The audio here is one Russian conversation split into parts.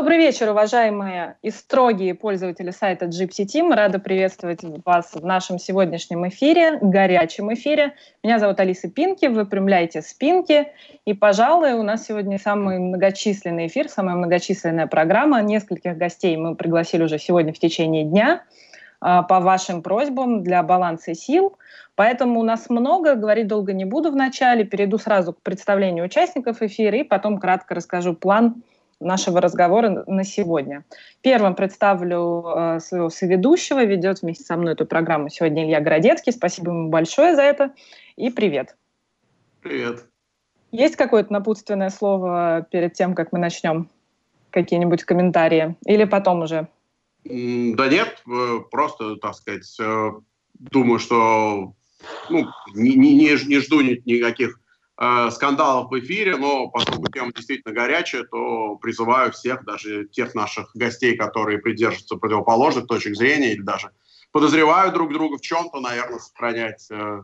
Добрый вечер, уважаемые и строгие пользователи сайта Gypsy Team. Рада приветствовать вас в нашем сегодняшнем эфире, горячем эфире. Меня зовут Алиса Пинки, выпрямляйте спинки. И, пожалуй, у нас сегодня самый многочисленный эфир, самая многочисленная программа. Нескольких гостей мы пригласили уже сегодня в течение дня а, по вашим просьбам для баланса сил. Поэтому у нас много, говорить долго не буду в начале, перейду сразу к представлению участников эфира и потом кратко расскажу план нашего разговора на сегодня. Первым представлю э, своего соведущего, ведет вместе со мной эту программу сегодня Илья Городецкий. Спасибо ему большое за это. И привет. Привет. Есть какое-то напутственное слово перед тем, как мы начнем? Какие-нибудь комментарии? Или потом уже? Да нет, э, просто, так сказать, э, думаю, что ну, не, не, не жду никаких э, скандалов в эфире, но поскольку тема действительно горячая, то призываю всех, даже тех наших гостей, которые придерживаются противоположных точек зрения или даже подозревают друг друга в чем-то, наверное, сохранять э,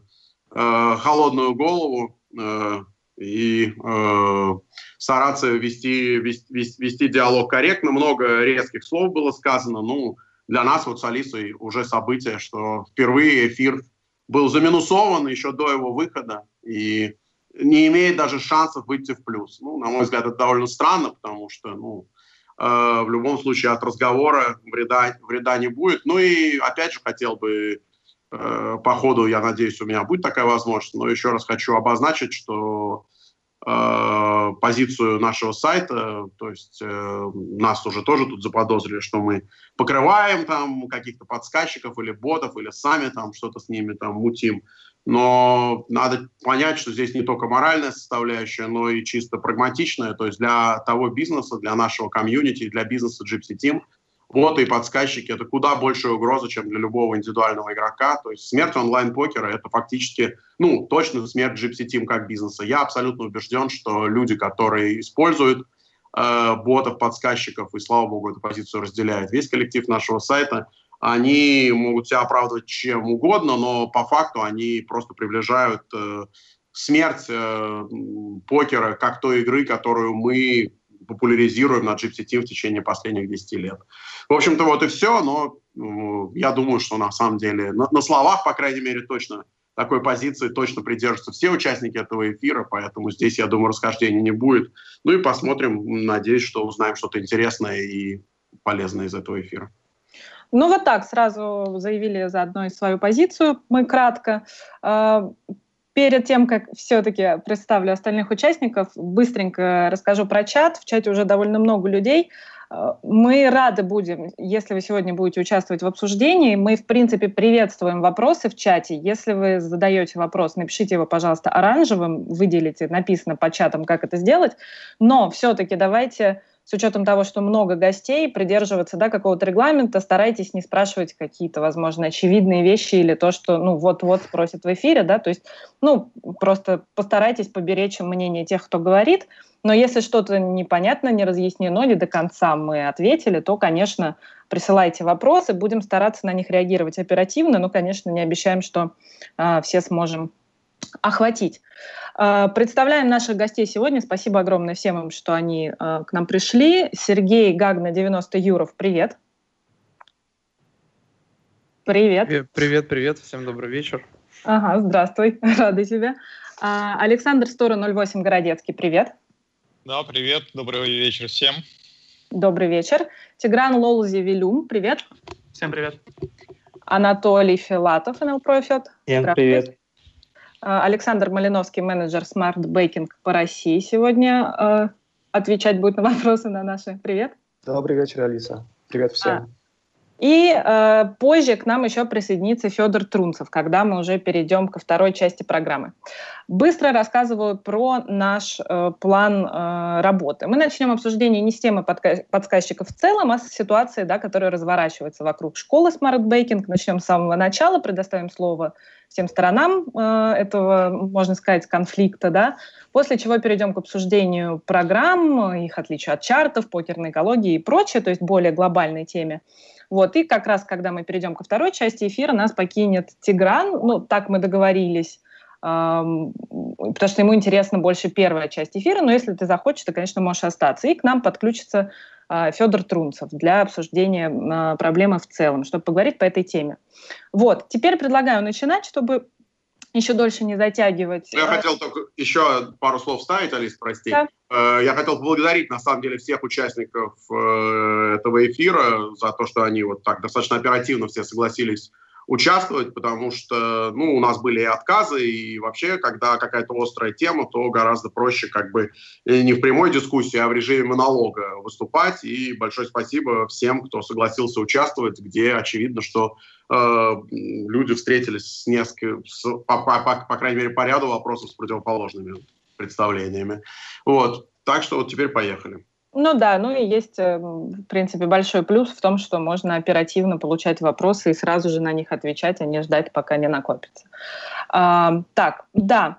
э, холодную голову э, и э, стараться вести, вести, вести диалог корректно. Много резких слов было сказано. Ну, для нас вот с Алисой уже событие, что впервые эфир был заминусован еще до его выхода. И не имеет даже шансов выйти в плюс. Ну, на мой взгляд, это довольно странно, потому что, ну, э, в любом случае от разговора вреда, вреда не будет. Ну и, опять же, хотел бы э, по ходу, я надеюсь, у меня будет такая возможность, но еще раз хочу обозначить, что э, позицию нашего сайта, то есть э, нас уже тоже тут заподозрили, что мы покрываем там каких-то подсказчиков или ботов, или сами там что-то с ними там мутим но надо понять, что здесь не только моральная составляющая, но и чисто прагматичная. То есть для того бизнеса, для нашего комьюнити, для бизнеса Gypsy Team, боты и подсказчики – это куда большая угроза, чем для любого индивидуального игрока. То есть смерть онлайн-покера – это фактически, ну, точно смерть Gypsy Team как бизнеса. Я абсолютно убежден, что люди, которые используют э, ботов, подсказчиков, и, слава богу, эту позицию разделяет весь коллектив нашего сайта – они могут себя оправдывать чем угодно, но по факту они просто приближают э, смерть э, покера как той игры, которую мы популяризируем на Gypsy Team в течение последних 10 лет. В общем-то, вот и все, но э, я думаю, что на самом деле, на, на словах, по крайней мере, точно такой позиции точно придерживаются все участники этого эфира, поэтому здесь, я думаю, расхождений не будет. Ну и посмотрим, надеюсь, что узнаем что-то интересное и полезное из этого эфира. Ну вот так, сразу заявили заодно и свою позицию, мы кратко. А, перед тем, как все-таки представлю остальных участников, быстренько расскажу про чат. В чате уже довольно много людей. А, мы рады будем, если вы сегодня будете участвовать в обсуждении. Мы, в принципе, приветствуем вопросы в чате. Если вы задаете вопрос, напишите его, пожалуйста, оранжевым, выделите, написано по чатам, как это сделать. Но все-таки давайте с учетом того, что много гостей, придерживаться да, какого-то регламента, старайтесь не спрашивать какие-то, возможно, очевидные вещи или то, что ну вот-вот спросят в эфире, да, то есть, ну, просто постарайтесь поберечь мнение тех, кто говорит, но если что-то непонятно, не разъяснено, не до конца мы ответили, то, конечно, присылайте вопросы, будем стараться на них реагировать оперативно, но, конечно, не обещаем, что э, все сможем охватить. А, представляем наших гостей сегодня. Спасибо огромное всем им, что они а, к нам пришли. Сергей Гагна, 90 Юров, привет. Привет. Привет, привет. Всем добрый вечер. Ага, здравствуй. Рада тебя. А, Александр Стора, 08 Городецкий, привет. Да, привет. Добрый вечер всем. Добрый вечер. Тигран Лолзи Вилюм, привет. Всем привет. Анатолий Филатов, НЛ Профит. Всем привет. А, Александр Малиновский, менеджер Smart Baking по России, сегодня э, отвечать будет на вопросы на наши. Привет. Добрый вечер, Алиса. Привет всем. А, и э, позже к нам еще присоединится Федор Трунцев, когда мы уже перейдем ко второй части программы. Быстро рассказываю про наш э, план э, работы. Мы начнем обсуждение не с темы подка- подсказчиков в целом, а с ситуации, да, которая разворачивается вокруг школы Smart Baking. Начнем с самого начала, предоставим слово всем сторонам э, этого, можно сказать, конфликта, да, после чего перейдем к обсуждению программ, их отличия от чартов, покерной экологии и прочее, то есть более глобальной теме. Вот, и как раз, когда мы перейдем ко второй части эфира, нас покинет Тигран, ну, так мы договорились, потому что ему интересна больше первая часть эфира, но если ты захочешь, ты, конечно, можешь остаться. И к нам подключится а, Федор Трунцев для обсуждения а, проблемы в целом, чтобы поговорить по этой теме. Вот, теперь предлагаю начинать, чтобы еще дольше не затягивать. Я хотел только еще пару слов вставить, Алис, прости. Да. Э, я хотел поблагодарить, на самом деле, всех участников э, этого эфира за то, что они вот так достаточно оперативно все согласились участвовать, потому что, ну, у нас были и отказы, и вообще, когда какая-то острая тема, то гораздо проще как бы э, не в прямой дискуссии, а в режиме монолога выступать. И большое спасибо всем, кто согласился участвовать, где очевидно, что э, люди встретились с несколькими, по, по, по, по крайней мере, по ряду вопросов с противоположными представлениями. Вот. Так что вот теперь поехали. Ну да, ну и есть, э, в принципе, большой плюс в том, что можно оперативно получать вопросы и сразу же на них отвечать, а не ждать, пока не накопится. А, так, да.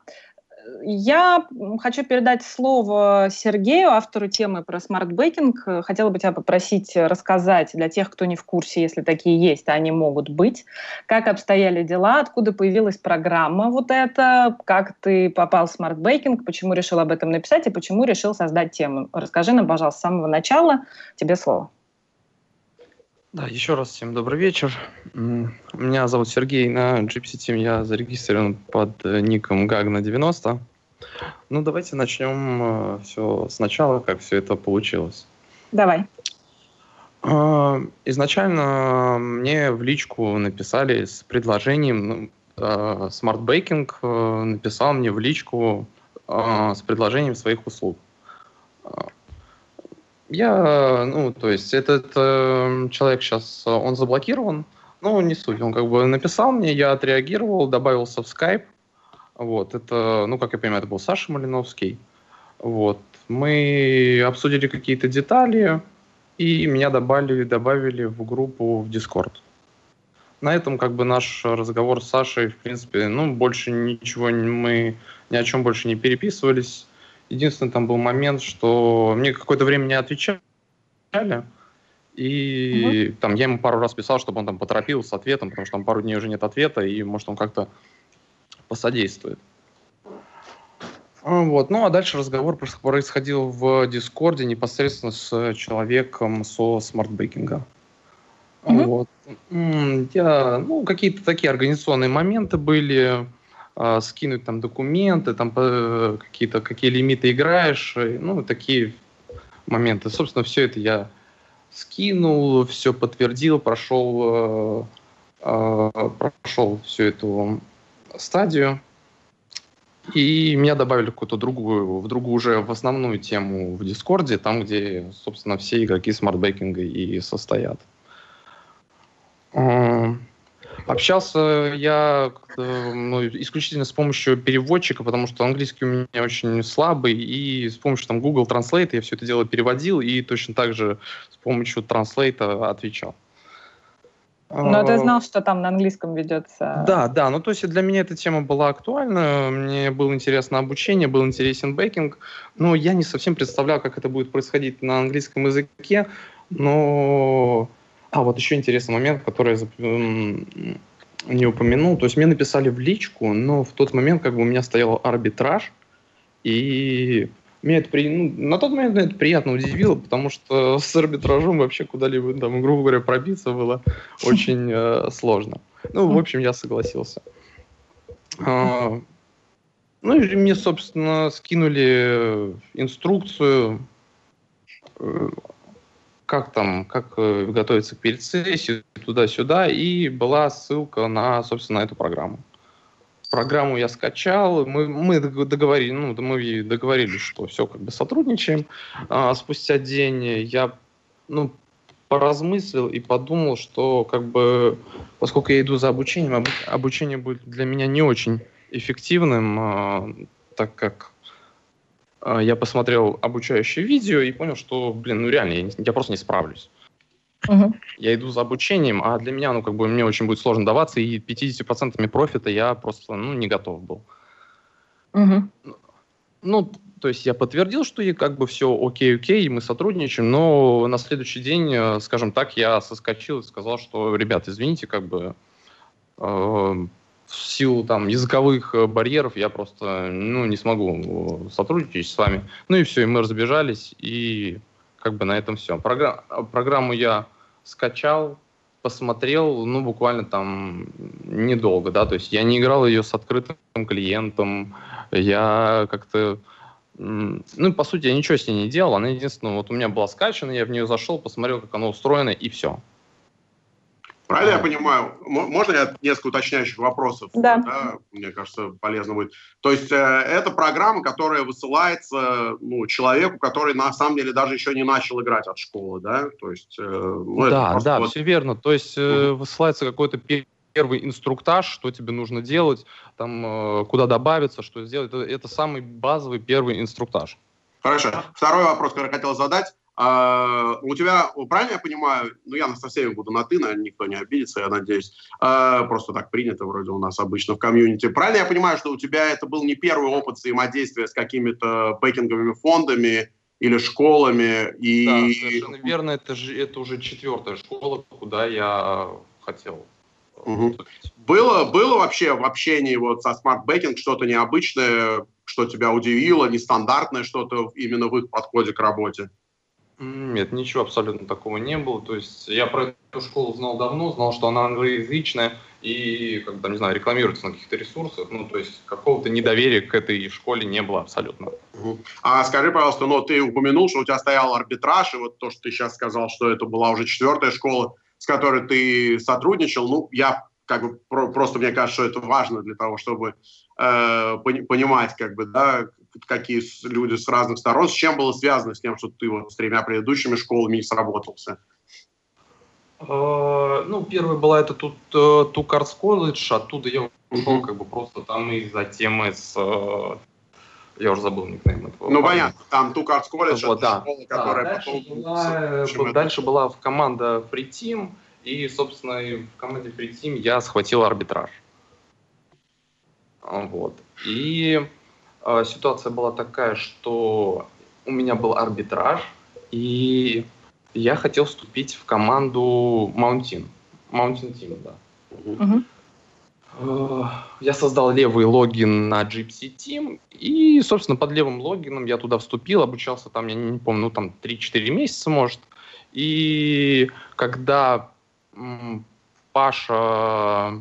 Я хочу передать слово Сергею, автору темы про SmartBacking. Хотела бы тебя попросить рассказать для тех, кто не в курсе, если такие есть, а они могут быть, как обстояли дела, откуда появилась программа вот эта, как ты попал в SmartBacking, почему решил об этом написать и почему решил создать тему. Расскажи нам, пожалуйста, с самого начала. Тебе слово. Да, еще раз всем добрый вечер. Меня зовут Сергей, на GipsyTeam я зарегистрирован под э, ником Gagna90. Ну, давайте начнем э, все сначала, как все это получилось. Давай. А, изначально мне в личку написали с предложением, ну, э, Smart Baking написал мне в личку с предложением своих услуг. Я, ну, то есть этот э, человек сейчас, он заблокирован, ну, не суть, он как бы написал мне, я отреагировал, добавился в Skype, вот, это, ну, как я понимаю, это был Саша Малиновский, вот, мы обсудили какие-то детали, и меня добавили, добавили в группу в Discord. На этом как бы наш разговор с Сашей, в принципе, ну, больше ничего, мы ни о чем больше не переписывались, Единственный там был момент, что мне какое-то время не отвечали, и угу. там я ему пару раз писал, чтобы он там поторопил с ответом, потому что там пару дней уже нет ответа, и может он как-то посодействует. А, вот. Ну а дальше разговор происходил в Дискорде непосредственно с человеком со SmartBacking а. Mm-hmm. Вот. Я, ну, какие-то такие организационные моменты были. А, скинуть там документы, там какие-то какие лимиты играешь, ну такие моменты. Собственно, все это я скинул, все подтвердил, прошел, э, э, прошел всю эту стадию. И меня добавили какую-то другую, в другую уже в основную тему в Дискорде, там, где, собственно, все игроки SmartBacking а и состоят. Общался я ну, исключительно с помощью переводчика, потому что английский у меня очень слабый, и с помощью там, Google Translate я все это дело переводил, и точно так же с помощью Translate отвечал. Но ты а, знал, что там на английском ведется. Да, да. Ну, то есть для меня эта тема была актуальна. Мне было интересно обучение, был интересен бэкинг. Но я не совсем представлял, как это будет происходить на английском языке. Но а, вот еще интересный момент, который я не упомянул. То есть мне написали в личку, но в тот момент как бы у меня стоял арбитраж, и меня это при... ну, на тот момент это приятно удивило, потому что с арбитражом вообще куда-либо, там, грубо говоря, пробиться было очень э, сложно. Ну, в общем, я согласился. А, ну, и мне, собственно, скинули инструкцию э, как там, как э, готовиться к пересессии, туда-сюда, и была ссылка на, собственно, эту программу. Программу я скачал, мы, мы договорились, ну, мы договорились, что все, как бы сотрудничаем. А, спустя день я, ну, поразмыслил и подумал, что, как бы, поскольку я иду за обучением, обучение будет для меня не очень эффективным, а, так как я посмотрел обучающее видео и понял, что, блин, ну реально, я, я просто не справлюсь. Uh-huh. Я иду за обучением, а для меня, ну, как бы, мне очень будет сложно даваться, и 50% профита я просто, ну, не готов был. Uh-huh. Ну, то есть я подтвердил, что и как бы все окей-окей, и мы сотрудничаем, но на следующий день, э, скажем так, я соскочил и сказал, что, ребят, извините, как бы, э, в силу там языковых э, барьеров я просто ну, не смогу э, сотрудничать с вами. Ну и все, и мы разбежались, и как бы на этом все. Програ- программу я скачал, посмотрел, ну, буквально там недолго, да, то есть я не играл ее с открытым клиентом, я как-то, ну, по сути, я ничего с ней не делал, она единственное, вот у меня была скачана, я в нее зашел, посмотрел, как она устроена, и все. Правильно я понимаю? Можно я несколько уточняющих вопросов? Да. да. Мне кажется, полезно будет. То есть э, это программа, которая высылается ну, человеку, который на самом деле даже еще не начал играть от школы, да? То есть, э, ну, да, да, вот... все верно. То есть э, высылается какой-то первый инструктаж, что тебе нужно делать, там, э, куда добавиться, что сделать. Это, это самый базовый первый инструктаж. Хорошо. Второй вопрос, который я хотел задать. А, у тебя, правильно я понимаю, ну я со всеми буду на «ты», наверное, никто не обидится, я надеюсь. А, просто так принято вроде у нас обычно в комьюнити. Правильно я понимаю, что у тебя это был не первый опыт взаимодействия с какими-то бэкинговыми фондами или школами? И... Да, совершенно верно. Это, же, это уже четвертая школа, куда я хотел Угу. Было, было вообще в общении вот со Smart Backing что-то необычное, что тебя удивило, нестандартное что-то именно в их подходе к работе? Нет, ничего абсолютно такого не было. То есть я про эту школу знал давно, знал, что она англоязычная и, когда, не знаю, рекламируется на каких-то ресурсах. Ну, то есть какого-то недоверия к этой школе не было абсолютно. А скажи, пожалуйста, ну, ты упомянул, что у тебя стоял арбитраж, и вот то, что ты сейчас сказал, что это была уже четвертая школа, с которой ты сотрудничал, ну, я как бы про, просто мне кажется, что это важно для того, чтобы э, понимать, как бы, да, какие люди с разных сторон, с чем было связано с тем, что ты вот с тремя предыдущими школами не сработался? Uh, ну, первая была это тут Two Cards College, оттуда я ушел как бы просто там и затем из... Uh, я уже забыл никнейм этого. Ну, понятно, там Cards College, вот, это да. школа, которая да, потом... Дальше, была, дальше была в команда Free Team, и, собственно, в команде Free Team я схватил арбитраж. Вот. И э, ситуация была такая, что у меня был арбитраж, и я хотел вступить в команду Mountain. Mountain Team, да. Uh-huh. Я создал левый логин на Gypsy Team, и, собственно, под левым логином я туда вступил, обучался там, я не помню, ну, там 3-4 месяца, может. И когда Паша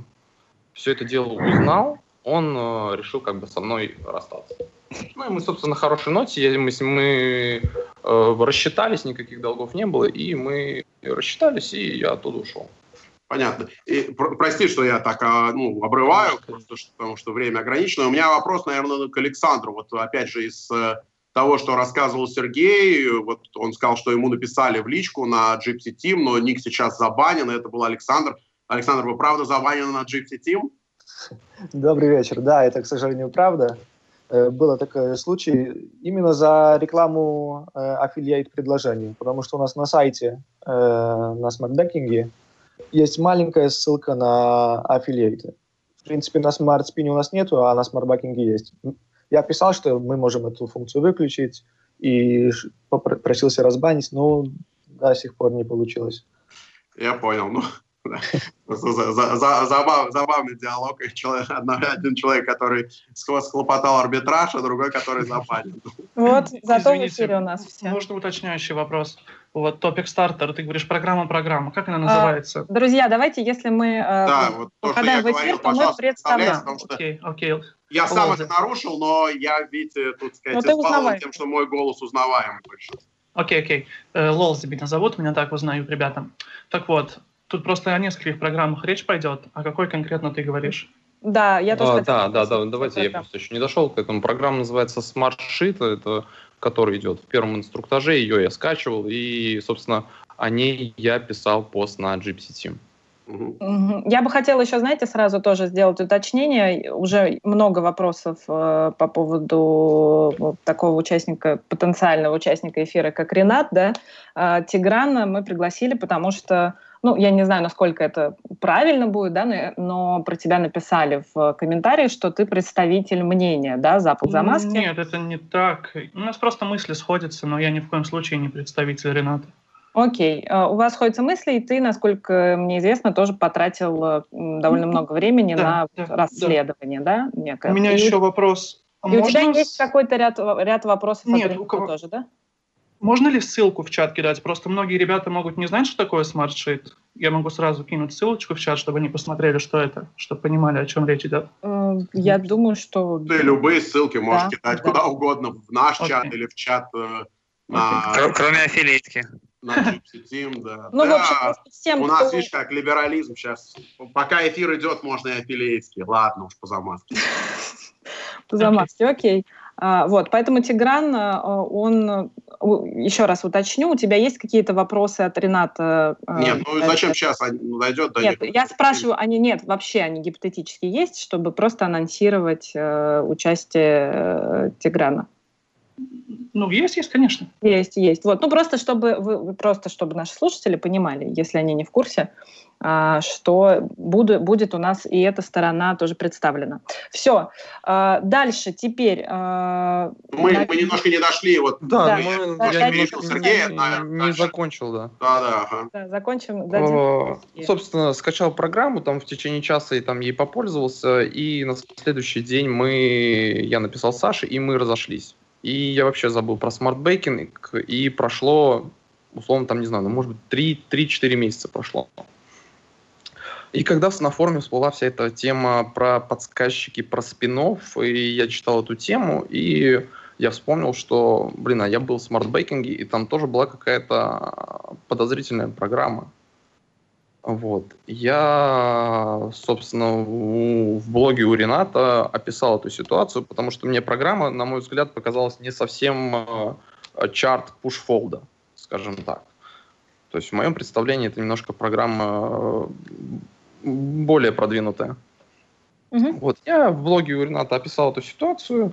все это дело узнал, он э, решил как бы со мной расстаться. Ну и мы, собственно, на хорошей ноте, мы, мы э, рассчитались, никаких долгов не было, и мы рассчитались, и я оттуда ушел. Понятно. И, про, прости, что я так а, ну, обрываю, потому что, потому что время ограничено. У меня вопрос, наверное, к Александру. Вот опять же из э, того, что рассказывал Сергей, вот он сказал, что ему написали в личку на GipsyTeam, но ник сейчас забанен, это был Александр. Александр, вы правда забанены на GipsyTeam? Добрый вечер. Да, это, к сожалению, правда. Э, был такой случай именно за рекламу э, affiliate предложений, потому что у нас на сайте, э, на SmartBacking е, есть маленькая ссылка на аффилиаты. В принципе, на SmartSpin е у нас нету, а на SmartBacking е есть. Я писал, что мы можем эту функцию выключить и просился разбанить, но до сих пор не получилось. Я понял. Ну, забавный диалог. Один человек, который схлопотал арбитраж, а другой, который забанен. Вот, зато в эфире у нас все. Можно уточняющий вопрос? Вот топик стартер, ты говоришь программа-программа. Как она а, называется? Друзья, давайте, если мы э, да, вот то, попадаем в эфир, говорил, то мы представляем. Окей, окей. Я сам это нарушил, но я, видите, тут, сказать, избалован тем, что мой голос узнаваем больше. Окей, окей. Э, Лолзи меня зовут, меня так узнают ребята. Так вот, Тут просто о нескольких программах речь пойдет. А какой конкретно ты говоришь? Да, я тоже а, Да, да, да, давайте, я просто еще не дошел к этому. Программа называется Smart Sheet, это который идет в первом инструктаже, ее я скачивал, и, собственно, о ней я писал пост на Team. Я бы хотела еще, знаете, сразу тоже сделать уточнение. Уже много вопросов э, по поводу вот такого участника, потенциального участника эфира, как Ренат, да. Э, Тиграна мы пригласили, потому что ну, я не знаю, насколько это правильно будет, да, но про тебя написали в комментарии, что ты представитель мнения, да, запах замазки. Нет, это не так. У нас просто мысли сходятся, но я ни в коем случае не представитель Рената. Окей, а, у вас сходятся мысли, и ты, насколько мне известно, тоже потратил э, довольно много времени на расследование, да? Некое. У меня еще вопрос. А и у тебя есть какой-то ряд, ряд вопросов Нет, у кого... тоже, да? Можно ли ссылку в чат кидать? Просто многие ребята могут не знать, что такое смарт-шит. Я могу сразу кинуть ссылочку в чат, чтобы они посмотрели, что это, чтобы понимали, о чем речь идет. Э, я думаю, что... Ты любые ссылки можешь да, кидать да. куда угодно, в наш okay. чат или в чат э, на... Кроме аффилиатки. На Team, да. Ну, да, в общем, всем, у нас, кто... видишь, как либерализм сейчас. Пока эфир идет, можно и аффилиатки. Ладно уж, по замазке. По замазке, окей. А, вот, поэтому Тигран, а, он, еще раз уточню, у тебя есть какие-то вопросы от Рената? А, нет, ну зачем сейчас дойдет? До нет, я спрашиваю, они нет, вообще они гипотетически есть, чтобы просто анонсировать э, участие э, Тиграна? Ну, есть, есть, конечно. Есть, есть. Вот, ну просто чтобы вы, просто чтобы наши слушатели понимали, если они не в курсе, а, что буду, будет у нас и эта сторона тоже представлена. Все. А, дальше, теперь... А, мы, на... мы немножко не дошли. Вот, да, да, мы, да, я не, Сергея, не, не закончил, да. Да, да. Ага. да закончим. О, собственно, скачал программу, там в течение часа и там ей попользовался, и на следующий день мы, я написал Саше, и мы разошлись. И я вообще забыл про Smart Backing, и прошло, условно, там, не знаю, ну, может быть, 3-4 месяца прошло. И когда на форуме всплыла вся эта тема про подсказчики, про спинов, и я читал эту тему, и я вспомнил, что, блин, а я был в смарт-бейкинге, и там тоже была какая-то подозрительная программа. Вот. Я, собственно, в блоге у Рената описал эту ситуацию, потому что мне программа, на мой взгляд, показалась не совсем э, чарт пуш-фолда, скажем так. То есть в моем представлении это немножко программа э, более продвинутая. Угу. Вот я в блоге у Рената описал эту ситуацию,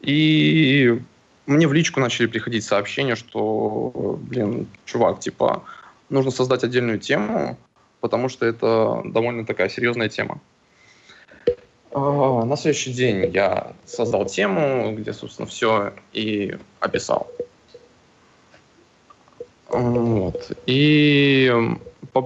и мне в личку начали приходить сообщения, что, блин, чувак, типа, нужно создать отдельную тему, потому что это довольно такая серьезная тема. А, на следующий день я создал тему, где, собственно, все и описал. Вот. И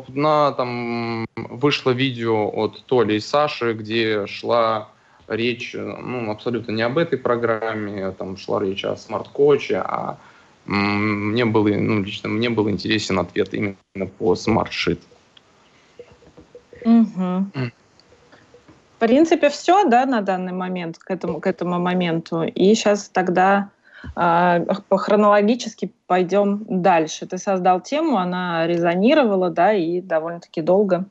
на, там вышло видео от Толи и Саши, где шла речь ну, абсолютно не об этой программе, там шла речь о Smart Coach е, а мне было, ну, лично мне был интересен ответ именно по Smart Sheet. Угу. В принципе, все, да, на данный момент, к этому, к этому моменту. И сейчас тогда э, хронологически пойдем дальше. Ты создал тему, она резонировала, да, и довольно-таки долго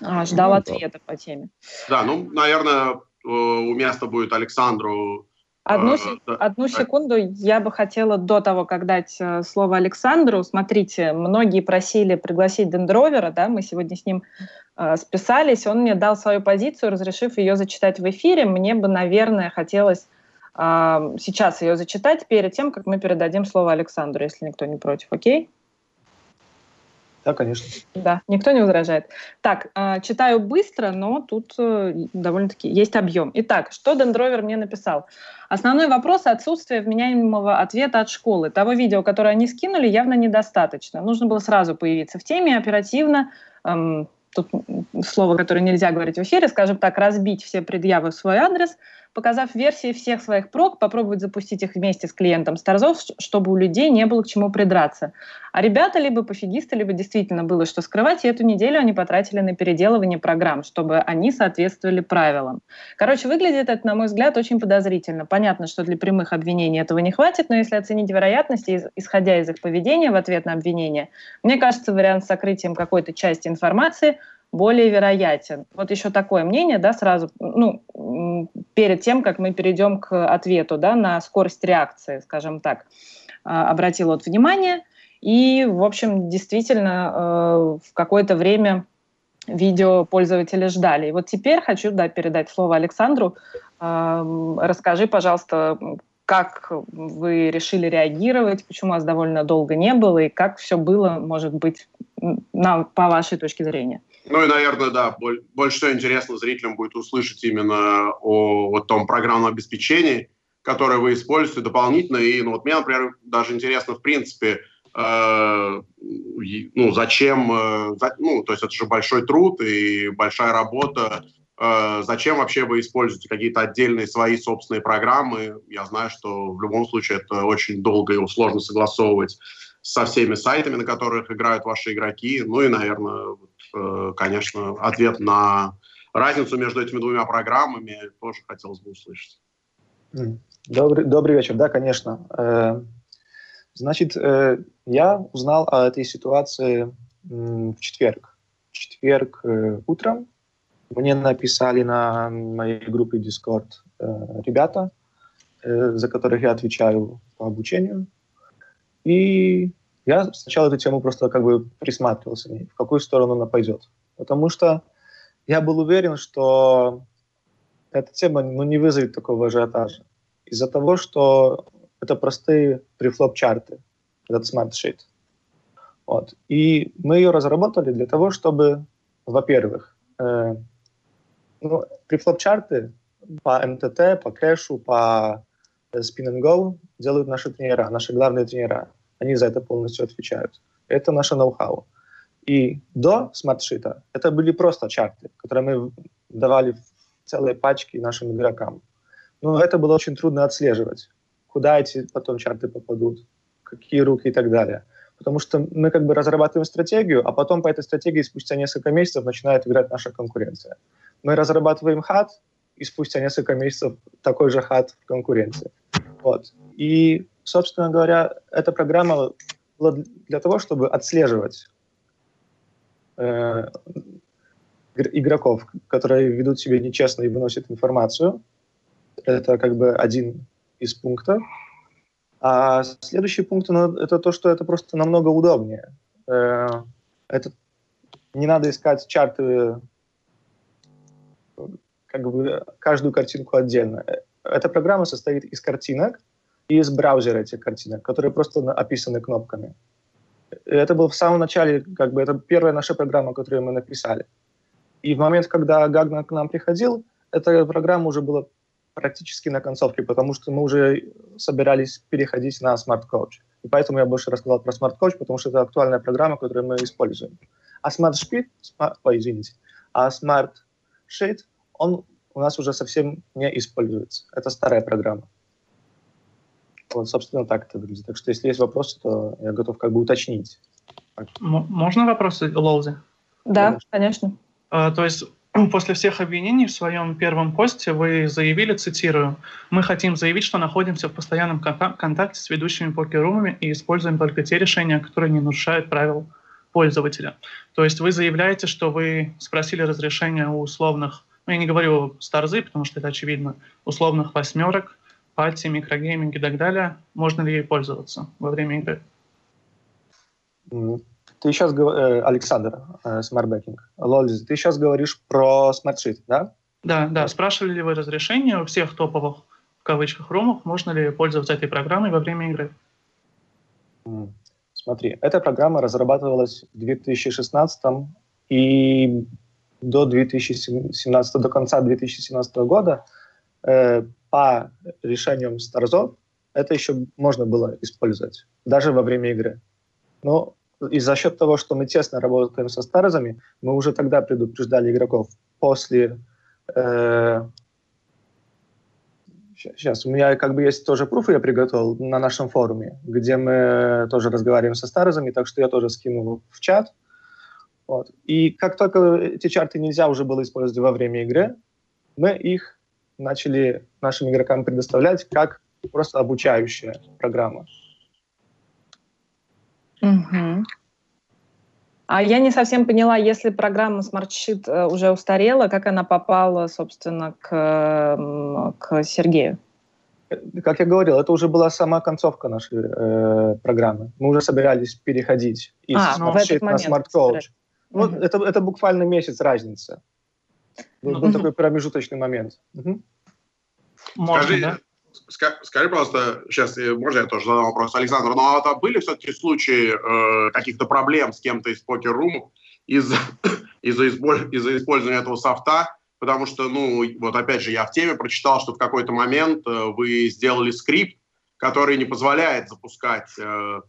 э, ждал ну, ответа да. по теме. Да, ну, наверное, э, уместно будет Александру Одну, а, одну секунду я бы хотела до того, как дать э, слово Александру. Смотрите, многие просили пригласить Дендровера, да, мы сегодня с ним э, списались. Он мне дал свою позицию, разрешив ее зачитать в эфире. Мне бы, наверное, хотелось э, сейчас ее зачитать перед тем, как мы передадим слово Александру, если никто не против. Окей? Да, конечно. Да, никто не возражает. Так, э, читаю быстро, но тут э, довольно-таки есть объем. Итак, что Дендровер мне написал? Основной вопрос – отсутствие вменяемого ответа от школы. Того видео, которое они скинули, явно недостаточно. Нужно было сразу появиться в теме, оперативно, эм, тут слово, которое нельзя говорить в эфире, скажем так, разбить все предъявы в свой адрес – показав версии всех своих прог, попробовать запустить их вместе с клиентом Старзов, чтобы у людей не было к чему придраться. А ребята либо пофигисты, либо действительно было что скрывать, и эту неделю они потратили на переделывание программ, чтобы они соответствовали правилам. Короче, выглядит это, на мой взгляд, очень подозрительно. Понятно, что для прямых обвинений этого не хватит, но если оценить вероятности, исходя из их поведения в ответ на обвинение, мне кажется, вариант с сокрытием какой-то части информации – более вероятен. Вот еще такое мнение, да, сразу, ну, перед тем, как мы перейдем к ответу, да, на скорость реакции, скажем так, а, обратил вот внимание, и, в общем, действительно, э, в какое-то время видео пользователи ждали. И вот теперь хочу да, передать слово Александру. Расскажи, пожалуйста, как вы решили реагировать, почему вас довольно долго не было, и как все было, может быть, на, по вашей точке зрения. Ну и, наверное, да, больше всего интересно зрителям будет услышать именно о вот том программном обеспечении, которое вы используете дополнительно. И, ну, вот мне, например, даже интересно, в принципе, э, ну, зачем, э, за, ну, то есть это же большой труд и большая работа Э, зачем вообще вы используете какие-то отдельные свои собственные программы? Я знаю, что в любом случае это очень долго и сложно согласовывать со всеми сайтами, на которых играют ваши игроки. Ну и, наверное, конечно, ответ на разницу между этими двумя программами тоже хотелось бы услышать. Добрый, добрый вечер, да, конечно. Э, значит, я узнал о этой ситуации в четверг. В четверг утром мне написали на моей группе Discord э, ребята, э, за которых я отвечаю по обучению. И я сначала эту тему просто как бы присматривался, в какую сторону она пойдет. Потому что я был уверен, что эта тема ну, не вызовет такого ажиотажа. Из-за того, что это простые префлоп-чарты, этот Smart Sheet. Вот. И мы ее разработали для того, чтобы, во-первых, э, ну, префлоп-чарты по МТТ, по кэшу, по spin and go делают наши тренера, наши главные тренера. Они за это полностью отвечают. Это наше ноу-хау. И до смартшита это были просто чарты, которые мы давали в целые пачки нашим игрокам. Но это было очень трудно отслеживать, куда эти потом чарты попадут, какие руки и так далее. Потому что мы как бы разрабатываем стратегию, а потом по этой стратегии спустя несколько месяцев начинает играть наша конкуренция мы разрабатываем хат, и спустя несколько месяцев такой же хат в конкуренции. Вот. И, собственно говоря, эта программа была для того, чтобы отслеживать э, игроков, которые ведут себя нечестно и выносят информацию. Это как бы один из пунктов. А следующий пункт ну, это то, что это просто намного удобнее. Э, это не надо искать чарты как бы каждую картинку отдельно. Эта программа состоит из картинок из браузера этих картинок, которые просто описаны кнопками. Это было в самом начале, как бы это первая наша программа, которую мы написали. И в момент, когда Гагна к нам приходил, эта программа уже была практически на концовке, потому что мы уже собирались переходить на Smart Coach. И поэтому я больше рассказал про Smart Coach, потому что это актуальная программа, которую мы используем. А Smart Speed, smart, ой, извините, а Smart Sheet он у нас уже совсем не используется. Это старая программа. Вот, собственно, так это выглядит. Так что, если есть вопросы, то я готов как бы уточнить. Можно вопросы, Лоузи? Да, конечно. А, то есть после всех обвинений в своем первом посте вы заявили, цитирую, «Мы хотим заявить, что находимся в постоянном контакте с ведущими покерумами и используем только те решения, которые не нарушают правил пользователя». То есть вы заявляете, что вы спросили разрешение у условных ну, я не говорю Stars ы, потому что это очевидно, условных восьмерок, Party, Microgaming и так далее, можно ли ей пользоваться во время игры? Ты сейчас, э, Александр, э, Smart Backing, Лолиз, ты сейчас говоришь про Smart Sheet, да? Да, да. Спрашивали ли вы разрешение у всех топовых, в кавычках, румов, можно ли пользоваться этой программой во время игры? Смотри, эта программа разрабатывалась в 2016 и до 2017, до конца 2017 года э, по решениям Старзо это еще можно было использовать, даже во время игры. Но и за счет того, что мы тесно работаем со Старзами, мы уже тогда предупреждали игроков после... Э, сейчас, у меня как бы есть тоже пруфы, я приготовил на нашем форуме, где мы тоже разговариваем со Старзами, так что я тоже скинул в чат. Вот. И как только эти чарты нельзя уже было использовать во время игры, мы их начали нашим игрокам предоставлять как просто обучающая программа. Угу. А я не совсем поняла, если программа Smart Sheet э, уже устарела, как она попала, собственно, к, к Сергею? Как я говорил, это уже была сама концовка нашей э, программы. Мы уже собирались переходить из а, Smart Sheet на Smart Coach. Вот mm-hmm. это, это буквально месяц разница. Был, mm-hmm. был такой промежуточный момент. Угу. Скажи, да? скажи, пожалуйста, сейчас, можно я тоже задам вопрос, Александр, ну а были все-таки случаи э, каких-то проблем с кем-то из покер-румов из-за из из использования этого софта? Потому что, ну, вот опять же, я в теме прочитал, что в какой-то момент э, вы сделали скрипт, который не позволяет запускать э,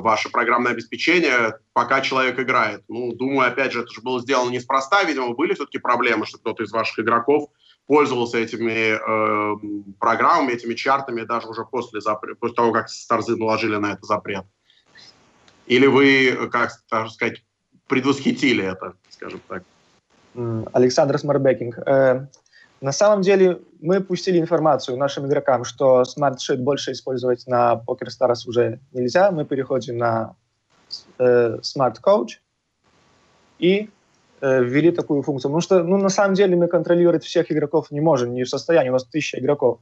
ваше программное обеспечение, пока человек играет. Ну, думаю, опять же, это же было сделано неспроста, видимо, были все-таки проблемы, что кто-то из ваших игроков пользовался этими э, программами, этими чартами даже уже после, после того, как Старзы наложили на это запрет. Или вы, как так сказать, предвосхитили это, скажем так? Александр Смарбекинг. На самом деле мы пустили информацию нашим игрокам, что Smart Sheet больше использовать на PokerStars уже нельзя. Мы переходим на э, Smart Coach и э, ввели такую функцию. Потому что ну, на самом деле мы контролировать всех игроков не можем, не в состоянии, у нас тысяча игроков.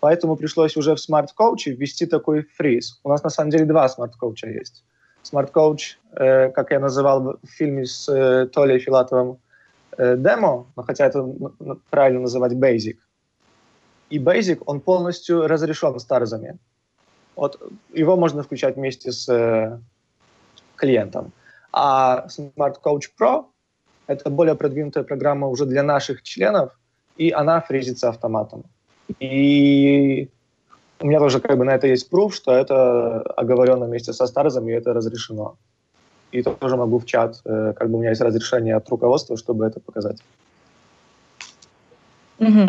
Поэтому пришлось уже в Smart Coach ввести такой фриз. У нас на самом деле два Smart Coach есть. Smart Coach, э, как я называл в фильме с э, Толей Филатовым, Э, демо, но хотя это правильно называть basic. И basic, он полностью разрешен старзами. Вот его можно включать вместе с э, клиентом. А Smart Coach Pro — это более продвинутая программа уже для наших членов, и она фризится автоматом. И у меня тоже как бы на это есть пруф, что это оговорено вместе со старзами, и это разрешено и тоже могу в чат, э, как бы у меня есть разрешение от руководства, чтобы это показать. Угу.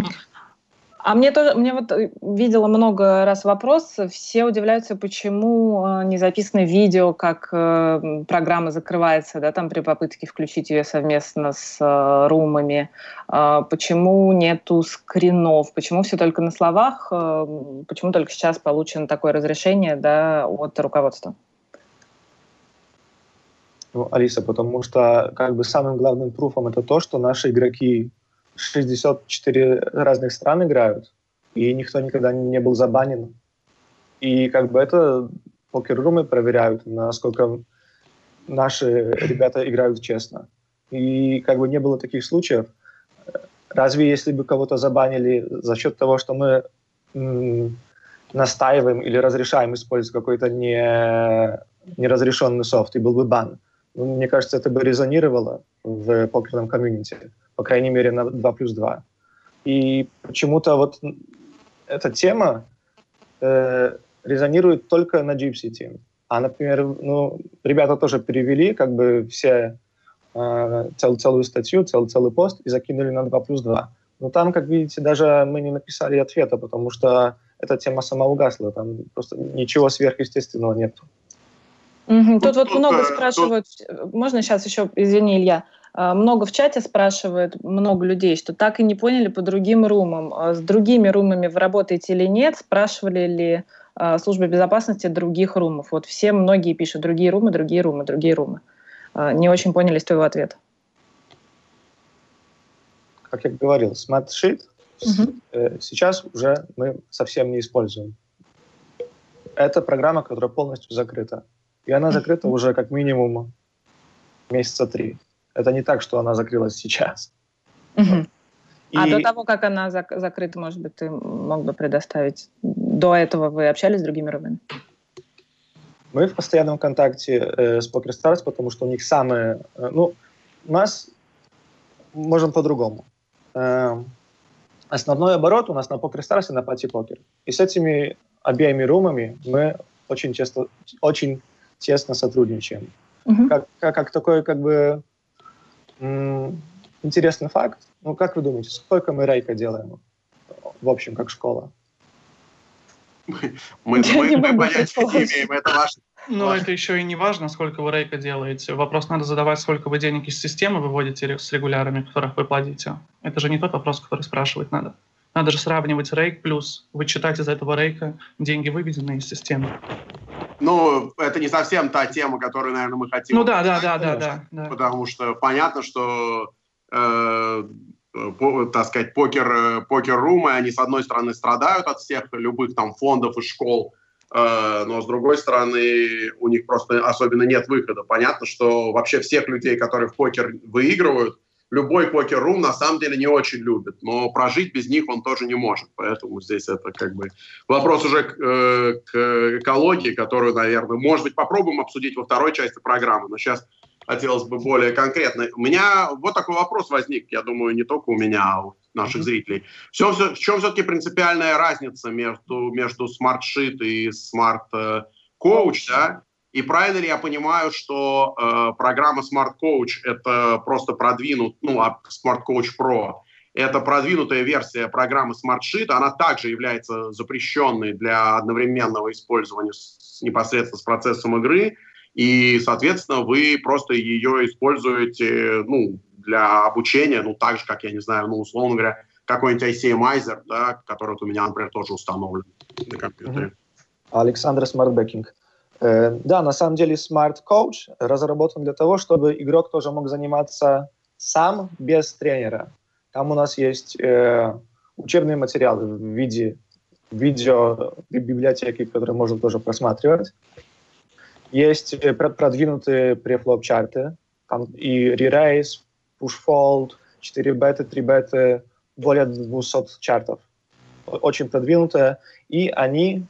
А мне тоже, мне вот э, видела много раз вопрос, все удивляются, почему э, не записано видео, как э, программа закрывается, да, там при попытке включить ее совместно с э, румами, э, почему нету скринов, почему все только на словах, почему только сейчас получено такое разрешение, да, от руководства. Ну, Алиса, потому что как бы самым главным пруфом это то, что наши игроки 64 разных стран играют, и никто никогда не был забанен. И как бы это покер-румы проверяют, насколько наши ребята играют честно. И как бы не было таких случаев. Разве если бы кого-то забанили за счет того, что мы настаиваем или разрешаем использовать какой-то не, неразрешенный софт, и был бы бан, мне кажется, это бы резонировало в покерном комьюнити, по крайней мере, на 2 плюс 2. И почему-то вот эта тема э, резонирует только на Gypsy Team. А, например, ну, ребята тоже перевели как бы все э, цел, целую статью, цел, целый пост и закинули на 2 плюс 2. Но там, как видите, даже мы не написали ответа, потому что эта тема сама угасла, там просто ничего сверхъестественного нет. Угу. Тут вот много спрашивают, можно сейчас еще, извини, Илья, а, много в чате спрашивают, много людей, что так и не поняли по другим румам. А с другими румами вы работаете или нет? Спрашивали ли службы безопасности других румов? Вот все, многие пишут другие румы, другие румы, другие румы. Не очень поняли с твоего ответа. Как я говорил, Sheet угу. сейчас уже мы совсем не используем. Это программа, которая полностью закрыта. И она закрыта уже как минимум месяца три. Это не так, что она закрылась сейчас. Угу. И... А до того, как она зак- закрыта, может быть, ты мог бы предоставить? До этого вы общались с другими рубами? Мы в постоянном контакте э, с PokerStars, потому что у них самые... Э, ну, у нас можем по-другому. Э, основной оборот у нас на PokerStars и на Party Poker. И с этими обеими румами мы очень часто, очень тесно сотрудничаем. Угу. Как, как, как такой как бы м- интересный факт. Ну, как вы думаете, сколько мы рейка делаем? В общем, как школа. Мы, мы, мы, мы понятия не имеем, это ваше. Но ваше. это еще и не важно, сколько вы рейка делаете. Вопрос надо задавать, сколько вы денег из системы выводите с регулярами, которых вы платите. Это же не тот вопрос, который спрашивать надо. Надо же сравнивать рейк плюс вычитать из этого рейка деньги, выведенные из системы. Ну, это не совсем та тема, которую, наверное, мы хотим. Ну да, да, да, да, да, да. Потому что понятно, что э, по, так сказать, покер, э, покер-румы, они, с одной стороны, страдают от всех любых там фондов и школ, э, но, с другой стороны, у них просто особенно нет выхода. Понятно, что вообще всех людей, которые в покер выигрывают, любой покер-рум на самом деле не очень любит, но прожить без них он тоже не может. Поэтому здесь это как бы вопрос уже к, э, к экологии, которую, наверное, может быть, попробуем обсудить во второй части программы. Но сейчас хотелось бы более конкретно. У меня вот такой вопрос возник, я думаю, не только у меня, а у наших зрителей. Все, все, в чем все-таки принципиальная разница между, между Sheet и Smart коуч, да? И правильно ли я понимаю, что э, программа Smart Coach это просто продвинут, ну, а Smart Coach Pro это продвинутая версия программы Smart Sheet, она также является запрещенной для одновременного использования с, непосредственно с процессом игры, и, соответственно, вы просто ее используете, ну, для обучения, ну, так же, как, я не знаю, ну, условно говоря, какой-нибудь ICMizer, да, который вот у меня, например, тоже установлен на компьютере. Александр Smart Backing. Э, да, на самом деле Smart Coach разработан для того, чтобы игрок тоже мог заниматься сам без тренера. Там у нас есть э, учебные материалы в виде видео библиотеки, которые можно тоже просматривать. Есть э, продвинутые префлоп-чарты, там и re-race, push-fold, 4 беты, 3 беты, более 200 чартов. Очень продвинутые. И они,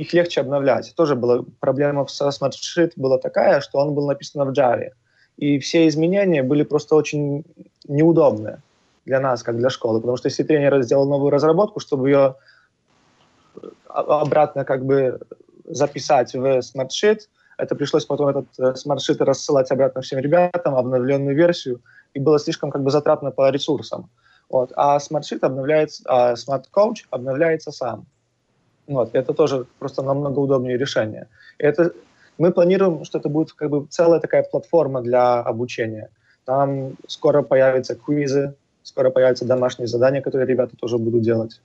их легче обновлять. Тоже была проблема со SmartSheet была такая, что он был написан в Java. И все изменения были просто очень неудобные для нас, как для школы. Потому что если тренер сделал новую разработку, чтобы ее обратно как бы записать в Smart Sheet, это пришлось потом этот э, Smart Sheet рассылать обратно всем ребятам, обновленную версию, и было слишком как бы затратно по ресурсам. Вот. А Smart Sheet обновляется, а Smart Coach обновляется сам. Вот. Это тоже просто намного удобнее решение. Это, мы планируем, что это будет как бы целая такая платформа для обучения. Там скоро появятся квизы, скоро появятся домашние задания, которые ребята тоже будут делать.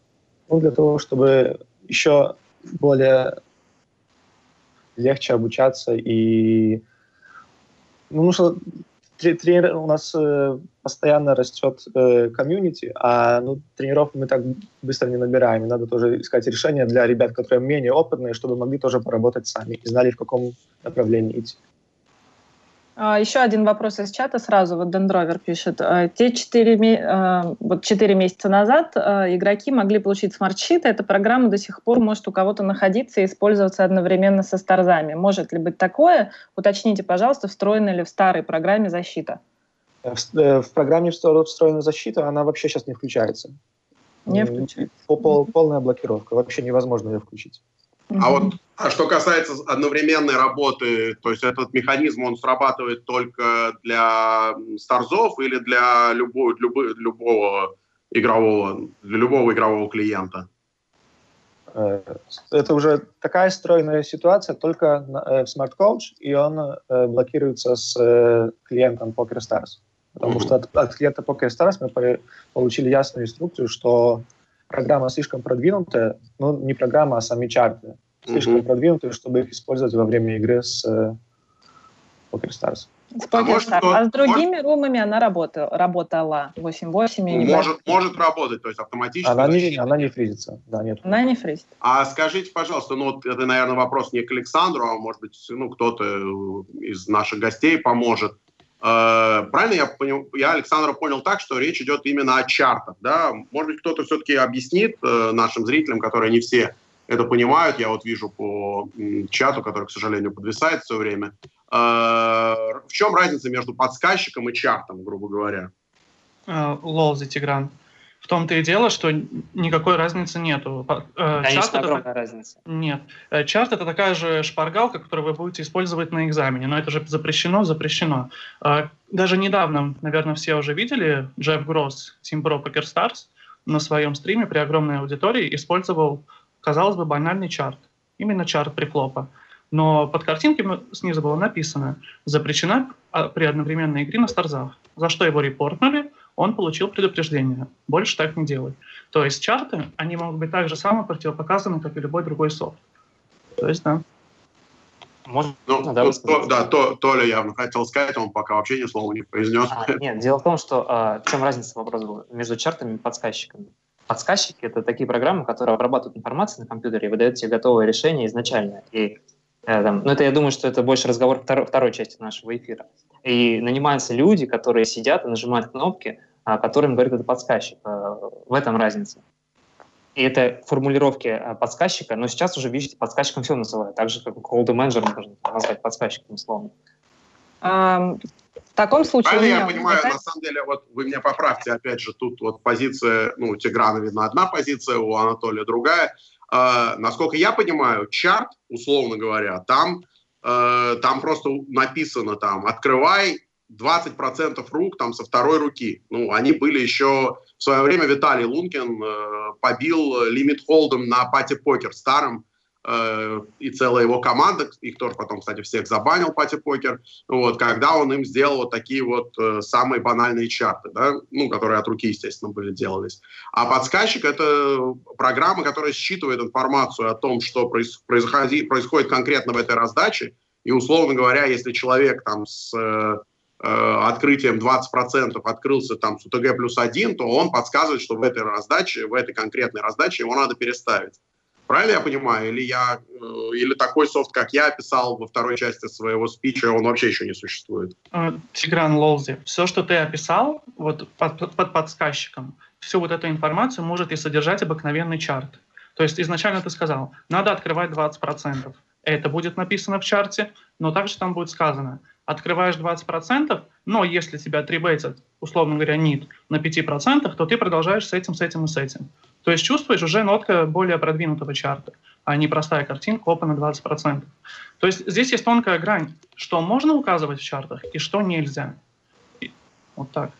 Ну, для того, чтобы еще более легче обучаться и ну, что тренер у нас э, постоянно растет э, комьюнити, а ну, тренеров мы так быстро не набираем. И надо тоже искать решения для ребят, которые менее опытные, чтобы могли тоже поработать сами и знали, в каком направлении идти. А, Еще один вопрос из чата сразу. Вот Дендровер пишет. А, те четыре, а, вот четыре месяца назад игроки могли получить смарт-щиты. Эта программа до сих пор может у кого-то находиться и использоваться одновременно со старзами. Может ли быть такое? Уточните, пожалуйста, встроена ли в старой программе защита? В, э, в программе встроена защита, она вообще сейчас не включается. Не включается. Пол, полная блокировка. Вообще невозможно ее включить. А вот а что касается одновременной работы, то есть этот механизм, он срабатывает только для старзов или для любого, любого, любого игрового, для любого игрового клиента? Э, это уже такая стройная ситуация только э, в Smart Coach, и он э, блокируется с клиентом PokerStars. Потому mm-hmm. что от, от клиента PokerStars мы получили ясную инструкцию, что программа слишком продвинутая, ну, не программа, а сами чарты слишком mm-hmm. продвинутые, чтобы их использовать во время игры с э, PokerStars. С PokerStars. А, а с другими может... румами она работала, работала 8.8 или может, может работать, то есть автоматически. Она не, она не фризится. Да, нет. Она не фризит. А скажите, пожалуйста, ну вот это, наверное, вопрос не к Александру, а может быть, ну, кто-то из наших гостей поможет. Э, правильно я понял, я Александра понял так, что речь идет именно о чартах, да? Может быть, кто-то все-таки объяснит э, нашим зрителям, которые не все это понимают. Я вот вижу по чату, который, к сожалению, подвисает все время. А, в чем разница между подсказчиком и чартом, грубо говоря? Лол, за Тигран. В том-то и дело, что никакой разницы нету. Э, Конечно, чарт огромная это... разница. Нет. Э, чарт — это такая же шпаргалка, которую вы будете использовать на экзамене, но это же запрещено, запрещено. Э, даже недавно, наверное, все уже видели, Джефф Гросс, Team Pro Poker Stars, на своем стриме при огромной аудитории использовал казалось бы, банальный чарт. Именно чарт прихлопа. Но под картинкой снизу было написано «Запрещена а, при одновременной игре на старзах». За что его репортнули, он получил предупреждение. Больше так не делай. То есть чарты, они могут быть так же само противопоказаны, как и любой другой софт. То есть, да. Можно, ну, да, то, да, то, Толя явно хотел сказать, он пока вообще ни слова не произнес. А, нет, дело в том, что а, в чем разница вопрос был между чартами и подсказчиками. Подсказчики — это такие программы, которые обрабатывают информацию на компьютере и выдают тебе готовое решение изначально. И, там, ну, это я думаю, что это больше разговор второй, второй части нашего эфира. И нанимаются люди, которые сидят и нажимают кнопки, а, которым говорит этот подсказчик. Э, в этом разница. И это формулировки э, подсказчика, но сейчас уже, видите, подсказчиком все называют, так же, как Cold Manager можно назвать подсказчиком условно. В таком случае... Правильно я понимаю, возникает... на самом деле, вот вы меня поправьте, опять же, тут вот позиция, ну, у Тиграна видно одна позиция, у Анатолия другая. Э, насколько я понимаю, чарт, условно говоря, там, э, там просто написано там «открывай 20% рук там со второй руки». Ну, они были еще... В свое время Виталий Лункин э, побил лимит холдом на пати-покер старым, и целая его команда, их тоже потом, кстати, всех забанил Пати Покер, вот, когда он им сделал вот такие вот э, самые банальные чарты, да, ну, которые от руки, естественно, были делались. А подсказчик — это программа, которая считывает информацию о том, что проис происходи происходит конкретно в этой раздаче, и, условно говоря, если человек там с э, э открытием 20% открылся там с УТГ плюс 1, то он подсказывает, что в этой раздаче, в этой конкретной раздаче его надо переставить. Правильно я понимаю? Или, я, э, или такой софт, как я описал во второй части своего спича, он вообще еще не существует? Э, Тигран Лолзи, все, что ты описал вот под, под подсказчиком, всю вот эту информацию может и содержать обыкновенный чарт. То есть изначально ты сказал, надо открывать 20%. Это будет написано в чарте, но также там будет сказано, открываешь 20%, но если тебя требуется, условно говоря, нит на 5%, то ты продолжаешь с этим, с этим и с этим. То есть чувствуешь уже нотка более продвинутого чарта, а не простая картинка, опа, на 20%. То есть здесь есть тонкая грань, что можно указывать в чартах и что нельзя. И вот так.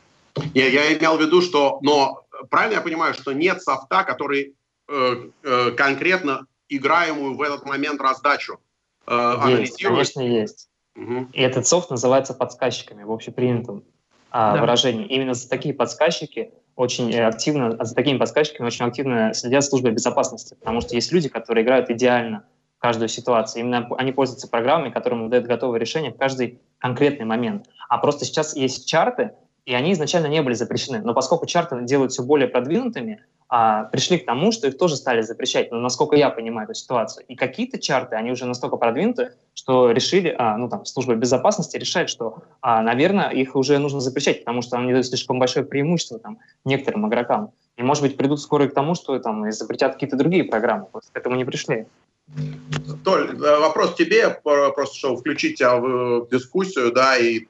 Я, я имел в виду, что, но правильно я понимаю, что нет софта, который э, э, конкретно играемую в этот момент раздачу э, есть, анализирует? Конечно, есть. Угу. И этот софт называется подсказчиками в общепринятом а, да. выражении. Именно за такие подсказчики очень э, активно, за такими подсказчиками очень активно следят службы безопасности, потому что есть люди, которые играют идеально в каждую ситуацию. Именно они пользуются программами, которым дают готовое решение в каждый конкретный момент. А просто сейчас есть чарты, и они изначально не были запрещены. Но поскольку чарты делают все более продвинутыми, а, пришли к тому, что их тоже стали запрещать, ну, насколько я понимаю эту ситуацию. И какие-то чарты, они уже настолько продвинуты, что решили, а, ну, там, служба безопасности решает, что, а, наверное, их уже нужно запрещать, потому что они дают слишком большое преимущество там, некоторым игрокам. И, может быть, придут скоро к тому, что там запретят какие-то другие программы. Просто к этому не пришли. Толь, э, вопрос тебе, просто чтобы включить тебя в дискуссию, да, и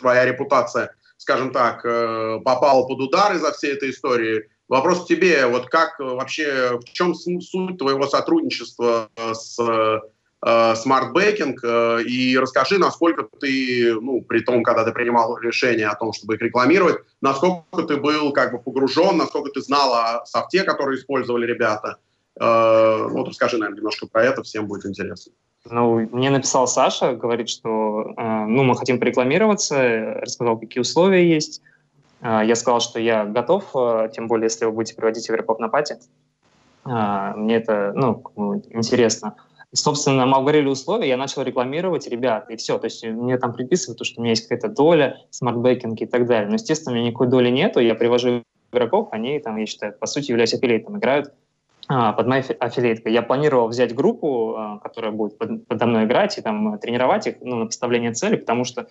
твоя репутация, скажем так, э, попала под удар из-за всей этой истории. Вопрос к тебе, вот как э, вообще, в чем суть твоего сотрудничества э, с э, Smart Banking и расскажи, насколько ты, ну, при том, когда ты принимал решение о том, чтобы их рекламировать, насколько ты был как бы погружен, насколько ты знал о софте, который использовали ребята. Вот расскажи, наверное, немножко про это, всем будет интересно. Ну, мне написал Саша, говорит, что ну, мы хотим порекламироваться, рассказал, какие условия есть. А, я сказал, что я готов, а, тем более, если вы будете проводить игроков на Party. А, мне это ну, интересно. Собственно, мы обговорили условия, я начал рекламировать ребят, и все. То есть мне там приписывают, то, что у меня есть какая-то доля, Smart Backing и так далее. Но, естественно, у меня никакой доли нету, я привожу игроков, они там, я считаю, по сути, являются аффилиатом, играют под моей аффилиаткой. Я планировал взять группу, которая будет под, подо мной играть и там тренировать их ну, на поставление цели, потому что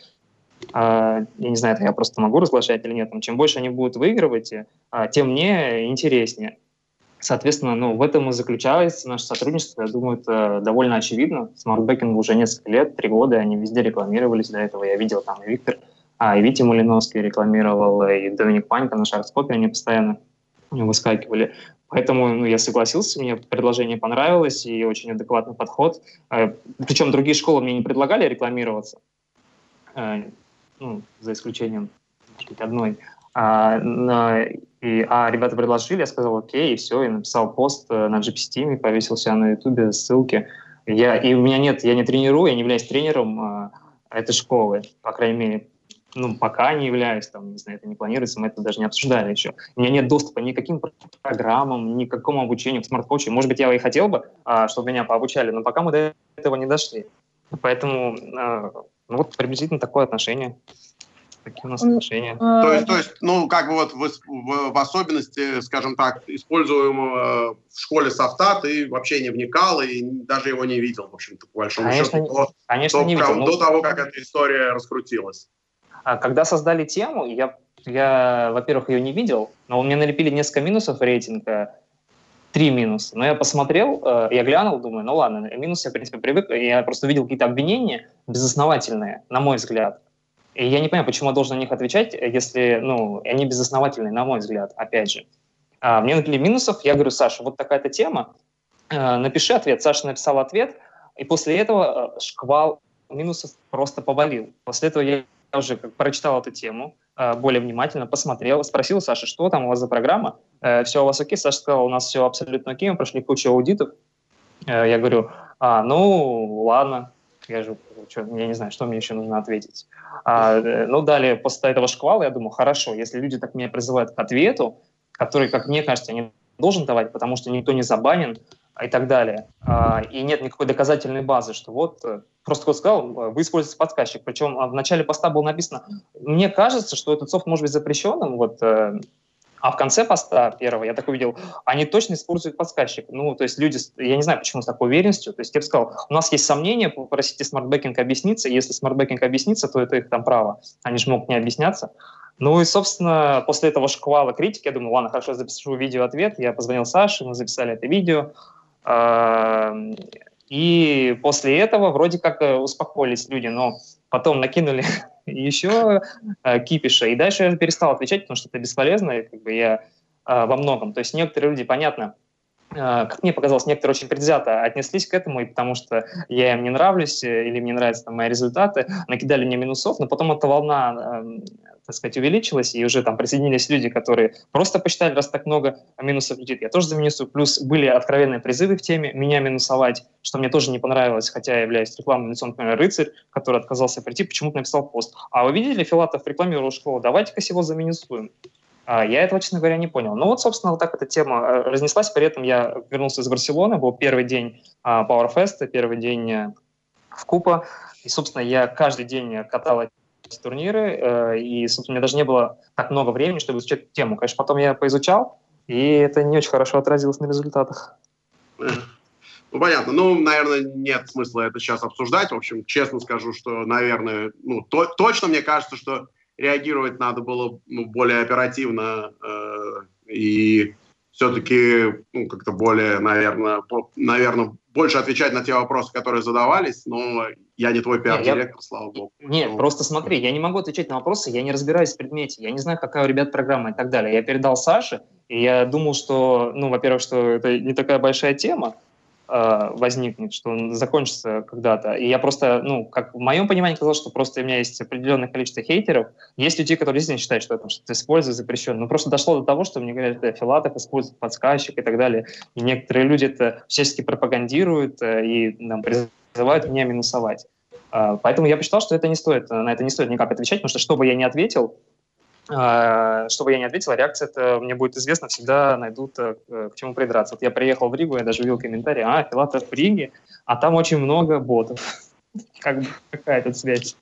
я не знаю, это я просто могу разглашать или нет, чем больше они будут выигрывать, а, тем мне интереснее. Соответственно, ну, в этом и заключается наше сотрудничество. Я думаю, это довольно очевидно. Smart Backing уже несколько лет, три года, они везде рекламировались. До этого я видел там и Виктор, а, и Витя Малиновский рекламировал, и Доминик Панька на Шаркскопе они постоянно выскакивали. Поэтому ну, я согласился, мне предложение понравилось, и очень адекватный подход. Причем другие школы мне не предлагали рекламироваться ну, за исключением одной. А, на, и, а ребята предложили, я сказал окей, и все, и написал пост э, на GPSteam, повесил себя на ютубе, ссылки. Я, и у меня нет, я не тренирую, я не являюсь тренером а, этой школы, по крайней мере, ну, пока не являюсь, там, не знаю, это не планируется, мы это даже не обсуждали еще. У меня нет доступа ни к каким программам, ни к какому обучению, к Smart Coach у. Может быть, я и хотел бы, а, чтобы меня пообучали, но пока мы до этого не дошли. Поэтому а, ну вот приблизительно такое отношение. Такие у нас отношения. А, то есть, то есть, ну, как бы вот в, в, в особенности, скажем так, используемого в школе софта ты вообще не вникал и даже его не видел, в общем-то, по большому конечно, счету, до, конечно, до, не видел. До того, как эта история раскрутилась. А когда создали тему, я, я во-первых, ее не видел, но мне налепили несколько минусов рейтинга, три минуса. Но я посмотрел, э, я глянул, думаю, ну ладно, минусы я, в принципе, привык. Я просто видел какие-то обвинения безосновательные, на мой взгляд. И я не понимаю, почему я должен на них отвечать, если, ну, они безосновательные, на мой взгляд, опять же. А мне накли минусов, я говорю, Саша, вот такая-то тема, э, напиши ответ. Саша написал ответ, и после этого э, шквал минусов просто повалил. После этого я уже прочитал эту тему, более внимательно посмотрел, спросил Саши, что там у вас за программа, э, все у вас окей? Саша сказал, у нас все абсолютно окей, мы прошли кучу аудитов. Э, я говорю, а, ну, ладно, я же, что, я не знаю, что мне еще нужно ответить. А, э, ну, далее, после этого шквала, я думаю, хорошо, если люди так меня призывают к ответу, который, как мне кажется, не должен давать, потому что никто не забанен и так далее. А, и нет никакой доказательной базы, что вот э, просто кто сказал, э, вы используете подсказчик. Причем в начале поста было написано, мне кажется, что этот софт может быть запрещенным, вот а в конце поста первого я так увидел, они точно используют подсказчик. Ну, то есть люди, я не знаю, почему с такой уверенностью. То есть я бы сказал, у нас есть сомнения, попросите Smart Backing объясниться. Если Smart Backing объяснится, то это их там право. Они же могут не объясняться. Ну и, собственно, после этого шквала критики, я думаю, ладно, хорошо, запишу видео-ответ. Я позвонил Саше, мы записали это видео. И после этого вроде как э, успокоились люди, но потом накинули еще э, кипиша. И дальше я перестал отвечать, потому что это бесполезно, и как бы я э, во многом. То есть некоторые люди, понятно, как мне показалось, некоторые очень предвзято отнеслись к этому, и потому что я им не нравлюсь или мне нравятся там, мои результаты, накидали мне минусов, но потом эта волна так сказать, увеличилась, и уже там присоединились люди, которые просто посчитали, раз так много минусов летит, я тоже заминусую. Плюс были откровенные призывы в теме меня минусовать, что мне тоже не понравилось, хотя я являюсь рекламным лицом, например, рыцарь, который отказался прийти, почему-то написал пост. А вы видели, Филатов рекламировал школу, давайте-ка его заминусуем. А, я этого, честно говоря, не понял. Ну вот, собственно, вот так эта тема э, разнеслась. При этом я вернулся из Барселоны, был первый день а, PowerFest, первый день э, в Купа. И, собственно, я каждый день катал турниры, э, и, собственно, у меня даже не было так много времени, чтобы изучать тему. Конечно, потом я поизучал, и это не очень хорошо отразилось на результатах. Ну, понятно. Ну, наверное, нет смысла это сейчас обсуждать. В общем, честно скажу, что, наверное, ну, то, точно мне кажется, что реагировать надо было ну, более оперативно э, и все-таки ну, как-то более, наверное, по, наверное, больше отвечать на те вопросы, которые задавались, но я не твой пиар-директор, я... слава богу. Нет, ну, просто смотри, я не могу отвечать на вопросы, я не разбираюсь в предмете, я не знаю, какая у ребят программа и так далее. Я передал Саше, и я думал, что, ну, во-первых, что это не такая большая тема, возникнет, что он закончится когда-то. И я просто, ну, как в моем понимании казалось, что просто у меня есть определенное количество хейтеров. Есть люди, которые действительно считают, что это что-то используют запрещено. Но просто дошло до того, что мне говорят, что Филатов использует подсказчик и так далее. И некоторые люди это всячески пропагандируют э, и нам призывают меня минусовать. Э, поэтому я посчитал, что это не стоит, на это не стоит никак отвечать, потому что что бы я ни ответил, а, чтобы я не ответил, реакция это мне будет известно, всегда найдут э, к чему придраться. Вот я приехал в Ригу, я даже видел комментарий, а, Филатов в Риге, а там очень много ботов. Как бы, какая тут связь?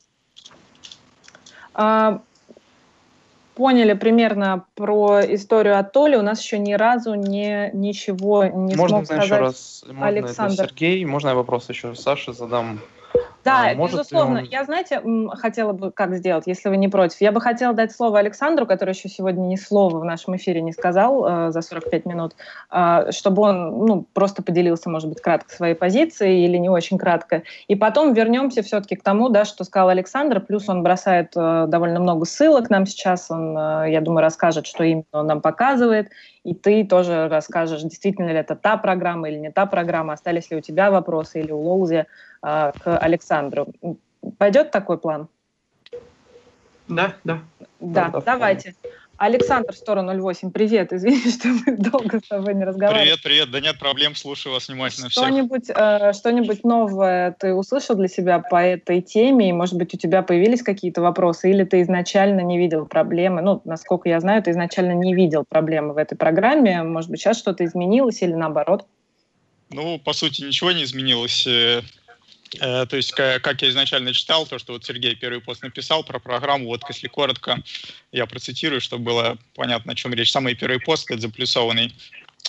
А, поняли примерно про историю от Толи. У нас еще ни разу не, ничего не можно смог сказать еще раз, можно Александр. Сергей, можно я вопрос еще Саше задам? Да, А, может безусловно. он- Я, знаете, хотела бы как сделать, если вы не против. Я бы хотела дать слово Александру, который еще сегодня ни слова в нашем эфире не сказал э, за 45 минут, э, чтобы он ну, просто поделился, может быть, кратко своей позицией или не очень кратко. И потом вернемся все-таки к тому, да, что сказал Александр. Плюс он бросает э, довольно много ссылок нам сейчас. Он, э, я думаю, расскажет, что именно он нам показывает. И ты тоже расскажешь, действительно ли это та программа или не та программа, остались ли у тебя вопросы или у Лоузи к Александру. Пойдет такой план? Да, да. Да, да, давайте. Александр, сторону 08, привет. Извини, что мы долго с тобой не разговаривали. Привет, привет. Да нет проблем, слушаю вас внимательно всех. Что-нибудь, э, что-нибудь новое ты услышал для себя по этой теме? И, может быть, у тебя появились какие-то вопросы? Или ты изначально не видел проблемы? Ну, насколько я знаю, ты изначально не видел проблемы в этой программе. Может быть, сейчас что-то изменилось или наоборот? Ну, по сути, ничего не изменилось. Э, То есть, ка- как я изначально читал, то, что вот Сергей первый пост написал про программу, вот если коротко, я процитирую, чтобы было понятно, о чем речь. Самый первый пост, это заплюсованный.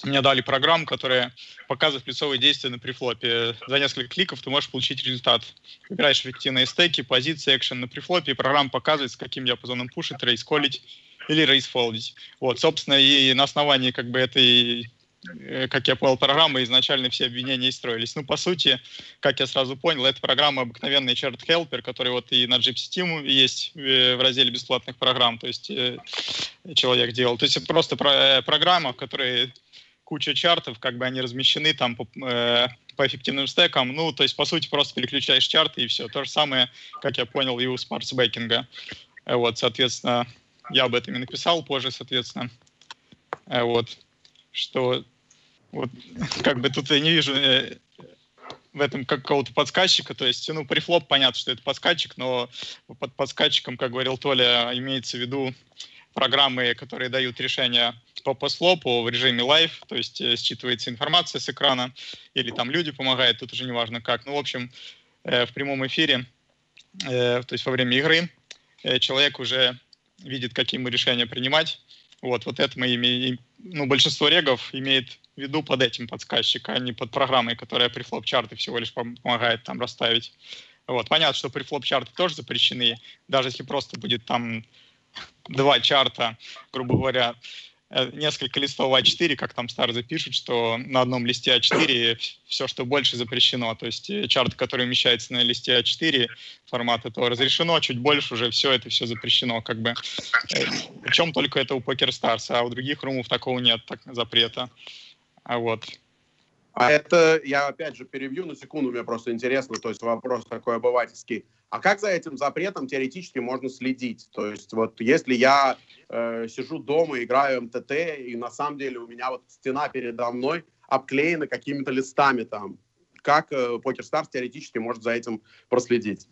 Мне дали программу, которая показывает плюсовые действия на префлопе. За несколько кликов ты можешь получить результат. Выбираешь эффективные стейки, позиции, экшен на префлопе, и программа показывает, с каким диапазоном пушить, рейсколить или рейсфолдить. Вот, собственно, и на основании как бы этой как я понял, программы изначально все обвинения и строились. Ну, по сути, как я сразу понял, это программа обыкновенный Chart Helper, который вот и на Gypsy есть э, в разделе бесплатных программ, то есть э, человек делал. То есть просто про- э, программа, в которой куча чартов, как бы они размещены там по, э, по эффективным стекам. Ну, то есть, по сути, просто переключаешь чарты и все. То же самое, как я понял, и у смартсбекинга. Э, вот, соответственно, я об этом и написал позже, соответственно. Э, вот, что вот как бы тут я не вижу э, в этом какого-то подсказчика, то есть, ну, прифлоп, понятно, что это подсказчик, но под подсказчиком, как говорил Толя, имеется в виду программы, которые дают решения по послопу в режиме live, то есть э, считывается информация с экрана, или там люди помогают, тут уже неважно как. Ну, в общем, э, в прямом эфире, то есть во время игры, человек уже видит, какие ему решения принимать. Вот, вот это мы имеем, ну, большинство регов имеет в виду под этим подсказчик, а не под программой, которая при флоп-чарты всего лишь помогает там расставить. Вот, понятно, что при флоп-чарты тоже запрещены, даже если просто будет там два чарта, грубо говоря, несколько листов А4, как там старые пишут, что на одном листе А4 все, что больше, запрещено. То есть э, чарт, который умещается на листе А4 формата, то разрешено, чуть больше уже все это все запрещено. Как бы. Э, Причем только это у PokerStars, а у других румов такого нет так, запрета. А вот. А это, я опять же перевью на секунду, мне просто интересно, то есть вопрос такой обывательский. А как за этим запретом теоретически можно следить? То есть вот если я э, сижу дома, играю МТТ, и на самом деле у меня вот стена передо мной обклеена какими-то листами там, как э, PokerStars теоретически может за этим проследить?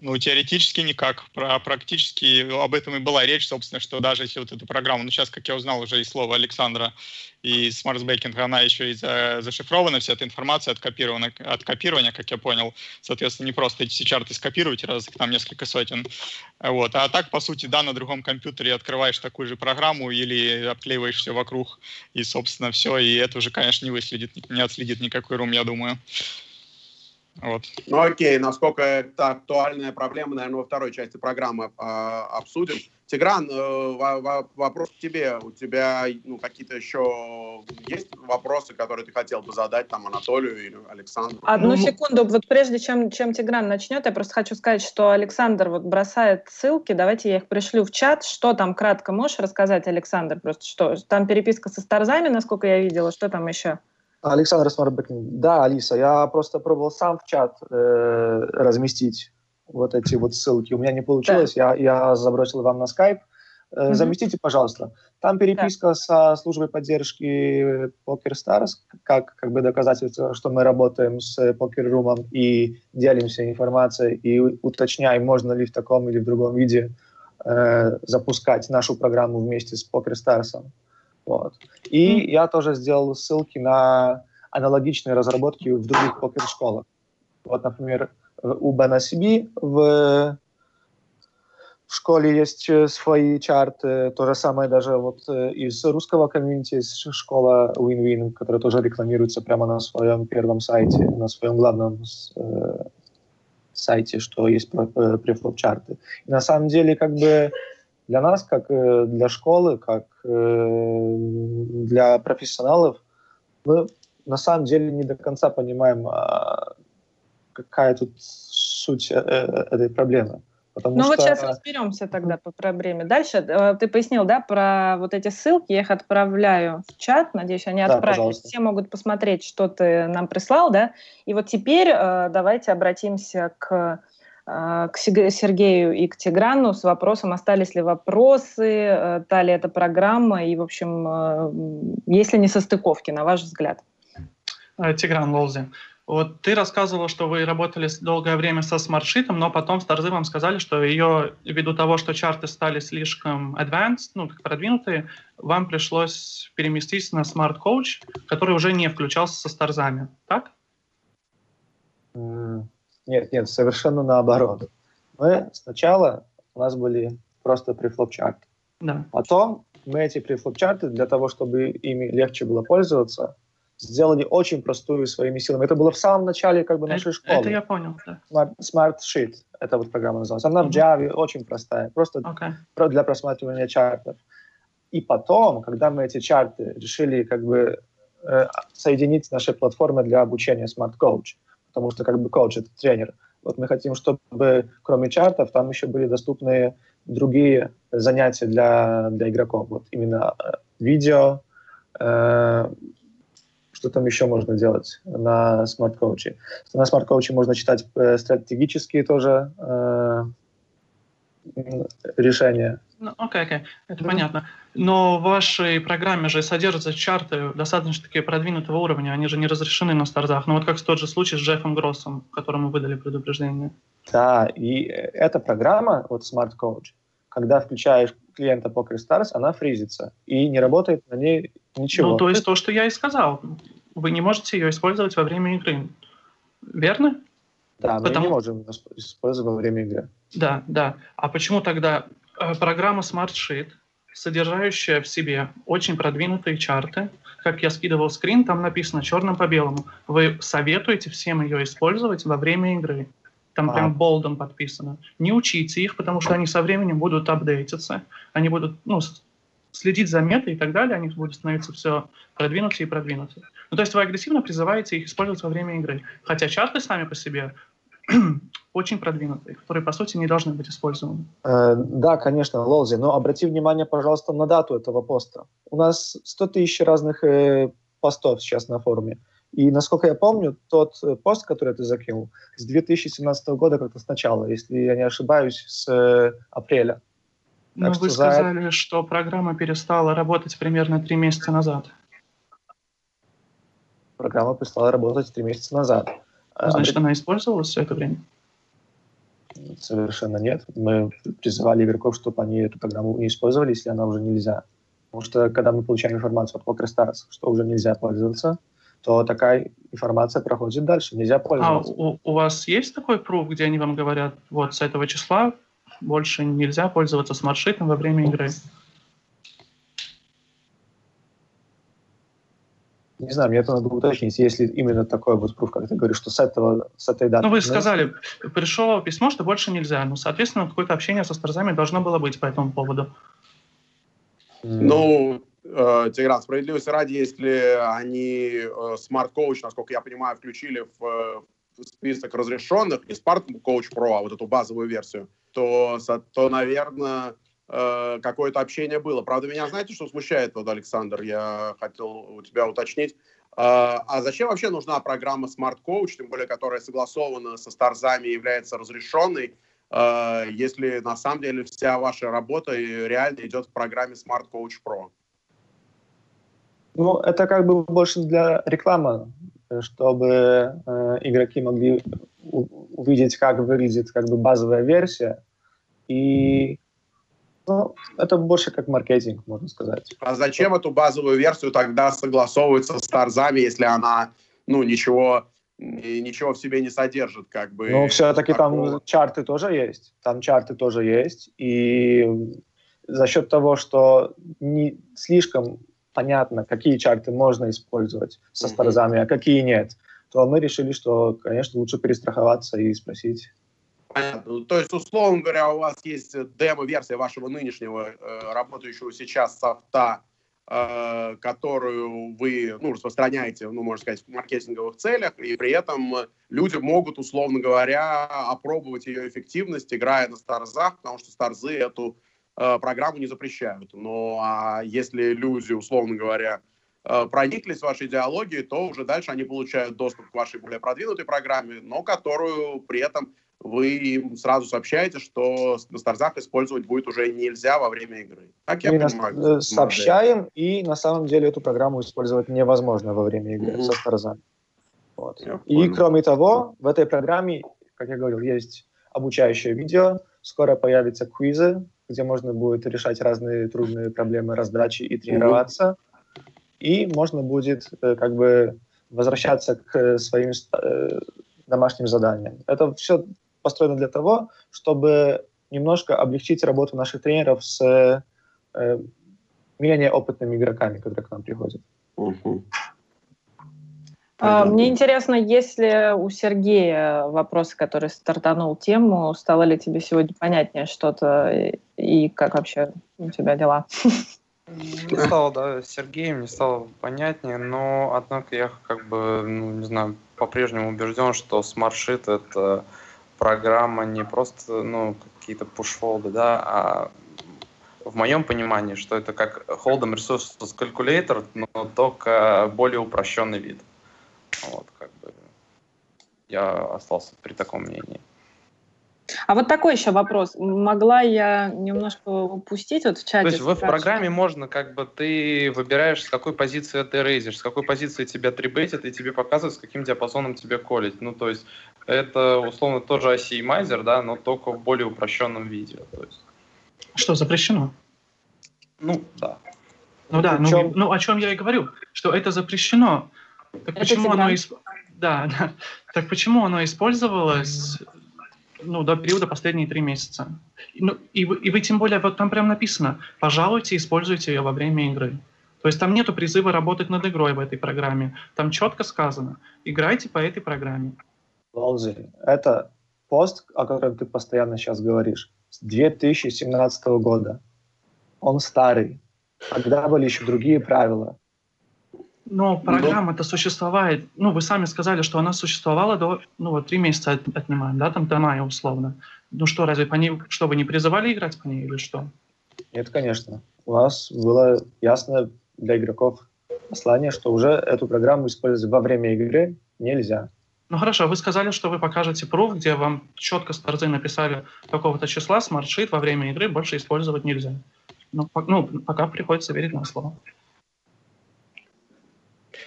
Ну, теоретически никак. Про, практически об этом и была речь, собственно, что даже если вот эту программу, ну, сейчас, как я узнал уже из слова Александра и Smart Baking, она еще и за, зашифрована, вся эта информация откопирована, от копирования, как я понял. Соответственно, не просто эти чарты скопировать, раз их там несколько сотен. Вот. А так, по сути, да, на другом компьютере открываешь такую же программу или обклеиваешь все вокруг, и, собственно, все, и это уже, конечно, не выследит, не отследит никакой рум, я думаю. Вот. Ну окей, насколько это актуальная проблема, наверное, во второй части программы э, обсудим. Тигран, э, вопрос к тебе. У тебя ну, какие-то еще есть вопросы, которые ты хотел бы задать там Анатолию или Александру? Одну ну, секунду, вот прежде чем, чем Тигран начнет, я просто хочу сказать, что Александр вот бросает ссылки, давайте я их пришлю в чат. Что там кратко можешь рассказать, Александр? Просто что? Там переписка со Старзами, насколько я видела, что там еще? Александр Смарбекин. Да, Алиса, я просто пробовал сам в чат э, разместить вот эти вот ссылки. У меня не получилось, да. я, я забросил вам на скайп. Э, mm Заместите, пожалуйста. Там переписка да. со службой поддержки PokerStars, как, как бы доказательство, что мы работаем с покер-румом и делимся информацией, и уточняем, можно ли в таком или в другом виде э, запускать нашу программу вместе с PokerStars. Вот. И mm. я тоже сделал ссылки на аналогичные разработки в других покер-школах. Вот, например, у BNCB в, в школе есть свои чарты, то же самое даже вот из русского комьюнити есть школа Win-Win, которая тоже рекламируется прямо на своем первом сайте, на своем главном э, сайте, что есть префлоп чарты. И на самом деле, как бы для нас, как э, для школы, как э, для профессионалов, мы на самом деле не до конца понимаем, а, какая тут суть э, этой проблемы. Потому ну что... вот сейчас разберемся тогда по проблеме. Дальше ты пояснил, да, про вот эти ссылки, я их отправляю в чат, надеюсь, они да, отправились. Все могут посмотреть, что ты нам прислал, да. И вот теперь давайте обратимся к к Сергею и к Тиграну с вопросом, остались ли вопросы, э, та ли эта программа, и, в общем, э, есть ли несостыковки, на ваш взгляд? Э, Тигран Волзи. Вот ты рассказывала, что вы работали долгое время со смартшитом, но потом Старзы вам сказали, что ее, ввиду того, что чарты стали слишком advanced, ну, как продвинутые, вам пришлось переместиться на Coach, который уже не включался со Старзами, так? Нет, нет, совершенно наоборот. Мы сначала, у нас были просто префлоп-чарты. Да. Потом мы эти префлоп-чарты для того, чтобы ими легче было пользоваться, сделали очень простую своими силами. Это было в самом начале как бы это, нашей школы. Это я понял, да. Smart, Smart Sheet, это вот программа называлась. Она mm-hmm. в Java очень простая, просто okay. для просматривания чартов. И потом, когда мы эти чарты решили как бы э, соединить с нашей платформой для обучения Smart Coach, потому что как бы коуч — это тренер. Вот мы хотим, чтобы кроме чартов там еще были доступны другие занятия для, для игроков. Вот именно э, видео, э, что там еще можно делать на Smart Coach е. На Smart Coach е можно читать э, стратегические тоже э, решения. Ну, окей, окей, это да. понятно. Но в вашей программе же содержатся чарты достаточно такие продвинутого уровня, они же не разрешены на стартах. Ну вот как тот же случай с Джеффом Гроссом, которому выдали предупреждение. Да, и эта программа, вот Smart Coach, когда включаешь клиента PokerStars, она фризится и не работает на ней ничего. Ну, то есть то, что я и сказал. Вы не можете ее использовать во время игры. Верно? Да, мы Потому... не можем использовать во время игры. Да, да. А почему тогда э, программа SmartSheet, содержащая в себе очень продвинутые чарты, как я скидывал скрин, там написано черным по белому, вы советуете всем ее использовать во время игры? Там а. прям болдом подписано. Не учите их, потому что они со временем будут апдейтиться, они будут ну, следить за метой и так далее, они будут становиться все продвинутее и продвинутее. Ну, то есть вы агрессивно призываете их использовать во время игры. Хотя чарты сами по себе очень продвинутые, которые, по сути, не должны быть использованы. Э, да, конечно, Лолзи, но обрати внимание, пожалуйста, на дату этого поста. У нас 100 тысяч разных э, постов сейчас на форуме. И, насколько я помню, тот э, пост, который ты закинул, с 2017 года как-то сначала, если я не ошибаюсь, с э, апреля. Ну, вы за... сказали, что программа перестала работать примерно три месяца назад. Программа перестала работать три месяца назад. Значит, она использовалась все это время? Совершенно нет. Мы призывали игроков, чтобы они эту программу не использовали, если она уже нельзя. Потому что, когда мы получаем информацию от PokerStars, что уже нельзя пользоваться, то такая информация проходит дальше, нельзя а пользоваться. А у, у вас есть такой пруф, где они вам говорят, вот с этого числа больше нельзя пользоваться Smart Sheet ом во время игры? Не знаю, мне это надо уточнить, если именно такой вот пруф, как ты говоришь, что с этого, с этой даты... Ну, вы сказали, пришло письмо, что больше нельзя. Ну, соответственно, какое-то общение со старзами должно было быть по этому поводу. Ну, э, Тигран, справедливости ради, если они э, Smart Coach, насколько я понимаю, включили в, в список разрешенных, не Smart Coach Pro, а вот эту базовую версию, то, то наверное, э, какое-то общение было. Правда, меня знаете, что смущает, вот, Александр, я хотел у тебя уточнить. Э, а зачем вообще нужна программа Smart Coach, тем более, которая согласована со Старзами и является разрешенной, э, если на самом деле вся ваша работа реально идет в программе Smart Coach Pro? Ну, это как бы больше для рекламы, чтобы э, игроки могли увидеть, как выглядит как бы базовая версия. И ну, это больше как маркетинг, можно сказать. А зачем эту базовую версию тогда согласовывать со Старзами, если она, ну, ничего ничего в себе не содержит, как бы. Ну, все-таки там чарты тоже есть. Там чарты тоже есть. И за счет того, что не слишком понятно, какие чарты можно использовать со mm-hmm. старзами, а какие нет, то мы решили, что, конечно, лучше перестраховаться и спросить. Понятно. То есть, условно говоря, у вас есть демо-версия вашего нынешнего э, работающего сейчас софта, э, которую вы ну, распространяете, ну, можно сказать, в маркетинговых целях, и при этом люди могут, условно говоря, опробовать ее эффективность, играя на старзах, потому что старзы эту Э, программу не запрещают. Но а если люди, условно говоря, э, прониклись вашей идеологии, то уже дальше они получают доступ к вашей более продвинутой программе, но которую при этом вы им сразу сообщаете, что на старзах использовать будет уже нельзя во время игры. Так я Мы понимаю. Э, сообщаем, и на самом деле эту программу использовать невозможно во время игры mm-hmm. со старзами. Вот. И кроме того, в этой программе, как я говорил, есть обучающее видео, скоро появятся квизы, где можно будет решать разные трудные проблемы раздачи и тренироваться. И можно будет э, как бы возвращаться к своим э, домашним заданиям. Это все построено для того, чтобы немножко облегчить работу наших тренеров с э, менее опытными игроками, которые к нам приходят. Uh-huh. А, мне интересно, есть ли у Сергея вопросы, который стартанул тему, стало ли тебе сегодня понятнее что-то и как вообще у тебя дела? Не стало, да, Сергей, мне стало понятнее, но однако я как бы, ну, не знаю, по-прежнему убежден, что SmartSheet — это программа не просто, ну, какие-то пушфолды, да, а в моем понимании, что это как Hold'em Resources Calculator, но только более упрощенный вид. Вот, как бы я остался при таком мнении. А вот такой еще вопрос. Могла я немножко упустить вот в чате? То есть в, в программе можно, как бы, ты выбираешь, с какой позиции ты рейзишь, с какой позиции тебя трибейтит, и тебе показывают, с каким диапазоном тебе колить. Ну, то есть это, условно, тоже OCMizer, да, но только в более упрощенном виде. То есть. Что, запрещено? Ну, да. Ну да, ну, ну о чем я и говорю, что это запрещено. Так это почему оно... Исп... Да, да. Так почему оно использовалось ну, до периода последние три месяца. Ну, и, вы, и вы тем более, вот там прям написано, пожалуйте, используйте ее во время игры. То есть там нету призыва работать над игрой в этой программе. Там четко сказано, играйте по этой программе. Лолзи, это пост, о котором ты постоянно сейчас говоришь, с 2017 года. Он старый. Тогда были еще другие правила. Но ну, программа-то существует. Ну, вы сами сказали, что она существовала до, ну, вот три месяца от, отнимаем, да, там до мая условно. Ну что, разве по ней, что, вы не призывали играть по ней или что? Нет, конечно. У нас было ясно для игроков послание, что уже эту программу использовать во время игры нельзя. Ну хорошо, вы сказали, что вы покажете пруф, где вам четко Старзы написали какого-то числа, smart sheet во время игры больше использовать нельзя. Ну, по, ну, пока приходится верить на слово.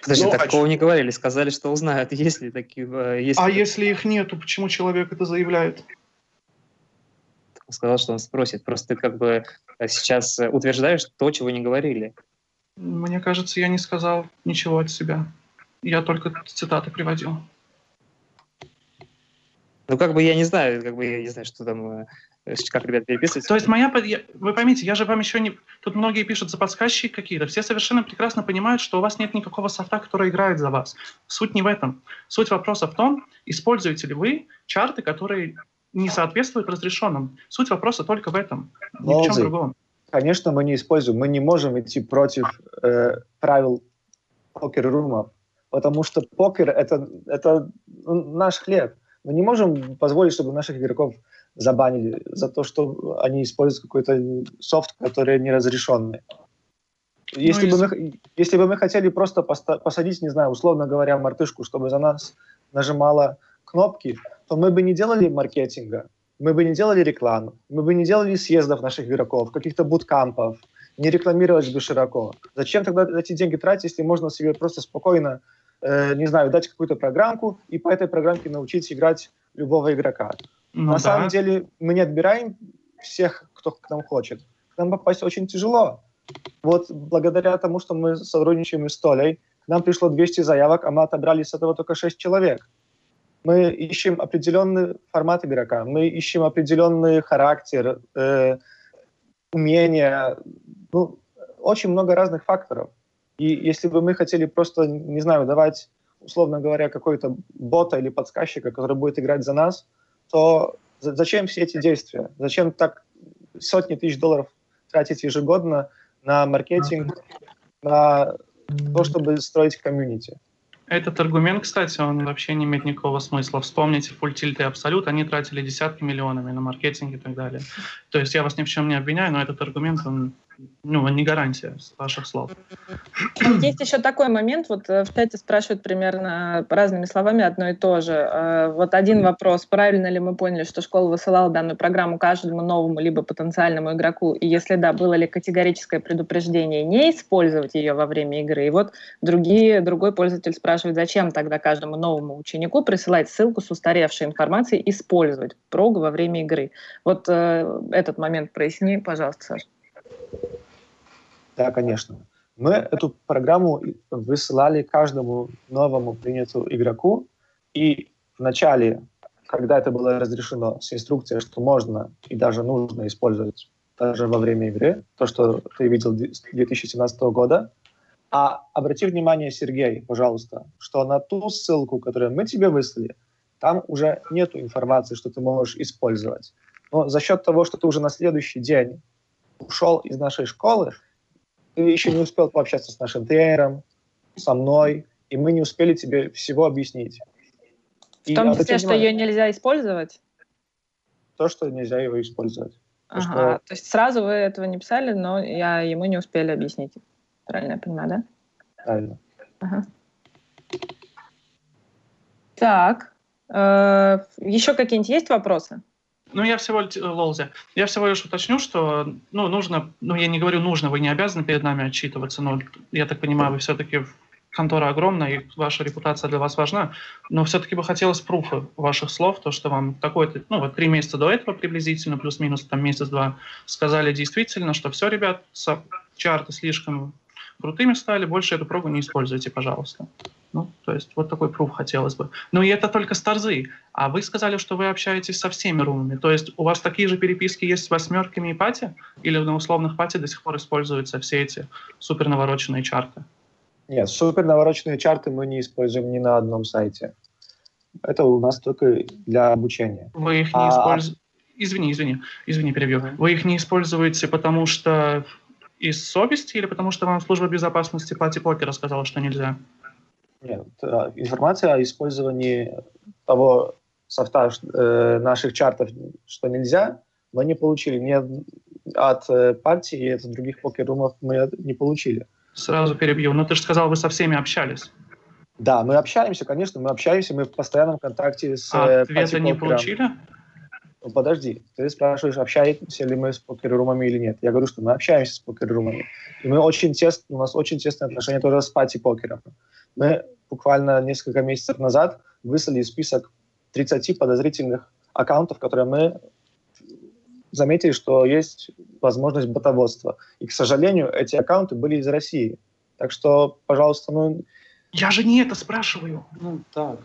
Подожди, ну, такого а не говорили, сказали, что узнают, есть ли такие... Э, есть а ли... если их нету, почему человек это заявляет? Сказал, что он спросит. Просто ты как бы э, сейчас э, утверждаешь то, чего не говорили. Мне кажется, я не сказал ничего от себя. Я только цитаты приводил. Ну, как бы я не знаю, как бы я не знаю, что там как ребята переписываются. То есть моя, вы поймите, я же вам еще не... Тут многие пишут за подсказчики какие-то. Все совершенно прекрасно понимают, что у вас нет никакого софта, который играет за вас. Суть не в этом. Суть вопроса в том, используете ли вы чарты, которые не соответствуют разрешенным. Суть вопроса только в этом, ни в чем другом. Конечно, мы не используем. Мы не можем идти против э, правил покер-румов, потому что покер это, — это наш хлеб. Мы не можем позволить, чтобы наших игроков забанили за то, что они используют какой-то софт, который не разрешенный. Если, ну, бы мы, если бы мы хотели просто посадить, не знаю, условно говоря, мартышку, чтобы за нас нажимала кнопки, то мы бы не делали маркетинга, мы бы не делали рекламу, мы бы не делали съездов наших игроков, каких-то буткампов, не рекламировать бы широко. Зачем тогда эти деньги тратить, если можно себе просто спокойно, э, не знаю, дать какую-то программку и по этой программке научить играть любого игрока? Ну, На да. самом деле мы не отбираем всех, кто к нам хочет. К нам попасть очень тяжело. Вот благодаря тому, что мы сотрудничаем с Толей, к нам пришло 200 заявок, а мы отобрали с этого только 6 человек. Мы ищем определенный формат игрока, мы ищем определенный характер, э, умения, ну, очень много разных факторов. И если бы мы хотели просто, не знаю, давать, условно говоря, какой-то бота или подсказчика, который будет играть за нас – то зачем все эти действия? Зачем так сотни тысяч долларов тратить ежегодно на маркетинг, на то, чтобы строить комьюнити? Этот аргумент, кстати, он вообще не имеет никакого смысла. Вспомните Tilt и Absolute, они тратили десятки миллионами на маркетинг и так далее. То есть я вас ни в чем не обвиняю, но этот аргумент, он ну, не гарантия ваших слов. Есть еще такой момент, вот э, в чате спрашивают примерно разными словами одно и то же. Э, вот один вопрос, правильно ли мы поняли, что школа высылала данную программу каждому новому либо потенциальному игроку, и если да, было ли категорическое предупреждение не использовать ее во время игры? И вот другие, другой пользователь спрашивает, зачем тогда каждому новому ученику присылать ссылку с устаревшей информацией использовать прогу во время игры? Вот э, этот момент проясни, пожалуйста, Саша. Да, конечно. Мы эту программу высылали каждому новому принятому игроку, и в начале, когда это было разрешено с инструкцией, что можно и даже нужно использовать даже во время игры, то, что ты видел с 2017 года, а обрати внимание, Сергей, пожалуйста, что на ту ссылку, которую мы тебе выслали, там уже нет информации, что ты можешь использовать. Но за счет того, что ты уже на следующий день ушел из нашей школы, ты еще не успел пообщаться с нашим тренером, со мной, и мы не успели тебе всего объяснить. В том числе, что ее нельзя использовать? То, что нельзя его использовать. Ага, что... то есть сразу вы этого не писали, но я ему не успели объяснить. Правильно я понимаю, да? Правильно. Ага. Так, э, еще какие-нибудь есть вопросы? Ну, я всего лишь, Лолзе, я всего лишь уточню, что, ну, нужно, ну, я не говорю нужно, вы не обязаны перед нами отчитываться, но, я так понимаю, вы все-таки контора огромная, и ваша репутация для вас важна, но все-таки бы хотелось пруфа ваших слов, то, что вам такой-то, ну, вот три месяца до этого приблизительно, плюс-минус там месяц-два, сказали действительно, что все, ребят, чарты слишком крутыми стали, больше эту прогу не используйте, пожалуйста. Ну, то есть вот такой пруф хотелось бы. Ну и это только старзы. А вы сказали, что вы общаетесь со всеми румами. То есть у вас такие же переписки есть с восьмерками и пати? Или на условных пати до сих пор используются все эти супер навороченные чарты? Нет, супер навороченные чарты мы не используем ни на одном сайте. Это у нас только для обучения. Вы их не а... используете? Извини, извини, извини, перебью. Вы их не используете, потому что из совести или потому что вам служба безопасности Пати Покера сказала, что нельзя? Нет, э, информация о использовании того софта э, наших чартов, что нельзя, мы не получили. Ни от э, партии и от других покерумов мы не получили. Сразу перебью. Но ты же сказал, вы со всеми общались. Да, мы общаемся, конечно, мы общаемся, мы в постоянном контакте с А ответа не получили? Ну, подожди, ты спрашиваешь, общаемся ли мы с покер-румами или нет. Я говорю, что мы общаемся с покер-румами. И мы очень тесно, у нас очень тесные отношения тоже с пати-покером. Мы буквально несколько месяцев назад выслали список 30 подозрительных аккаунтов, которые мы заметили, что есть возможность ботоводства. И, к сожалению, эти аккаунты были из России. Так что, пожалуйста, ну... Я же не это спрашиваю. Ну, так.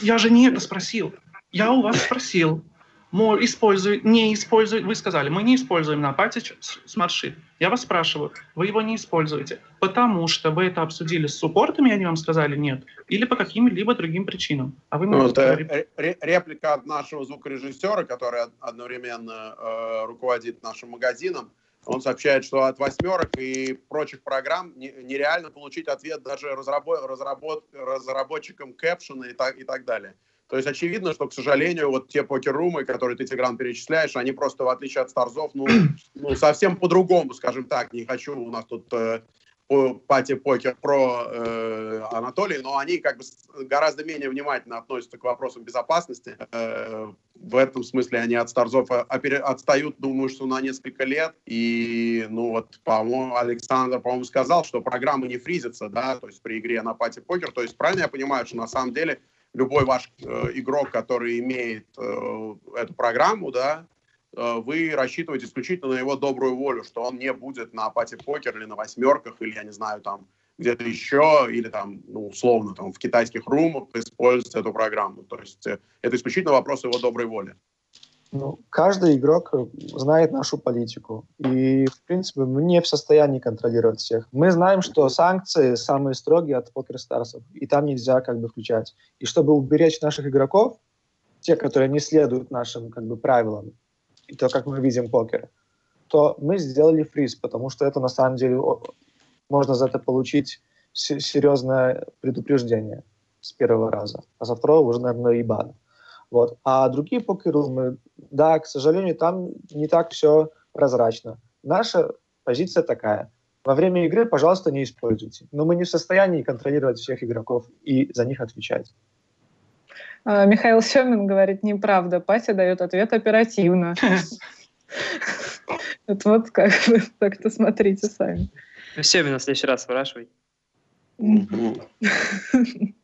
Я же не это спросил. Я у вас спросил, использует, не использует, вы сказали, мы не используем на Apache Smart Я вас спрашиваю, вы его не используете, потому что вы это обсудили с суппортами, они вам сказали нет, или по каким-либо другим причинам? А вы ну, это реплика от нашего звукорежиссера, который одновременно э, руководит нашим магазином. Он сообщает, что от восьмерок и прочих программ нереально получить ответ даже разработ, разработ, разработчикам кэпшена и так, и так далее. То есть очевидно, что, к сожалению, вот те покер-румы, которые ты, Тигран, перечисляешь, они просто, в отличие от Старзов, ну, ну совсем по-другому, скажем так. Не хочу у нас тут э, пати покер про э, Анатолий, но они как бы гораздо менее внимательно относятся к вопросам безопасности. Э, в этом смысле они от Старзов отстают, думаю, что на несколько лет. И, ну вот, по-моему, Александр, по-моему, сказал, что программы не фризятся, да, то есть при игре на пати покер. То есть правильно я понимаю, что на самом деле любой ваш э, игрок, который имеет э, эту программу, да, э, вы рассчитываете исключительно на его добрую волю, что он не будет на пати покер или на восьмерках, или, я не знаю, там, где-то еще, или там, ну, условно, там, в китайских румах использовать эту программу. То есть это исключительно вопрос его доброй воли. Ну, каждый игрок э, знает нашу политику. И, в принципе, мы не в состоянии контролировать всех. Мы знаем, что санкции самые строгие от покерстарсов, и там нельзя как бы включать. И чтобы уберечь наших игроков, те, которые не следуют нашим как бы правилам, и то, как мы видим покер, то мы сделали фриз, потому что это на самом деле можно за это получить серьезное предупреждение с первого раза. А со второго уже, наверное, и бан. Вот. А другие покерумы, да, к сожалению, там не так все прозрачно. Наша позиция такая. Во время игры, пожалуйста, не используйте. Но мы не в состоянии контролировать всех игроков и за них отвечать. А, Михаил Семин говорит, неправда, Пася дает ответ оперативно. Вот как вы так-то смотрите сами. Семина в следующий раз спрашивай.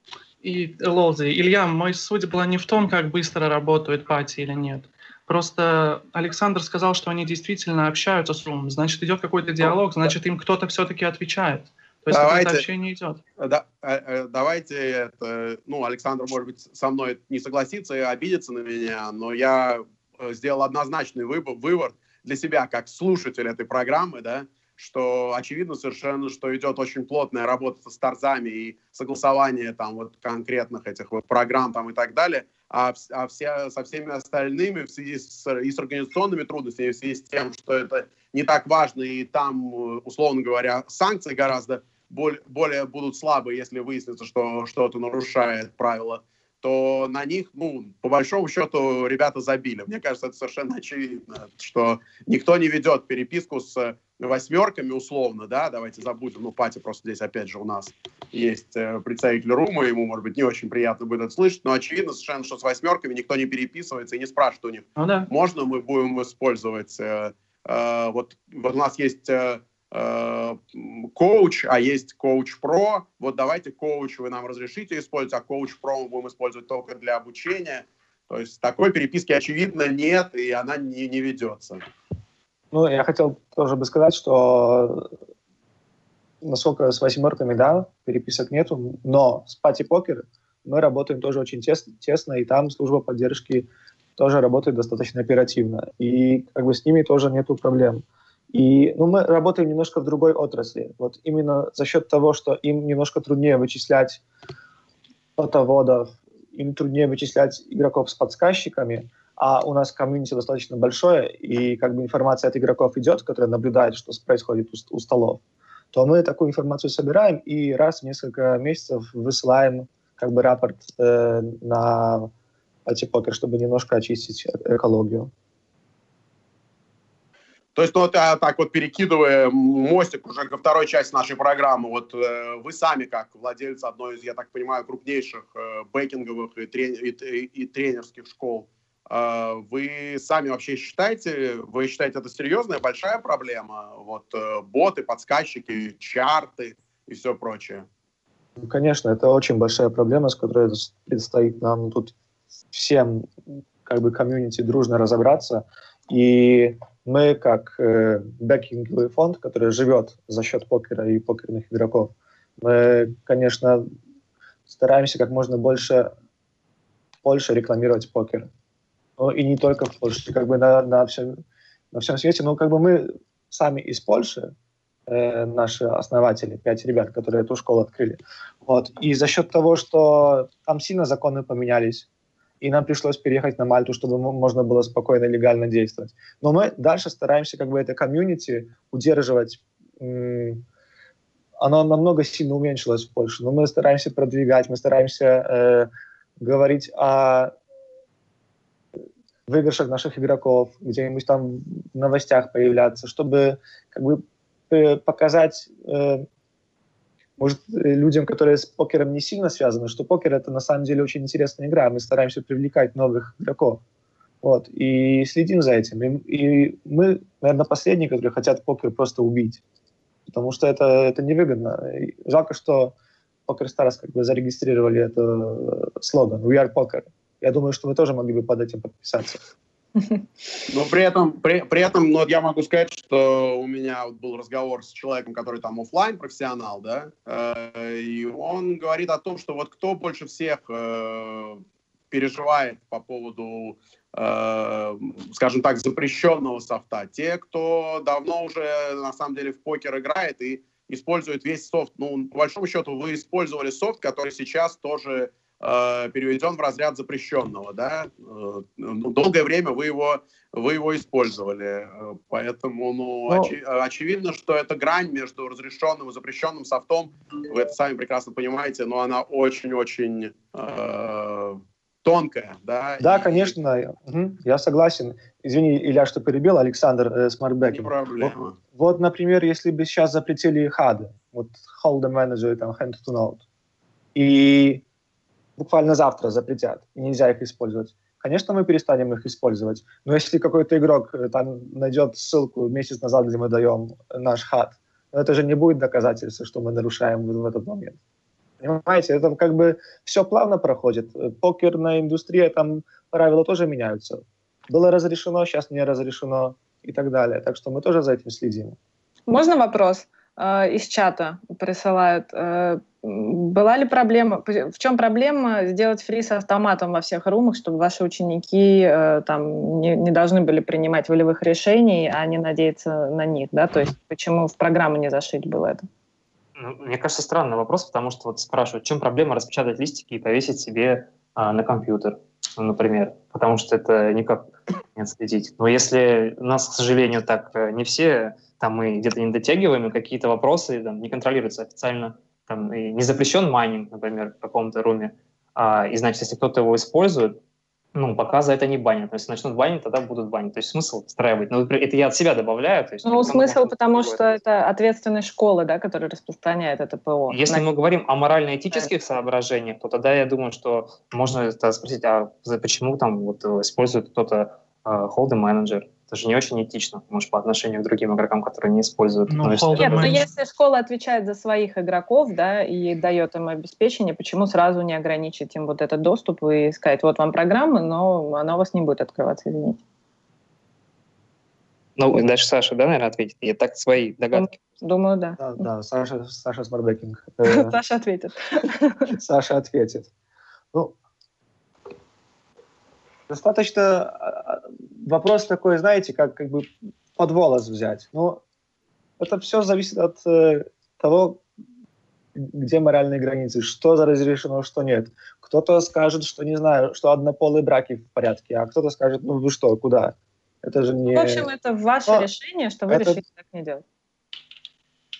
и Лолзи. Илья, мой суть была не в том, как быстро работают пати или нет. Просто Александр сказал, что они действительно общаются с Румом. Значит, идет какой-то диалог, значит, им кто-то все-таки отвечает. То есть давайте, общение идет. Да, э, э, давайте, это, ну, Александр, может быть, со мной не согласится и обидится на меня, но я э, сделал однозначный выбор, вывод для себя как слушатель этой программы, да, что очевидно совершенно, что идет очень плотная работа с торзами и согласование там вот конкретных этих вот программ там и так далее, а, а все, со всеми остальными в связи с, и с организационными трудностями, в связи с тем, что это не так важно, и там, условно говоря, санкции гораздо более, более будут слабые, если выяснится, что что-то нарушает правила то на них, ну, по большому счету, ребята забили. Мне кажется, это совершенно очевидно, что никто не ведет переписку с восьмерками условно, да, давайте забудем, ну, Пати просто здесь опять же у нас есть э, представитель Рума, ему, может быть, не очень приятно будет это слышать, но очевидно совершенно, что с восьмерками никто не переписывается и не спрашивает у них, ну, да. можно мы будем использовать, э, э, вот, вот у нас есть э, э, коуч, а есть коуч про, вот давайте коуч вы нам разрешите использовать, а коуч про мы будем использовать только для обучения, то есть такой переписки, очевидно, нет, и она не, не ведется. Ну, я хотел тоже бы сказать, что насколько с восьмерками, да, переписок нету, но с пати покер мы работаем тоже очень тесно, тесно, и там служба поддержки тоже работает достаточно оперативно. И как бы с ними тоже нету проблем. И ну, мы работаем немножко в другой отрасли. Вот именно за счет того, что им немножко труднее вычислять фотоводов, им труднее вычислять игроков с подсказчиками, а у нас комьюнити достаточно большое, и как бы информация от игроков идет, которая наблюдает, что происходит у, у столов, то мы такую информацию собираем и раз в несколько месяцев высылаем как бы рапорт э, на Альтипокер, чтобы немножко очистить экологию. То есть, ну, вот, а, так вот перекидывая мостик уже ко второй части нашей программы, вот э, вы сами, как владельцы одной из, я так понимаю, крупнейших э, бэкинговых и, трени- и, и, и тренерских школ, вы сами вообще считаете, вы считаете это серьезная, большая проблема? Вот э, боты, подсказчики, чарты и все прочее. Ну, конечно, это очень большая проблема, с которой предстоит нам тут всем как бы комьюнити дружно разобраться. И мы, как э, бэкинговый фонд, который живет за счет покера и покерных игроков, мы, конечно, стараемся как можно больше, больше рекламировать покер ну, и не только в Польше, как бы на, на, всем, на всем свете. Но как бы мы сами из Польши, э, наши основатели, пять ребят, которые эту школу открыли. Вот. И за счет того, что там сильно законы поменялись, и нам пришлось переехать на Мальту, чтобы можно было спокойно и легально действовать. Но мы дальше стараемся как бы это комьюнити удерживать. Оно намного сильно уменьшилось в Польше, но мы стараемся продвигать, мы стараемся э, говорить о выигрышах наших игроков, где-нибудь там в новостях появляться, чтобы как бы э, показать, э, может, людям, которые с покером не сильно связаны, что покер это на самом деле очень интересная игра, мы стараемся привлекать новых игроков. Вот, и следим за этим. И, и мы, наверное, последние, которые хотят покер просто убить. Потому что это, это невыгодно. И жалко, что Poker Stars как бы зарегистрировали это э, слоган «We are poker». Я думаю, что вы тоже могли бы под этим подписаться. Но при этом, при, при этом, ну, я могу сказать, что у меня вот был разговор с человеком, который там офлайн профессионал, да, э, и он говорит о том, что вот кто больше всех э, переживает по поводу, э, скажем так, запрещенного софта. Те, кто давно уже на самом деле в покер играет и использует весь софт. Ну, по большому счету, вы использовали софт, который сейчас тоже переведен в разряд запрещенного, да, э, ну, долгое время вы его, вы его использовали, э, поэтому, ну, Но... очи- очевидно, что эта грань между разрешенным и запрещенным софтом, вы это сами прекрасно понимаете, но она очень-очень э, тонкая, да. Да, и... конечно, угу, я согласен. Извини, Илья, что перебил, Александр э, Смартбекинг. Не проблема. Вот, вот, например, если бы сейчас запретили HUD ы, вот Hold'em Manager, там, Hand2Note, и буквально завтра запретят, и нельзя их использовать. Конечно, мы перестанем их использовать, но если какой-то игрок э, там найдет ссылку месяц назад, где мы даем наш HUD, это же не будет доказательство, что мы нарушаем в, этот момент. Понимаете, это как бы все плавно проходит. Покерная индустрия, там правила тоже меняются. Было разрешено, сейчас не разрешено и так далее. Так что мы тоже за этим следим. Можно вопрос? Э, из чата присылают. Э, была ли проблема, в чем проблема сделать фри с автоматом во всех румах, чтобы ваши ученики э, там не, не должны были принимать волевых решений, а не надеяться на них, да? То есть почему в программу не зашить было это? Ну, мне кажется, странный вопрос, потому что вот спрашивают, в чем проблема распечатать листики и повесить себе а, на компьютер, например, потому что это никак не отследить. Но если нас, к сожалению, так не все там мы где-то не дотягиваем, и какие-то вопросы там, не контролируются официально, там, и не запрещен майнинг, например, в каком-то руме, А, и значит, если кто-то его использует, ну, пока за это не банят. Но если начнут банить, тогда будут банить. То есть смысл встраивать. Ну, это я от себя добавляю. То есть, ну, смысл, потому что это ответственность школы, да, которая распространяет это ПО. Если мы говорим о морально-этических соображениях, то тогда я думаю, что можно это спросить, а почему там вот использует кто-то hold manager? Это же не очень этично, может, по отношению к другим игрокам, которые не используют. Ну, Нет, но если школа отвечает за своих игроков, да, и дает им обеспечение, почему сразу не ограничить им вот этот доступ и сказать, вот вам программа, но она у вас не будет открываться, извините. Ну, дальше Саша, да, наверное, ответит? Я так свои догадки. Думаю, да. Да, да Саша, Саша Смарбекинг. Саша ответит. Саша ответит. Ну, достаточно а, а, вопрос такой, знаете, как, как бы под волос взять. Но это все зависит от э, того, где моральные границы, что разрешено, что нет. Кто-то скажет, что, не знаю, что однополые браки в порядке, а кто-то скажет, ну вы что, куда? Это же не... В общем, это ваше Но решение, что вы это... решили так не делать.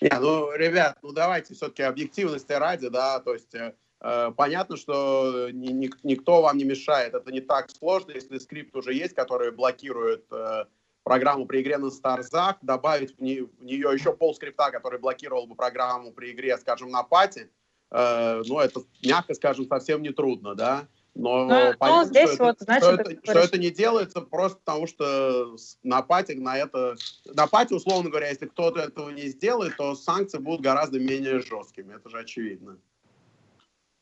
Не, ну, ребят, ну давайте все-таки объективности ради, да, то есть Э, понятно, что ни, никто вам не мешает. Это не так сложно, если скрипт уже есть, который блокирует э, программу при игре на Старзах, добавить в, не, в нее еще пол скрипта, который блокировал бы программу при игре, скажем, на пати. Э, ну, это, мягко скажем, совсем не трудно, да. Но, но, ну, понятно, но здесь что, вот, это, значит, что, это, что это не делается просто потому, что на пати на это... На пати, условно говоря, если кто-то этого не сделает, то санкции будут гораздо менее жесткими. Это же очевидно.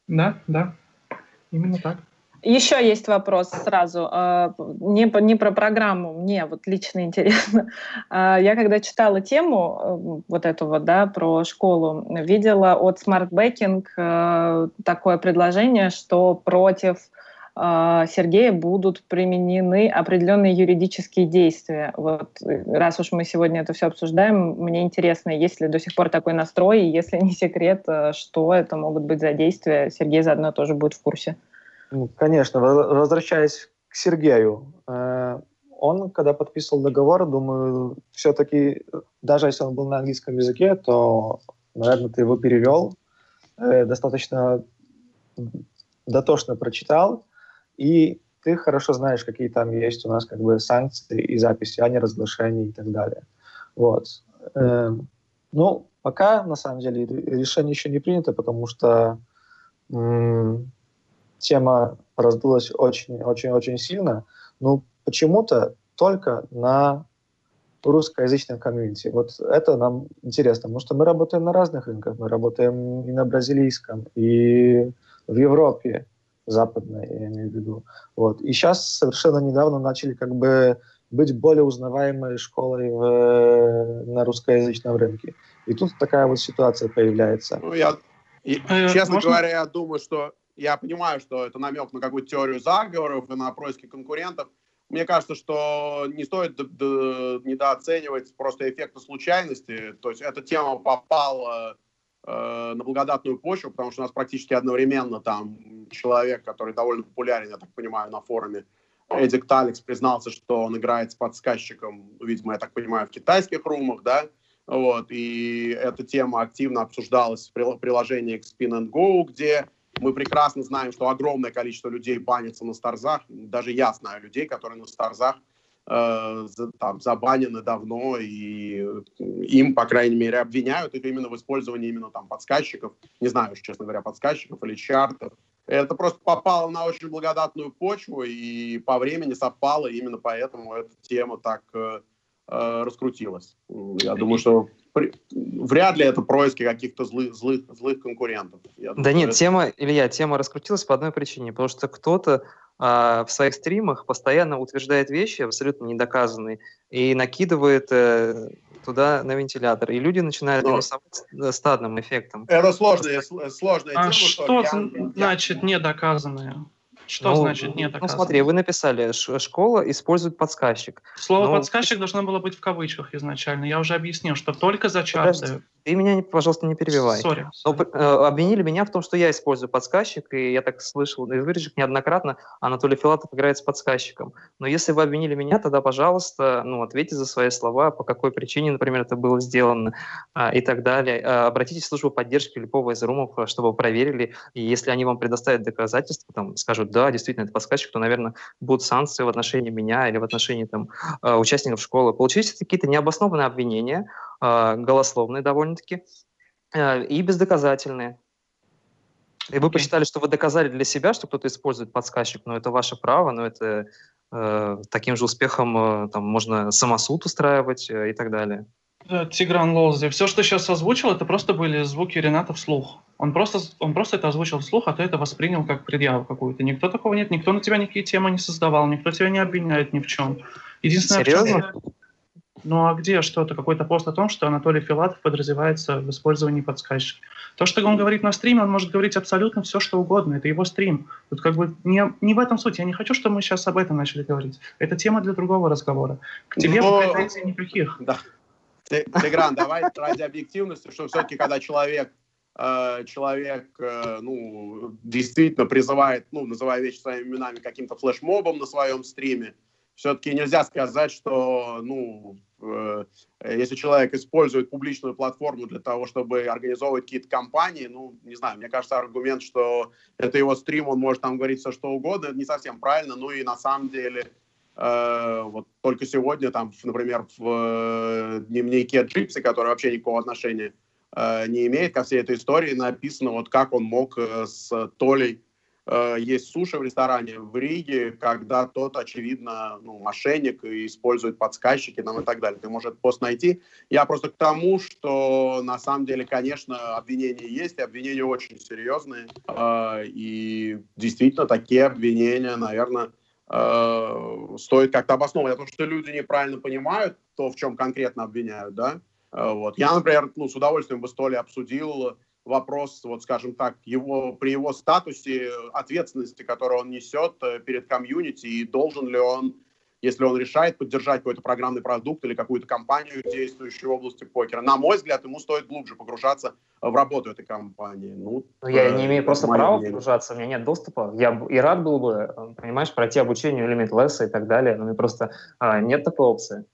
Да, да, именно так. Еще есть вопрос сразу, а, не, не про программу, мне вот лично интересно. А, я когда читала тему э, вот эту вот, да, про школу, видела от Smart Backing э, такое предложение, что против Сергея будут применены определенные юридические действия. Вот раз уж мы сегодня это все обсуждаем, мне интересно, есть ли до сих пор такой настрой, и если не секрет, э, что это могут быть за действия, Сергей заодно тоже будет в курсе. Ну, конечно, возвращаясь к Сергею, э, он, когда подписывал договор, думаю, все-таки, даже если он был на английском языке, то, наверное, ты его перевел, э, достаточно дотошно прочитал, и ты хорошо знаешь, какие там есть у нас как бы санкции и записи о неразглашении и так далее. Вот. Эм, ну, пока, на самом деле, решение еще не принято, потому что м- тема раздулась очень-очень-очень сильно. Ну, почему-то только на русскоязычном комьюнити. Вот это нам интересно, потому что мы работаем на разных рынках. Мы работаем и на бразилийском, и в Европе, западная, я имею в виду. Вот. И сейчас совершенно недавно начали как бы быть более узнаваемой школой в, на русскоязычном рынке. И тут такая вот ситуация появляется. Ну, я, и, э, честно Можно? говоря, я думаю, что я понимаю, что это намек на какую-то теорию заговоров и на происки конкурентов. Мне кажется, что не стоит недооценивать просто эффекты случайности. То есть эта тема попала Э, на благодатную почву, потому что у нас практически одновременно там человек, который довольно популярен, я так понимаю, на форуме, Эдик Таликс признался, что он играет с подсказчиком, видимо, я так понимаю, в китайских румах, да, вот, и эта тема активно обсуждалась в приложении к Spin and Go, где мы прекрасно знаем, что огромное количество людей банится на старзах, даже я знаю людей, которые на старзах там, забанены давно, и им, по крайней мере, обвиняют их именно в использовании именно там подсказчиков, не знаю, честно говоря, подсказчиков или чартов. Это просто попало на очень благодатную почву, и по времени совпало, именно поэтому эта тема так э, э раскрутилась. Я думаю, что при, вряд ли это происки каких-то злых, злых, злых конкурентов. Я да нет, это... тема, Илья, тема раскрутилась по одной причине, потому что кто-то а, в своих стримах постоянно утверждает вещи абсолютно недоказанные и накидывает э, туда на вентилятор. И люди начинают Но... рисовать стадным эффектом. Это сложная, сложная а тема. что я, значит я... недоказанные? Что ну, значит нет Ну смотри, вы написали, школа использует подсказчик. Слово ну, подсказчик должно было быть в кавычках изначально. Я уже объяснил, что только за чарты. Ты меня, пожалуйста, не перебивай. Sorry, sorry. Но, э, обвинили меня в том, что я использую подсказчик, и я так слышал из вырежек неоднократно, Анатолий Филатов играет с подсказчиком. Но если вы обвинили меня, тогда, пожалуйста, ну, ответьте за свои слова, по какой причине, например, это было сделано а, и так далее. А, обратитесь в службу поддержки любого из румов, чтобы проверили, и если они вам предоставят доказательства, там, скажут, да, действительно, это подсказчик, то, наверное, будут санкции в отношении меня или в отношении там, а, участников школы. Получились какие-то необоснованные обвинения, а, голословные довольно-таки, а, и бездоказательные. И вы okay. посчитали, что вы доказали для себя, что кто-то использует подсказчик, но это ваше право, но это э, таким же успехом э, там, можно самосуд устраивать э, и так далее. Тигран Лоузи. Все, что сейчас озвучил, это просто были звуки Рената вслух. Он просто, он просто это озвучил вслух, а ты это воспринял как предъяву какую-то. Никто такого нет, никто на тебя никакие темы не создавал, никто тебя не обвиняет ни в чем. Единственное, Серьезно? Чем ну а где что-то, какой-то пост о том, что Анатолий Филатов подразумевается в использовании подсказчика? То, что он говорит на стриме, он может говорить абсолютно все, что угодно. Это его стрим. Тут как бы не, не в этом суть. Я не хочу, чтобы мы сейчас об этом начали говорить. Это тема для другого разговора. К тебе Но... претензий никаких. Да. Тигран, давай ради объективности, что все-таки, когда человек э, человек, э, ну, действительно призывает, ну, называя вещи своими именами, каким-то флешмобом на своем стриме, все-таки нельзя сказать, что, ну, Э, если человек использует публичную платформу для того, чтобы организовывать какие-то кампании, ну, не знаю, мне кажется, аргумент, что это его стрим, он может там говорить все, что угодно, это не совсем правильно, ну и на самом деле вот только сегодня там, например, в э, дневнике Джипси, который вообще никакого отношения э, не имеет ко всей этой истории, написано вот как он мог э, с Толей Э, есть суши в ресторане в Риге, когда тот, очевидно, ну, мошенник и использует подсказчики там, и так далее. Ты можешь этот пост найти. Я просто к тому, что на самом деле, конечно, обвинения есть, и обвинения очень серьезные. Э, и действительно, такие обвинения, наверное, э, стоит как-то обосновывать. А то, что люди неправильно понимают то, в чем конкретно обвиняют, да, вот. Я, например, ну, с удовольствием бы столь обсудил вопрос, вот скажем так, его, при его статусе ответственности, которую он несет э, перед комьюнити, и должен ли он, если он решает поддержать какой-то программный продукт или какую-то компанию, действующую в области покера. На мой взгляд, ему стоит глубже погружаться в работу этой компании. Ну, Но я не имею просто права мнение. погружаться, у меня нет доступа. Я и рад был бы, э, понимаешь, пройти обучение элемент леса и так далее, но мне просто а, нет такой опции.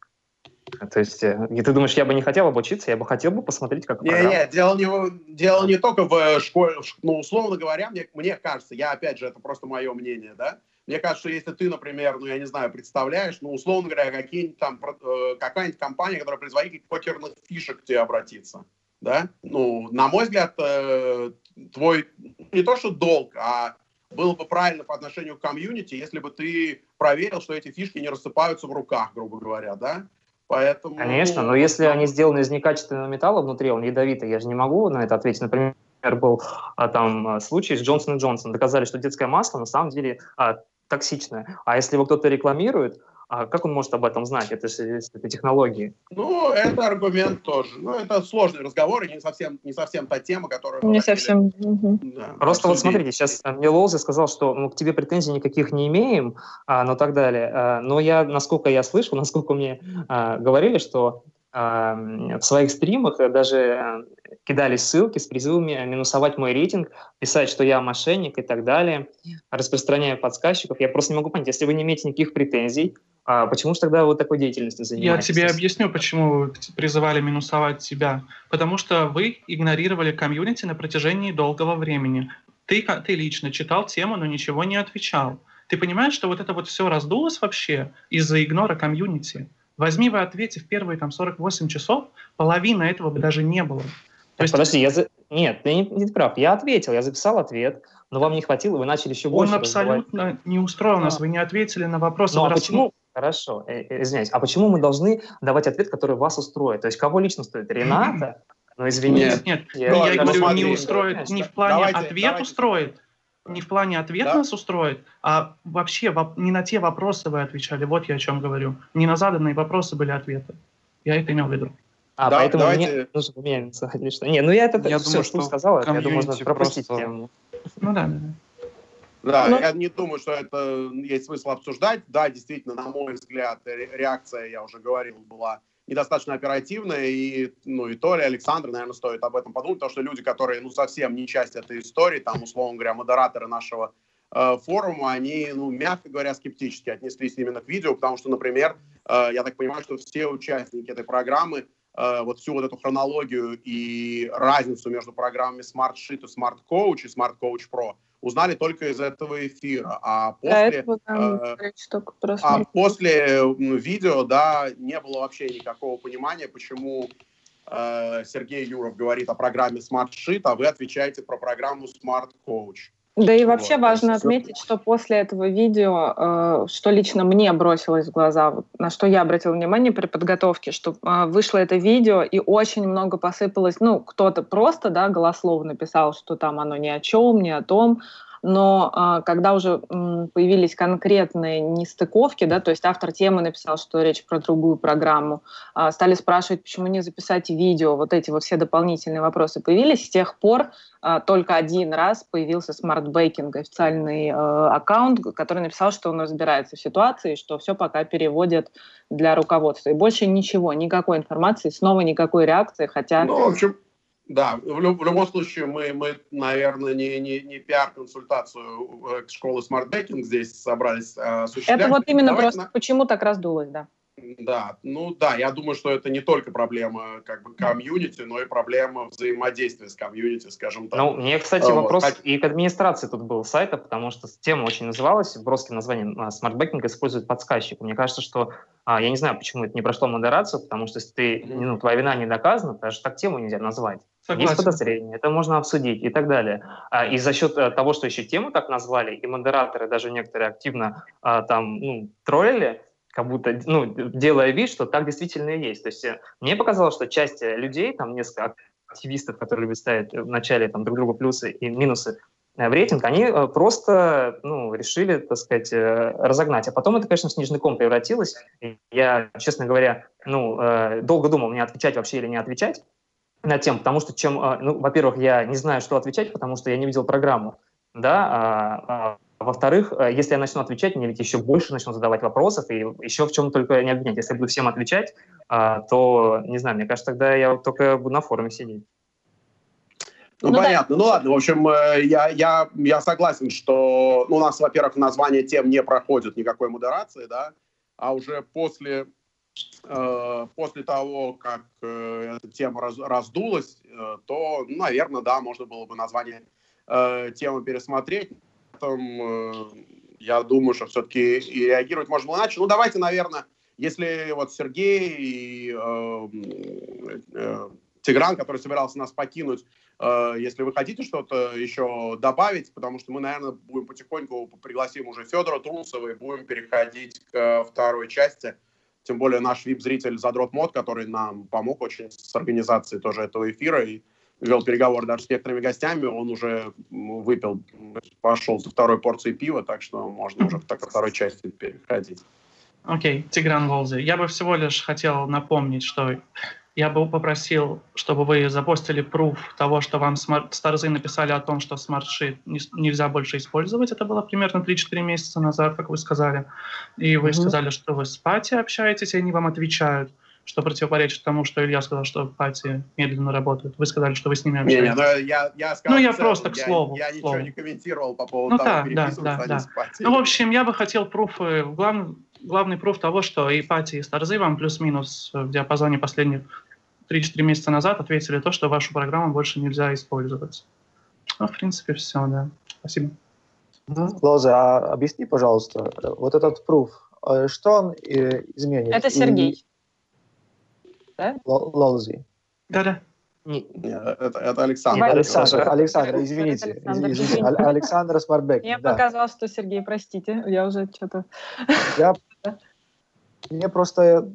То есть, э, и ты думаешь, я бы не хотел обучиться, я бы хотел бы посмотреть, как Не, не, дело не, дело не только в школе, ну, условно говоря, мне, мне кажется, я, опять же, это просто мое мнение, да, мне кажется, если ты, например, ну, я не знаю, представляешь, ну, условно говоря, какие-нибудь там, э, какая-нибудь компания, которая производитель покерных фишек к тебе обратится, да, ну, на мой взгляд, э, твой, не то что долг, а было бы правильно по отношению к комьюнити, если бы ты проверил, что эти фишки не рассыпаются в руках, грубо говоря, да, Поэтому... Конечно, но если они сделаны из некачественного металла внутри, он ядовитый, я же не могу на это ответить. Например, был а, там а, случай с Джонсон Джонсон. Доказали, что детское масло на самом деле а, токсичное. А если его кто-то рекламирует, а как он может об этом знать? Это же это технологии. Ну, это аргумент тоже. Ну, это сложный разговор, и не совсем, не совсем та тема, которую... Не совсем. Да, Просто вот смотрите, сейчас э, мне Лоузи сказал, что мы к тебе претензий никаких не имеем, а, но так далее. А, но я, насколько я слышал, насколько мне а, говорили, что в своих стримах даже э, кидали ссылки с призывами минусовать мой рейтинг, писать, что я мошенник и так далее, распространяя подсказчиков. Я просто не могу понять, если вы не имеете никаких претензий, а почему же тогда вот такой деятельностью занимаетесь? Я тебе объясню, почему призывали минусовать себя. Потому что вы игнорировали комьюнити на протяжении долгого времени. Ты, ты лично читал тему, но ничего не отвечал. Ты понимаешь, что вот это вот все раздулось вообще из-за игнора комьюнити? Возьми вы ответе в первые там 48 часов, половины этого бы даже не было. То есть... Подожди, я за... нет, ты не, не прав. Я ответил, я записал ответ, но вам не хватило, вы начали еще больше. Он абсолютно разговаривать. не устроил нас, вы не ответили на вопрос. Ну а почему? Хорошо, э, э, извиняюсь. А почему мы должны давать ответ, который вас устроит? То есть кого лично стоит? Рената? Ну, извини. Нет, нет, я, ну, я говорю, не устроит, не в плане давайте, ответ давайте. устроит, не в плане ответ да? нас устроит, а вообще не на те вопросы вы отвечали. Вот я о чем говорю. Не на заданные вопросы были ответы. Я это имел в виду. А, да, поэтому давайте... мне нужно поменяться или что? Не, ну я это я все, думаю, что сказал, я думаю, можно пропустить просто... тему. Ну да, да, Да. Ну, я не думаю, что это есть смысл обсуждать. Да, действительно, на мой взгляд, реакция, я уже говорил, была недостаточно оперативная, и, ну, и Толя, Александр, наверное, стоит об этом подумать, потому что люди, которые, ну, совсем не часть этой истории, там, условно говоря, модераторы нашего э, форума, они, ну, мягко говоря, скептически отнеслись именно к видео, потому что, например, э, я так понимаю, что все участники этой программы э, вот всю вот эту хронологию и разницу между программами Smart Sheet и Smart Coach и Smart Coach Pro узнали только из этого эфира. А после, этого, э, а после видео, да, не было вообще никакого понимания, почему э, Сергей Юров говорит о программе Smart Sheet, а вы отвечаете про программу Smart Coach. Да и вообще вот. важно отметить, что после этого видео, э, что лично мне бросилось в глаза, на что я обратила внимание при подготовке, что э, вышло это видео, и очень много посыпалось, ну, кто-то просто, да, голословно писал, что там оно ни о чем, ни о том, но а, когда уже появились конкретные нестыковки, да, то есть автор темы написал, что речь про другую программу, а, стали спрашивать, почему не записать видео, вот эти вот все дополнительные вопросы появились, с тех пор а, только один раз появился Smart Baking, официальный аккаунт, который написал, что он разбирается в ситуации, что все пока переводят для руководства. И больше ничего, никакой информации, снова никакой реакции, хотя... Ну, в общем, да, в, люб, в любом случае мы, мы наверное, не, не, не пиар-консультацию школы Smart Banking здесь собрались а, осуществлять. Это вот именно Давайте просто на... почему так раздулось, да. Да, ну да, я думаю, что это не только проблема как бы комьюнити, но и проблема взаимодействия с комьюнити, скажем так. Ну, мне, кстати, вот. вопрос и к администрации тут был сайта, потому что тема очень называлась, броским названием Smart Banking использует подсказчик. Мне кажется, что а, я не знаю, почему это не прошло модерацию, потому что если ты, ну, твоя вина не доказана, даже так тему нельзя назвать. Согласен. Есть подозрения, это можно обсудить и так далее. А, и за счет э, того, что еще тему так назвали, и модераторы даже некоторые активно а, там ну, троллили, как будто, ну, делая вид, что так действительно и есть. То есть э, мне показалось, что часть э, людей, там несколько активистов, которые любят ставить в начале там, друг другу плюсы и минусы в рейтинг, они просто ну, решили, так сказать, разогнать. А потом это, конечно, в снежный ком превратилось. Я, честно говоря, ну, долго думал, мне отвечать вообще или не отвечать на тем, потому что чем, а, ну, во-первых, я не знаю, что отвечать, потому что я не видел программу, да, а, а во-вторых, э, если я начну отвечать, мне ведь еще больше начнут задавать вопросов и еще в чем только не обвинять. Если я буду всем отвечать, то, не знаю, мне кажется, тогда я только буду на форуме сидеть. Ну, ну понятно. Да. Ну ладно, в общем, э, я, я, я согласен, что ну, у нас, во-первых, название тем не проходит никакой модерации, да, а уже после после того, как э, эта тема раз, раздулась, э, то, наверное, да, можно было бы название темы пересмотреть. Потом, я думаю, что все-таки и реагировать можно было иначе. Ну, давайте, наверное, если вот Сергей и э, э, Тигран, который собирался нас покинуть, э, если вы хотите что-то еще добавить, потому что мы, наверное, будем потихоньку пригласим уже Федора Трусова и будем переходить к второй части – тем более наш VIP-зритель Задрот Мод, который нам помог очень с организацией тоже этого эфира и вел переговоры даже с некоторыми гостями, он уже выпил, пошел за второй порцией пива, так что можно уже к второй части переходить. Okay, okay, Тигран Волзи. Я бы всего лишь хотел напомнить, что я бы попросил, чтобы вы запостили пруф того, что вам Старзы написали о том, что smart sheet нельзя больше использовать. Это было примерно 3-4 месяца назад, как вы сказали. И вы mm-hmm. сказали, что вы с Пати общаетесь, и они вам отвечают, что противоречит тому, что Илья сказал, что Пати медленно работает. Вы сказали, что вы с ними общаетесь. Не, не, ну, я, я сказал, ну, я просто к слову. Я, я ничего не комментировал по поводу ну, того, да, да, да, да. Ну, в общем, я бы хотел пруфы, глав, главный пруф того, что и Пати, и Старзы вам плюс-минус в диапазоне последних 3-4 месяца назад ответили то, что вашу программу больше нельзя использовать. Ну, в принципе, все, да. Спасибо. Лоза, а объясни, пожалуйста, вот этот пруф, э, что он э, изменит? Это Сергей. И... Да? Лози. Да-да. Это, это Александр. Александр, Александр, извините. Александр, извините. Александр Смартбек. Мне да. показалось, что Сергей, простите, я уже что-то... Я... Мне просто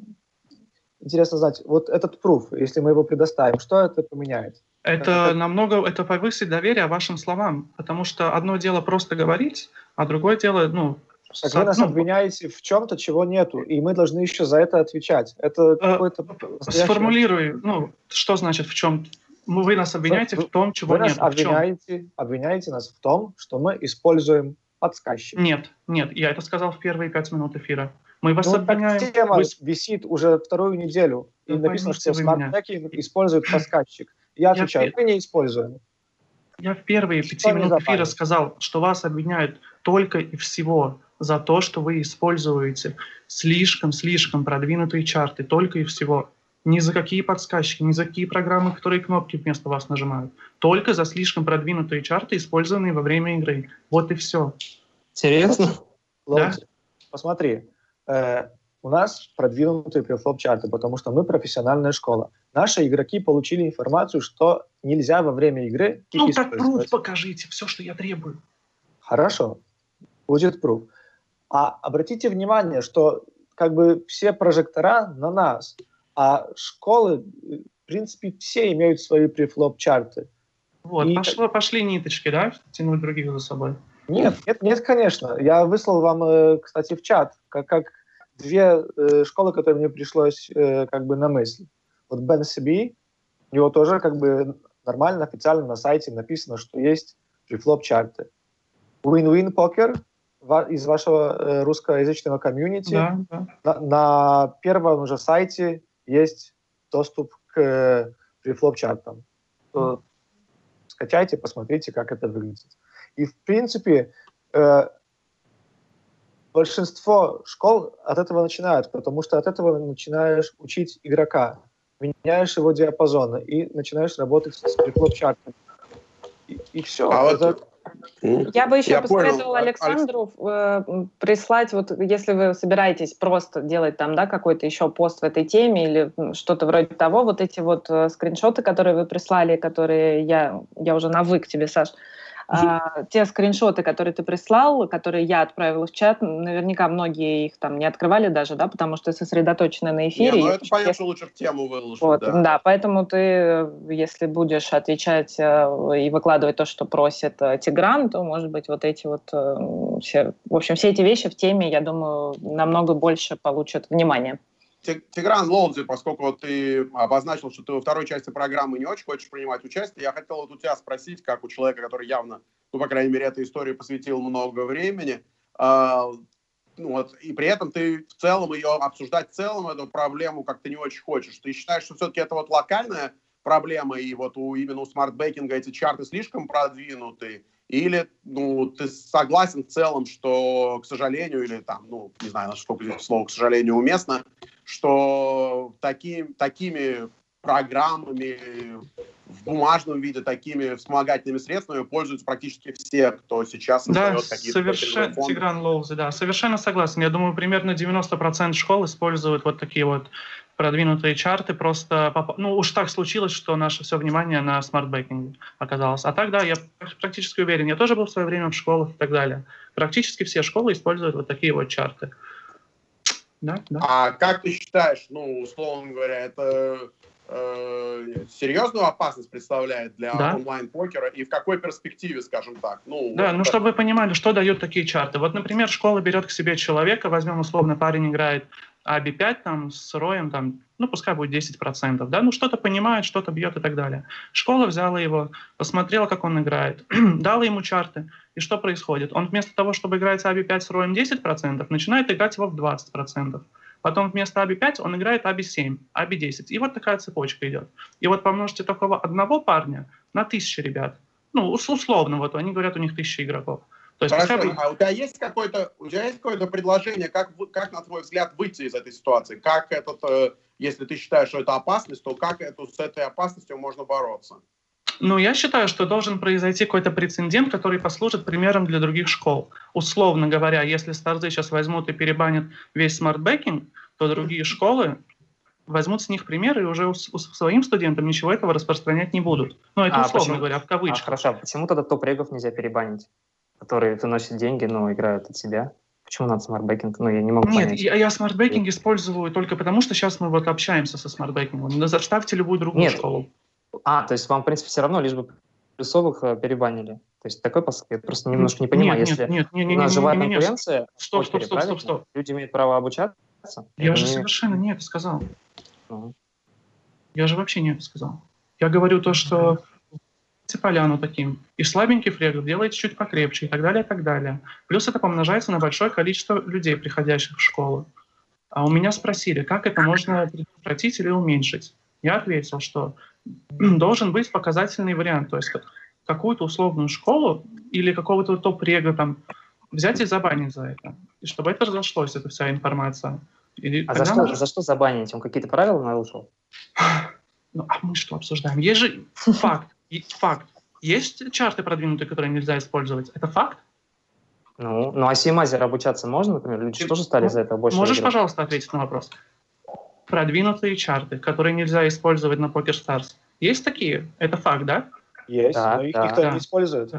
интересно знать, вот этот пруф, если мы его предоставим, что это поменяет? Это, это намного, это повысит доверие вашим словам, потому что одно дело просто говорить, а другое дело, ну, так вы нас ну, обвиняете в чем-то, чего нету, и мы должны еще за это отвечать. Это э, какой-то... Сформулирую, ну, что значит в чем? Вы нас обвиняете вы, в том, чего вы нет. Нас обвиняете, обвиняете нас в том, что мы используем подсказчик. Нет, нет, я это сказал в первые пять минут эфира. Мы вас Ну, тема вы- висит уже вторую неделю. И Ну, написано, что меня. смарт-бэкинг использует подсказчик. Я отвечаю, мы не используем. Я в первые пяти Что не минут эфира сказал, что вас обвиняют только и всего за то, что вы используете слишком-слишком продвинутые чарты, только и всего. Ни за какие подсказчики, ни за какие программы, которые кнопки вместо вас нажимают. Только за слишком продвинутые чарты, использованные во время игры. Вот и все. Серьезно? Лоуди, посмотри, э, у нас продвинутые префлоп-чарты, потому что мы профессиональная школа. Наши игроки получили информацию, что нельзя во время игры Ну так пруф покажите, все, что я требую. Хорошо, будет пруф. А обратите внимание, что как бы все прожектора на нас, а школы, в принципе, все имеют свои префлоп-чарты. Вот, И- пошло, пошли ниточки, да, тянуть других за собой. Нет, нет, нет, конечно. Я выслал вам, э, кстати, в чат, как, как две э, школы, которые мне пришлось э, как бы на мысль. Вот Бен Сиби, у него тоже как бы нормально, официально на сайте написано, что есть префлоп-чарты. Win-Win Poker ва- из вашего э, русскоязычного комьюнити. Да, да. На, на первом же сайте есть доступ к э, префлоп-чартам. То Скачайте, посмотрите, как это выглядит. И, в принципе, э, большинство школ от этого начинают, потому что от этого начинаешь учить игрока, меняешь его диапазоны и начинаешь работать с префлоп-чартами. И, и все. А вот- Я бы еще Я посоветовала понял. Александру э, прислать, вот если вы собираетесь просто делать там, да, какой-то еще пост в этой теме или что-то вроде того, вот эти вот э, скриншоты, которые вы прислали, которые я, я уже навык тебе, Саш, а, те скриншоты, которые ты прислал, которые я отправила в чат, наверняка многие их там не открывали даже, да, потому что сосредоточены на Не, эфире. ну И это понятно, если- лучше в тему выложить, вот, да. да. поэтому ты, э, если будешь отвечать э, и выкладывать то, что просит э, Тигран, то, может быть, вот эти вот все, в общем, все эти вещи в теме, я думаю, намного больше получат внимания. Ти- Тигран Лолдзи, поскольку ты обозначил, что ты во второй части программы не очень хочешь принимать участие, я хотел вот у тебя спросить, как у человека, который явно, ну, по крайней мере, этой истории посвятил много времени, а, ну, вот, и при этом ты в целом ее обсуждать в целом эту проблему как-то не очень хочешь. Ты считаешь, что все-таки это вот локальная проблема, и вот у, именно у смарт-бэкинга эти чарты слишком продвинуты, или, ну, ты согласен в целом, что, к сожалению, или там, ну, не знаю, насколько здесь слово, к сожалению, уместно, что таким, такими программами в бумажном виде, такими вспомогательными средствами пользуются практически все, кто сейчас Да, какие-то совершенно. Тигран Лоузи, да, совершенно согласен. Я думаю, примерно 90% школ используют вот такие вот продвинутые чарты, просто, поп- ну, уж так случилось, что наше все внимание на смарт-бэкинге оказалось. А так, да, я практически уверен, я тоже был в свое время в школах и так далее. Практически все школы используют вот такие вот чарты. Да, да. А как ты считаешь, ну, условно говоря, это э, серьезную опасность представляет для Да. онлайн-покера и в какой перспективе, скажем так? Ну, Да, вот ну так. чтобы вы понимали, что дают такие чарты. Вот, например, школа берет к себе человека, возьмем условно, парень играет АБ5 там с роем, там, ну пускай будет 10%, да, ну что-то понимает, что-то бьет и так далее. Школа взяла его, посмотрела, как он играет, дала ему чарты, и что происходит? Он вместо того, чтобы играть АБ5 с роем 10%, начинает играть его в 20%. Потом вместо АБ5 он играет АБ7, АБ10. И вот такая цепочка идет. И вот помножьте такого одного парня на тысячи ребят. Ну, ус- условно, вот они говорят, у них тысяча игроков. То есть Хорошо, бы- а у тебя есть какое-то, у тебя есть какое-то предложение, как, как на твой взгляд выйти из этой ситуации? Как этот, э, если ты считаешь, что это опасность, то как эту, с этой опасностью можно бороться? Ну, я считаю, что должен произойти какой-то прецедент, который послужит примером для других школ. Условно говоря, если старзы сейчас возьмут и перебанят весь смарт-бэкинг, то другие школы возьмут с них пример и уже у, у своим студентам ничего этого распространять не будут. Ну, это А условно почему? говоря, в А, кавычках. хорошо, а почему тогда топ-регов нельзя перебанить, которые выносят деньги, но играют от себя? Почему надо смарт-бэкинг? Ну, я не могу Нет, понять. я, я смарт-бэкинг использую только потому, что сейчас мы вот общаемся со смарт-бэкингом. Ну, Заставьте любую другую Нет. школу. А, то есть вам, в принципе, все равно, лишь бы плюсовых э, перебанили. То есть такой посыл, я просто немножко не понимаю. Нет, Если нет, нет, нет, у нас нет, живая нет, нет, нет. конкуренция Стоп, стоп, стоп, стоп, стоп. Люди имеют право обучаться. Я же не- совершенно не это сказал. Ну, Я же вообще не это сказал. Я говорю то, что поляну таким, и слабенький фрегат делаете чуть покрепче, и так далее, и так далее. Плюс это помножается на большое количество людей, приходящих в школу. А у меня спросили, как это можно предотвратить или уменьшить. Я ответил, что должен быть показательный вариант, то есть какую-то условную школу или какого-то топ-рега там взять и забанить за это. И чтобы это разошлось, эта вся информация. И а за что, можно... за что забанить? Он какие-то правила нарушил? Ну, а мы что обсуждаем? Есть же факт. Факт. Есть чарты продвинутые, которые нельзя использовать? Это факт? Ну, ну а Симазер обучаться можно, например? Люди тоже стали за это больше Можешь, играть? пожалуйста, ответить на вопрос? Продвинутые чарты, которые нельзя использовать на PokerStars. Есть такие? Это факт, да? Есть, да, но их да. никто да. не использует.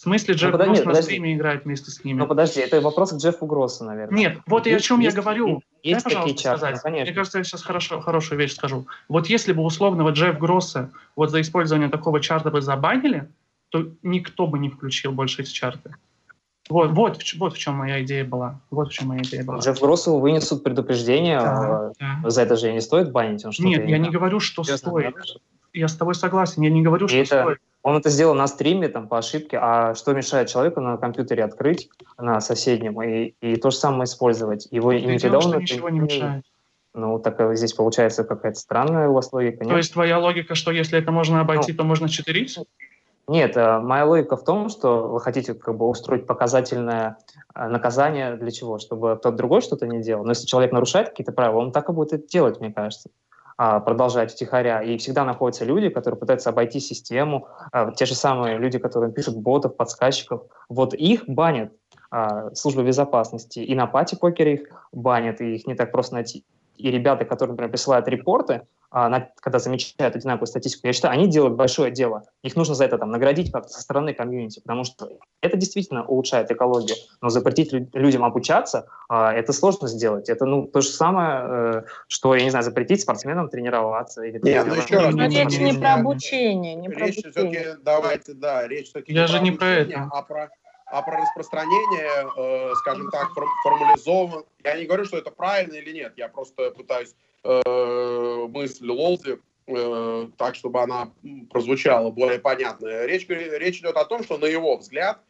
В смысле, Джефф ну, Гросс нет, на подожди. стриме играет вместе с ними. Ну подожди, это вопрос к Джеффу Гроссу, наверное. Нет, вот есть, и о чем есть, я говорю. Есть Дай, такие чарты, сказать. конечно. Мне кажется, я сейчас хорошо, хорошую вещь скажу. Вот если бы условного Джефф Гросса вот за использование такого чарта бы забанили, то никто бы не включил больше эти чарты. Вот, вот, вот в чем моя идея была. Вот в чем моя идея была. Джефф Гроссу вынесут предупреждение. Да, да. За это же не стоит банить? Он Нет, я не говорю, что Честно, стоит. Я с тобой согласен. Я не говорю, что это, стоит. Он это сделал на стриме, там, по ошибке, а что мешает человеку на компьютере открыть, на соседнем, и, и то же самое использовать? Его Ты никогда он это... ничего не мешает. Ну, так э, здесь получается какая-то странная у вас логика, нет? То есть твоя логика, что если это можно обойти, ну, то можно читерить? Нет, э, моя логика в том, что вы хотите как бы устроить показательное э, наказание для чего? Чтобы кто-то другой что-то не делал. Но если человек нарушает какие-то правила, он так и будет это делать, мне кажется. А, продолжать втихаря. И всегда находятся люди, которые пытаются обойти систему, а, те же самые люди, которые пишут ботов, подсказчиков. Вот их банят а, служба безопасности, и на пати-покере их банят, и их не так просто найти. И ребята, которые, например, присылают репорты, а, когда замечают одинаковую статистику, я считаю, они делают большое дело. Их нужно за это там наградить как со стороны комьюнити, потому что это действительно улучшает экологию. Но запретить людям обучаться, а, это сложно сделать. Это ну, то же самое, э, что, я не знаю, запретить спортсменам тренироваться. Или Нет, ну еще раз. Но речь не про обучение. Не про речь все-таки, давайте, да, речь все-таки Я же не про это. А про а про распространение, э, скажем так, формализован. Я не говорю, что это правильно или нет, я просто пытаюсь э, мысль Лолзи э, так, чтобы она прозвучала более понятно. Речь, речь идет о том, что, на его взгляд,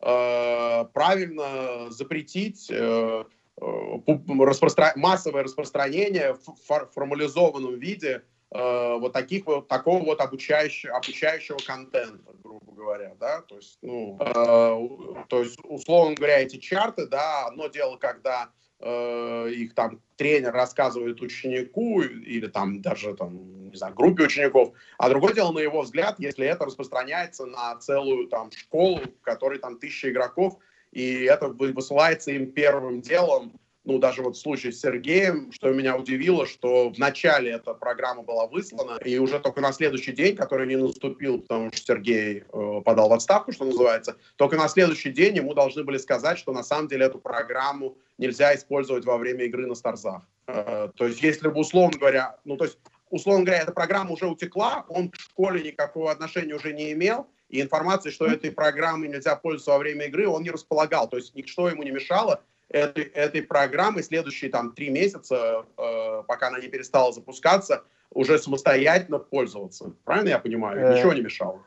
э, правильно запретить э, э распростра... массовое распространение в формализованном виде вот таких вот такого вот обучающего обучающего контента, грубо говоря, да, то есть, ну, э, то есть условно говоря, эти чарты, да, одно дело, когда э, их там тренер рассказывает ученику или там даже там, не знаю, группе учеников, а другое дело, на его взгляд, если это распространяется на целую там школу, в которой там тысяча игроков, и это высылается им первым делом ну, даже вот в случае с Сергеем, что меня удивило, что в начале эта программа была выслана, и уже только на следующий день, который не наступил, потому что Сергей э, подал в отставку, что называется, только на следующий день ему должны были сказать, что на самом деле эту программу нельзя использовать во время игры на Старзах. Э, то есть, если бы, условно говоря, ну, то есть, условно говоря, эта программа уже утекла, он к школе никакого отношения уже не имел, и информации, что этой программой нельзя пользоваться во время игры, он не располагал. То есть, ничто ему не мешало этой, этой программы следующие там три месяца, э, пока она не перестала запускаться, уже самостоятельно пользоваться. Правильно я понимаю? Э, Ничего не мешало.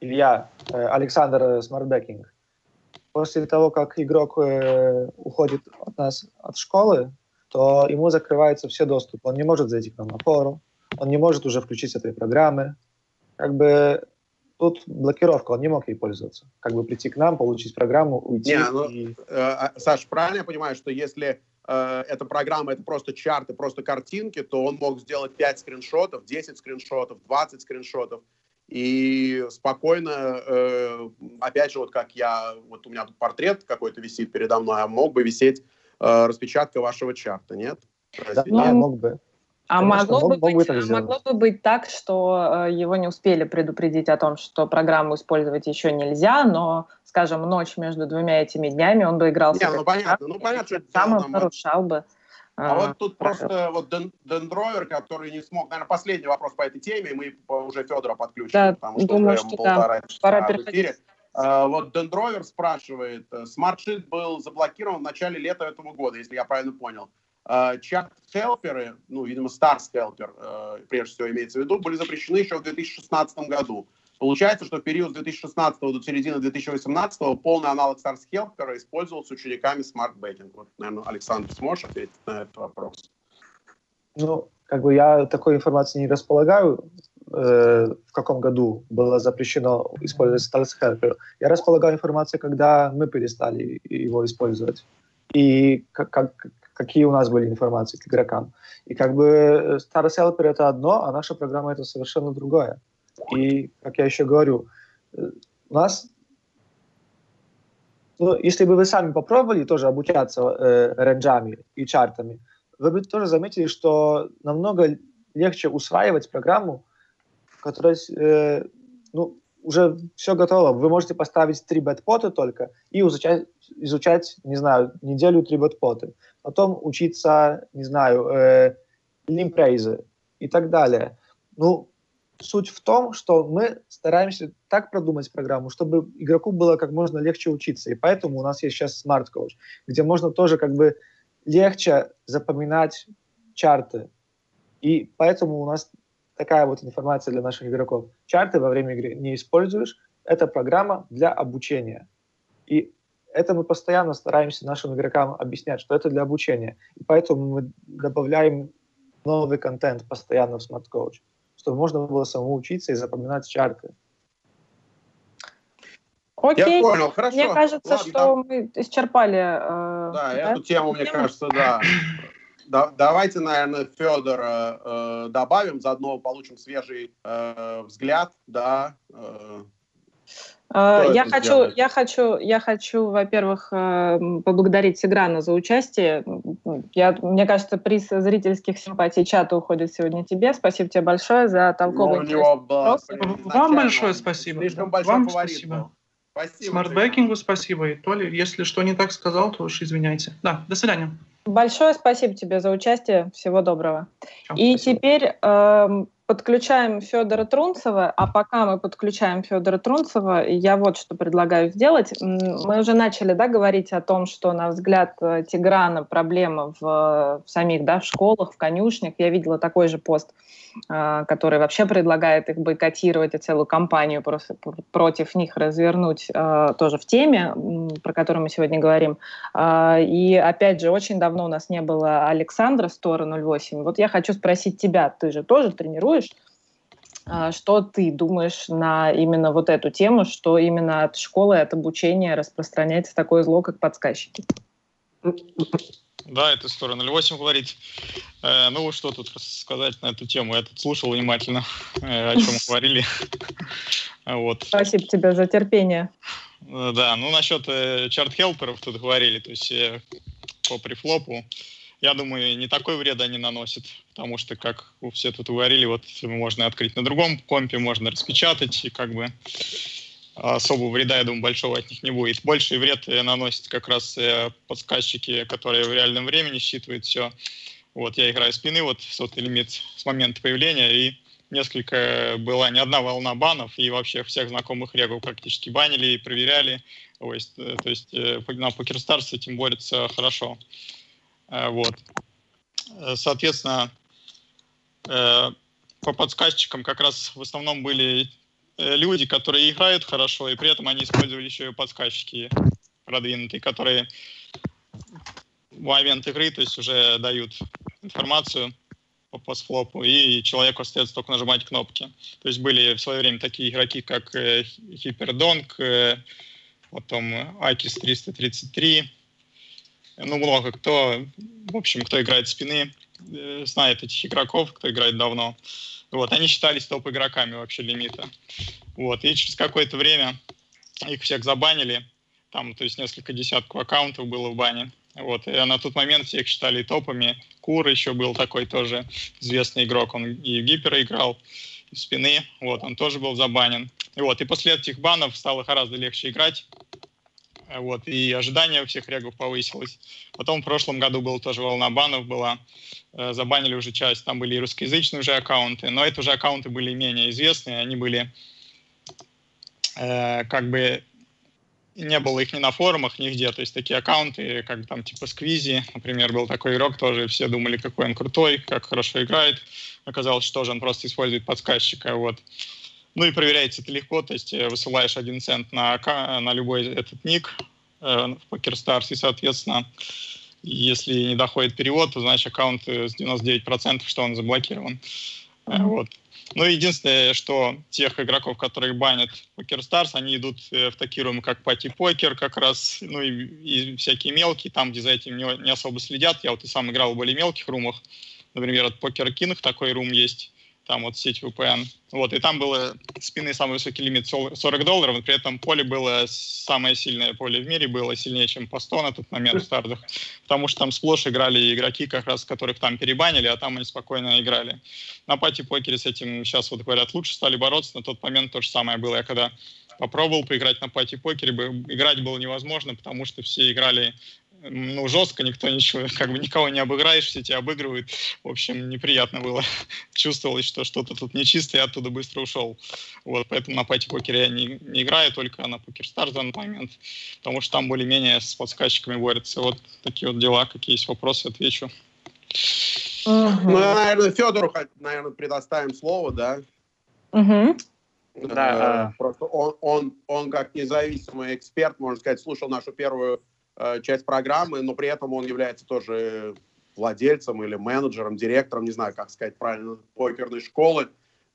Илья, э, Александр Смартбекинг. После того, как игрок э, уходит от нас от школы, то ему закрывается все доступы. Он не может зайти к нам на форум, он не может уже включить этой программы. Как бы тут блокировка, он не мог ей пользоваться. Как бы прийти к нам, получить программу, уйти. Не, ну, и... э, а, Саш, правильно я понимаю, что если э, эта программа это просто чарты, просто картинки, то он мог сделать 5 скриншотов, 10 скриншотов, 20 скриншотов, и спокойно, э, опять же, вот как я, вот у меня тут портрет какой-то висит передо мной, а мог бы висеть э, распечатка вашего чарта, нет? Да, ну, мог бы. А могло, бы быть, а могло бы быть так, что э, его не успели предупредить о том, что программу использовать еще нельзя, но, скажем, ночь между двумя этими днями он бы играл... Не, ну понятно, ну понятно, что сам он нарушал бы. А, вот тут просто вот Дендровер, который не смог, наверное, последний вопрос по этой теме, мы уже Федора подключим, да, потому что думаю, что полтора да. Пора в эфире. Uh, вот Дендровер спрашивает, смартшит был заблокирован в начале лета этого года, если я правильно понял. Э, чат-хелперы, ну, видимо, Star Helper, э, прежде всего имеется в виду, были запрещены еще в 2016 году. Получается, что в период с 2016 до середины 2018 полный аналог Stars Helper использовался учениками Smart Betting. Вот, наверное, Александр, сможешь ответить на этот вопрос? Ну, как бы я такой информации не располагаю, э, в каком году было запрещено использовать Stars Helper. Я располагаю информацией, когда мы перестали его использовать. И как, как, какие у нас были информации к игрокам. И как бы Stars Helper это одно, а наша программа это совершенно другое. И, как я еще говорю, э, у нас, ну, если бы вы сами попробовали тоже обучаться э, рейнджами и чартами, вы бы тоже заметили, что намного легче усваивать программу, которая э, ну, уже все готово. Вы можете поставить три бэтпоты только и изучать, изучать, не знаю, неделю три бэтпоты. Потом учиться, не знаю, э, лимпрейзы и так далее. Ну, суть в том, что мы стараемся так продумать программу, чтобы игроку было как можно легче учиться. И поэтому у нас есть сейчас Smart Coach, где можно тоже как бы легче запоминать чарты. И поэтому у нас такая вот информация для наших игроков. Чарты во время игры не используешь. Это программа для обучения. И это мы постоянно стараемся нашим игрокам объяснять, что это для обучения. И поэтому мы добавляем новый контент постоянно в Smart Coach чтобы можно было самому учиться и запоминать чарты. Окей. Я понял, хорошо. Мне кажется, Ладно, что да. мы исчерпали. Э, да, да, эту тему, мне тему? кажется, да. Да. Давайте, наверное, Федора э, добавим, заодно получим свежий э, взгляд, да, э, Э, я хочу, я хочу, я хочу, во-первых, э, поблагодарить Сиграна за участие. Я, мне кажется, приз зрительских симпатий чата уходит сегодня тебе. Спасибо тебе большое за толковый ну, Вам большое спасибо. Вам спасибо. Спасибо. Смартбекингу спасибо. И Толи, если что не так сказал, то уж извиняйте. Да, до свидания. Большое спасибо тебе за участие. Всего доброго. И спасибо. теперь э, подключаем Федора Трунцева, а пока мы подключаем Федора Трунцева, я вот что предлагаю сделать. Мы уже начали да, говорить о том, что, на взгляд э, Тиграна, проблема в, в самих да, в школах, в конюшнях. Я видела такой же пост, э, который вообще предлагает их бойкотировать и целую кампанию просто против них развернуть э, тоже в теме, про которую мы сегодня говорим. И опять же, очень давно у нас не было Александра Стора 08. Вот я хочу спросить тебя, ты же тоже тренируешь. А, что ты думаешь на именно вот эту тему, что именно от школы, от обучения распространяется такое зло, как подсказчики? Да, это сторона 08 говорит. Э, ну, что тут сказать на эту тему? Я тут слушал внимательно, э, о чем говорили. вот. Спасибо тебе за терпение. Да, ну, насчет э, чарт-хелперов тут говорили, то есть э, по префлопу я думаю, не такой вред они наносят, потому что, как все тут говорили, вот можно открыть на другом компе, можно распечатать, и как бы особого вреда, я думаю, большого от них не будет. Больший вред наносят как раз э, подсказчики, которые в реальном времени считывают все. Вот, я играю спины, вот сотый лимит с момента появления, и несколько была не одна волна банов, и вообще всех знакомых регов практически банили и проверяли. Э, то есть на PokerStars с этим борется хорошо. Э, вот. Э, соответственно, э, по подсказчикам как раз в основном были люди, которые играют хорошо, и при этом они использовали еще и подсказчики продвинутые, которые в момент игры, то есть уже дают информацию по постфлопу, и человеку остается только нажимать кнопки. То есть были в свое время такие игроки, как Хипердонг, потом Акис 333, ну, много кто, в общем, кто играет спины, э, знает этих игроков, кто играет давно. Вот, они считались топ-игроками вообще лимита. Вот, и через какое-то время их всех забанили, там, то есть несколько десятков аккаунтов было в бане. Вот, и на тот момент всех считали топами. Кур еще был такой тоже известный игрок, он и в гипера играл, спины, вот, он тоже был забанен. И вот, и после этих банов стало гораздо легче играть, вот, и ожидания у всех регов повысилось. Потом в прошлом году была тоже волна банов была, э, забанили уже часть, там были и русскоязычные уже аккаунты, но это уже аккаунты были менее известные, они были э, как бы не было их ни на форумах, нигде. То есть такие аккаунты, как там типа Сквизи, например, был такой игрок, тоже все думали, какой он крутой, как хорошо играет. Оказалось, что же он просто использует подсказчика. Вот. Ну и проверяется это легко, то есть э, высылаешь один цент на, на любой этот ник э, в PokerStars, и, соответственно, если не доходит перевод, то значит аккаунт с 99%, что он заблокирован. Mm-hmm. Вот. Ну, единственное, что тех игроков, которые банят PokerStars, они идут в такие румы, как Пати Покер, как раз, ну и, и всякие мелкие, там, где за этим не, не особо следят. Я вот и сам играл в более мелких румах. Например, от Poker King такой рум есть там вот сеть VPN. Вот, и там было спины самый высокий лимит 40 долларов, но при этом поле было самое сильное поле в мире, было сильнее, чем по 100 на тот момент в стартах, потому что там сплошь играли игроки, как раз которых там перебанили, а там они спокойно играли. На пати-покере с этим сейчас, вот говорят, лучше стали бороться, на тот момент то же самое было. Я когда попробовал поиграть на пати-покере, играть было невозможно, потому что все играли ну, жестко, никто ничего, как бы никого не обыграешь, все тебя обыгрывают. В общем, неприятно было. Чувствовалось, что что-то тут нечисто, я оттуда быстро ушел. Вот, поэтому на пати покере я не, не играю, только на покер стар в данный момент, потому что там более-менее с подсказчиками борются. Вот такие вот дела, какие есть вопросы, отвечу. Ну, наверное, Федору, наверное, предоставим слово, да? Uh-huh. Да, uh... Просто он, он, он как независимый эксперт, можно сказать, слушал нашу первую Э, часть программы, но при этом он является тоже владельцем или менеджером, директором, не знаю, как сказать правильно, покерной школы.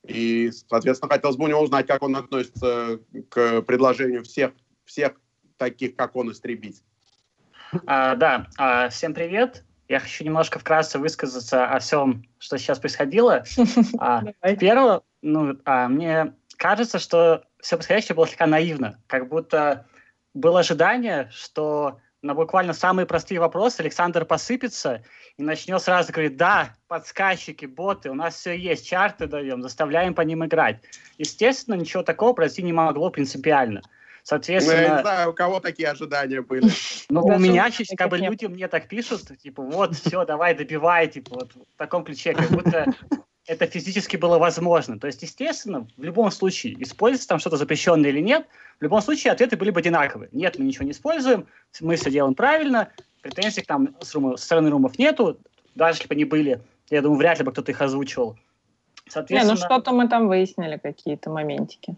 И, соответственно, хотелось бы у него узнать, как он относится к предложению всех, всех таких, как он, истребить. А, да, а, всем привет. Я хочу немножко вкратце высказаться о всем, что сейчас происходило. А, первое, ну, а, мне кажется, что все происходящее было слегка наивно, как будто было ожидание, что на буквально самые простые вопросы Александр посыпется и начнет сразу говорить, да, подсказчики, боты, у нас все есть, чарты даем, заставляем по ним играть. Естественно, ничего такого произойти не могло принципиально. Соответственно... Ну, я не знаю, у кого такие ожидания были. Ну, у меня как бы люди мне так пишут, типа, вот, все, давай, добивай, типа, вот в таком ключе, как будто это физически было возможно. То есть, естественно, в любом случае, используется там что-то запрещенное или нет, в любом случае ответы были бы одинаковые. Нет, мы ничего не используем, мы все делаем правильно, претензий к нам с, румов, со стороны румов нету, даже если бы они были, я думаю, вряд ли бы кто-то их озвучивал. Соответственно, не, ну что-то мы там выяснили, какие-то моментики.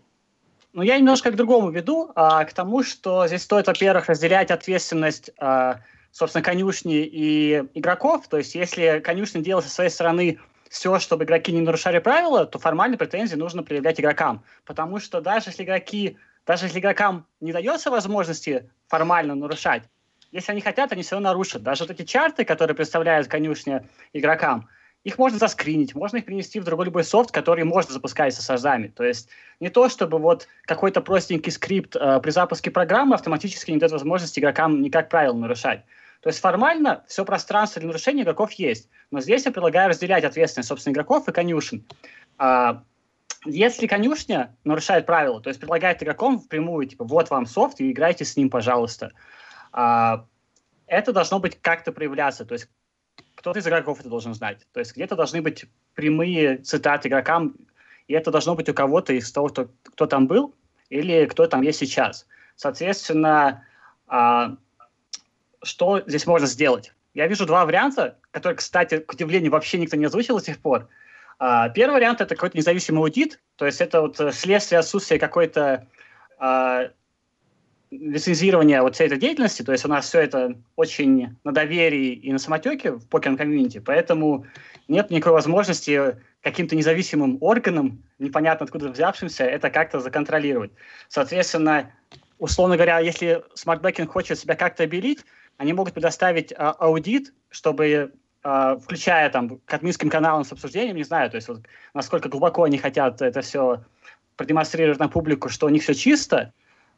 Ну, я немножко к другому веду, а, к тому, что здесь стоит, во-первых, разделять ответственность, а, собственно, конюшни и игроков. То есть, если конюшня делает со своей стороны все, чтобы игроки не нарушали правила, то формально претензии нужно предъявлять игрокам. Потому что даже если игроки, даже если игрокам не дается возможности формально нарушать, если они хотят, они все равно нарушат. Даже вот эти чарты, которые представляют конюшня игрокам, их можно заскринить, можно их принести в другой любой софт, который можно запускать с SSD. То есть не то, чтобы вот какой-то простенький скрипт э, при запуске программы автоматически не дает возможности игрокам никак правил нарушать. То есть формально все пространство для нарушения игроков есть. Но здесь я предлагаю разделять ответственность, собственно, игроков и конюшен. А, если конюшня нарушает правила, то есть предлагает игрокам впрямую, типа, вот вам софт, и играйте с ним, пожалуйста. А, это должно быть как-то проявляться. То есть кто-то из игроков это должен знать. То есть где-то должны быть прямые цитаты игрокам, и это должно быть у кого-то из того, кто, кто там был, или кто там есть сейчас. Соответственно, а, что здесь можно сделать? Я вижу два варианта, которые, кстати, к удивлению, вообще никто не озвучил до сих пор. А, первый вариант – это какой-то независимый аудит, то есть это вот следствие отсутствия какой-то а, лицензирования вот всей этой деятельности, то есть у нас все это очень на доверии и на самотеке в покерном комьюнити, поэтому нет никакой возможности каким-то независимым органам, непонятно откуда взявшимся, это как-то законтролировать. Соответственно, условно говоря, если смартбекинг хочет себя как-то обелить, они могут предоставить а, аудит, чтобы, а, включая там к админским каналам с обсуждением, не знаю, то есть вот, насколько глубоко они хотят это все продемонстрировать на публику, что у них все чисто.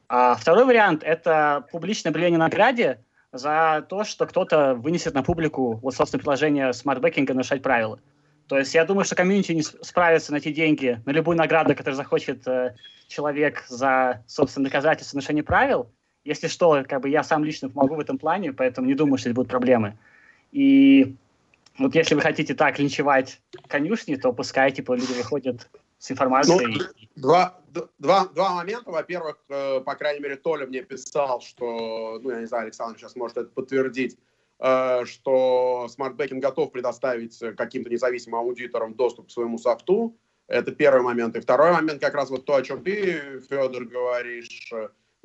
А второй вариант – это публичное объявление о награде за то, что кто-то вынесет на публику вот, собственно, приложение смартбекинга нарушать правила. То есть я думаю, что комьюнити не справится найти деньги на любую награду, которую захочет э, человек за, собственно, доказательство нарушения правил. Если что, как бы я сам лично помогу в этом плане, поэтому не думаю, что это будут проблемы. И вот если вы хотите так линчевать конюшни, то пускай типа люди выходят с информацией. Ну, два, два, два момента. Во-первых, э, по крайней мере, Толя мне писал, что, ну, я не знаю, Александр сейчас может это подтвердить, э, что SmartBacking готов предоставить каким-то независимым аудиторам доступ к своему софту. Это первый момент. И второй момент, как раз вот то, о чем ты, Федор, говоришь.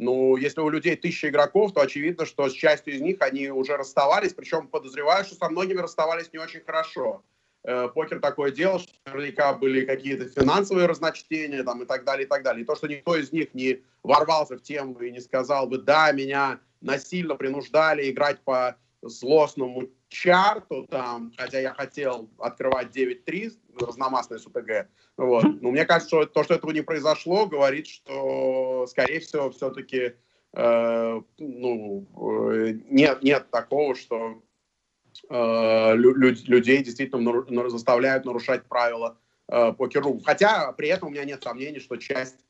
Ну, если у людей тысяча игроков, то очевидно, что с частью из них они уже расставались, причем подозреваю, что со многими расставались не очень хорошо. Э, покер такое дело, что наверняка были какие-то финансовые разночтения там, и так далее, и так далее. И то, что никто из них не ворвался в тему и не сказал бы, да, меня насильно принуждали играть по злостному чарту, там, хотя я хотел открывать 9-3, разномастный с УТГ. Вот. Но мне кажется, что то, что этого не произошло, говорит, что, скорее всего, все-таки э, ну, э, нет, нет такого, что э, лю людей действительно нар заставляют нарушать правила э, покеру. Хотя при этом у меня нет сомнений, что часть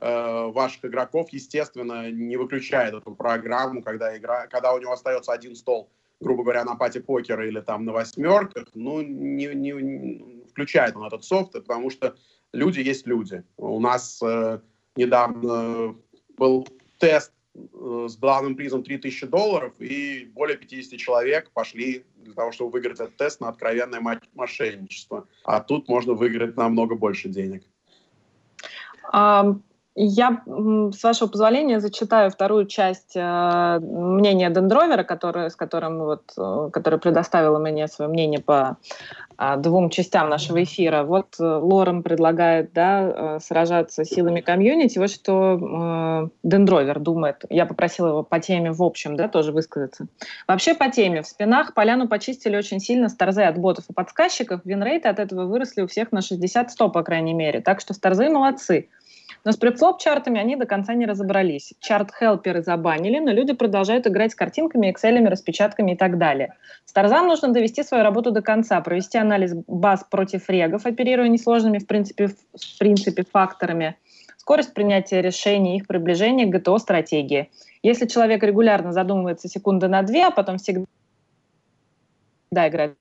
э, ваших игроков, естественно, не выключает эту программу, когда, игра, когда у него остается один стол грубо говоря, на пати покера или там на восьмерках, ну, не, не, не включает он этот софт, потому что люди есть люди. У нас э, недавно был тест э, с главным призом 3000 долларов, и более 50 человек пошли для того, чтобы выиграть этот тест на откровенное мошенничество. А тут можно выиграть намного больше денег. Я, с вашего позволения, зачитаю вторую часть э, мнения Дендровера, который, с которым вот, э, который предоставила мне свое мнение по э, двум частям нашего эфира. Вот э, Лорен предлагает да, э, сражаться силами комьюнити. Вот что э, Дендровер думает. Я попросила его по теме в общем да, тоже высказаться. Вообще по теме. В спинах поляну почистили очень сильно старзы от ботов и подсказчиков. Винрейты от этого выросли у всех на 60-100, по крайней мере. Так что старзы молодцы. Но с префлоп-чартами они до конца не разобрались. Чарт-хелперы забанили, но люди продолжают играть с картинками, экселями, распечатками и так далее. Старзам нужно довести свою работу до конца, провести анализ баз против регов, оперируя несложными в принципе, в принципе факторами, скорость принятия решений, их приближение к ГТО-стратегии. Если человек регулярно задумывается секунды на две, а потом всегда играет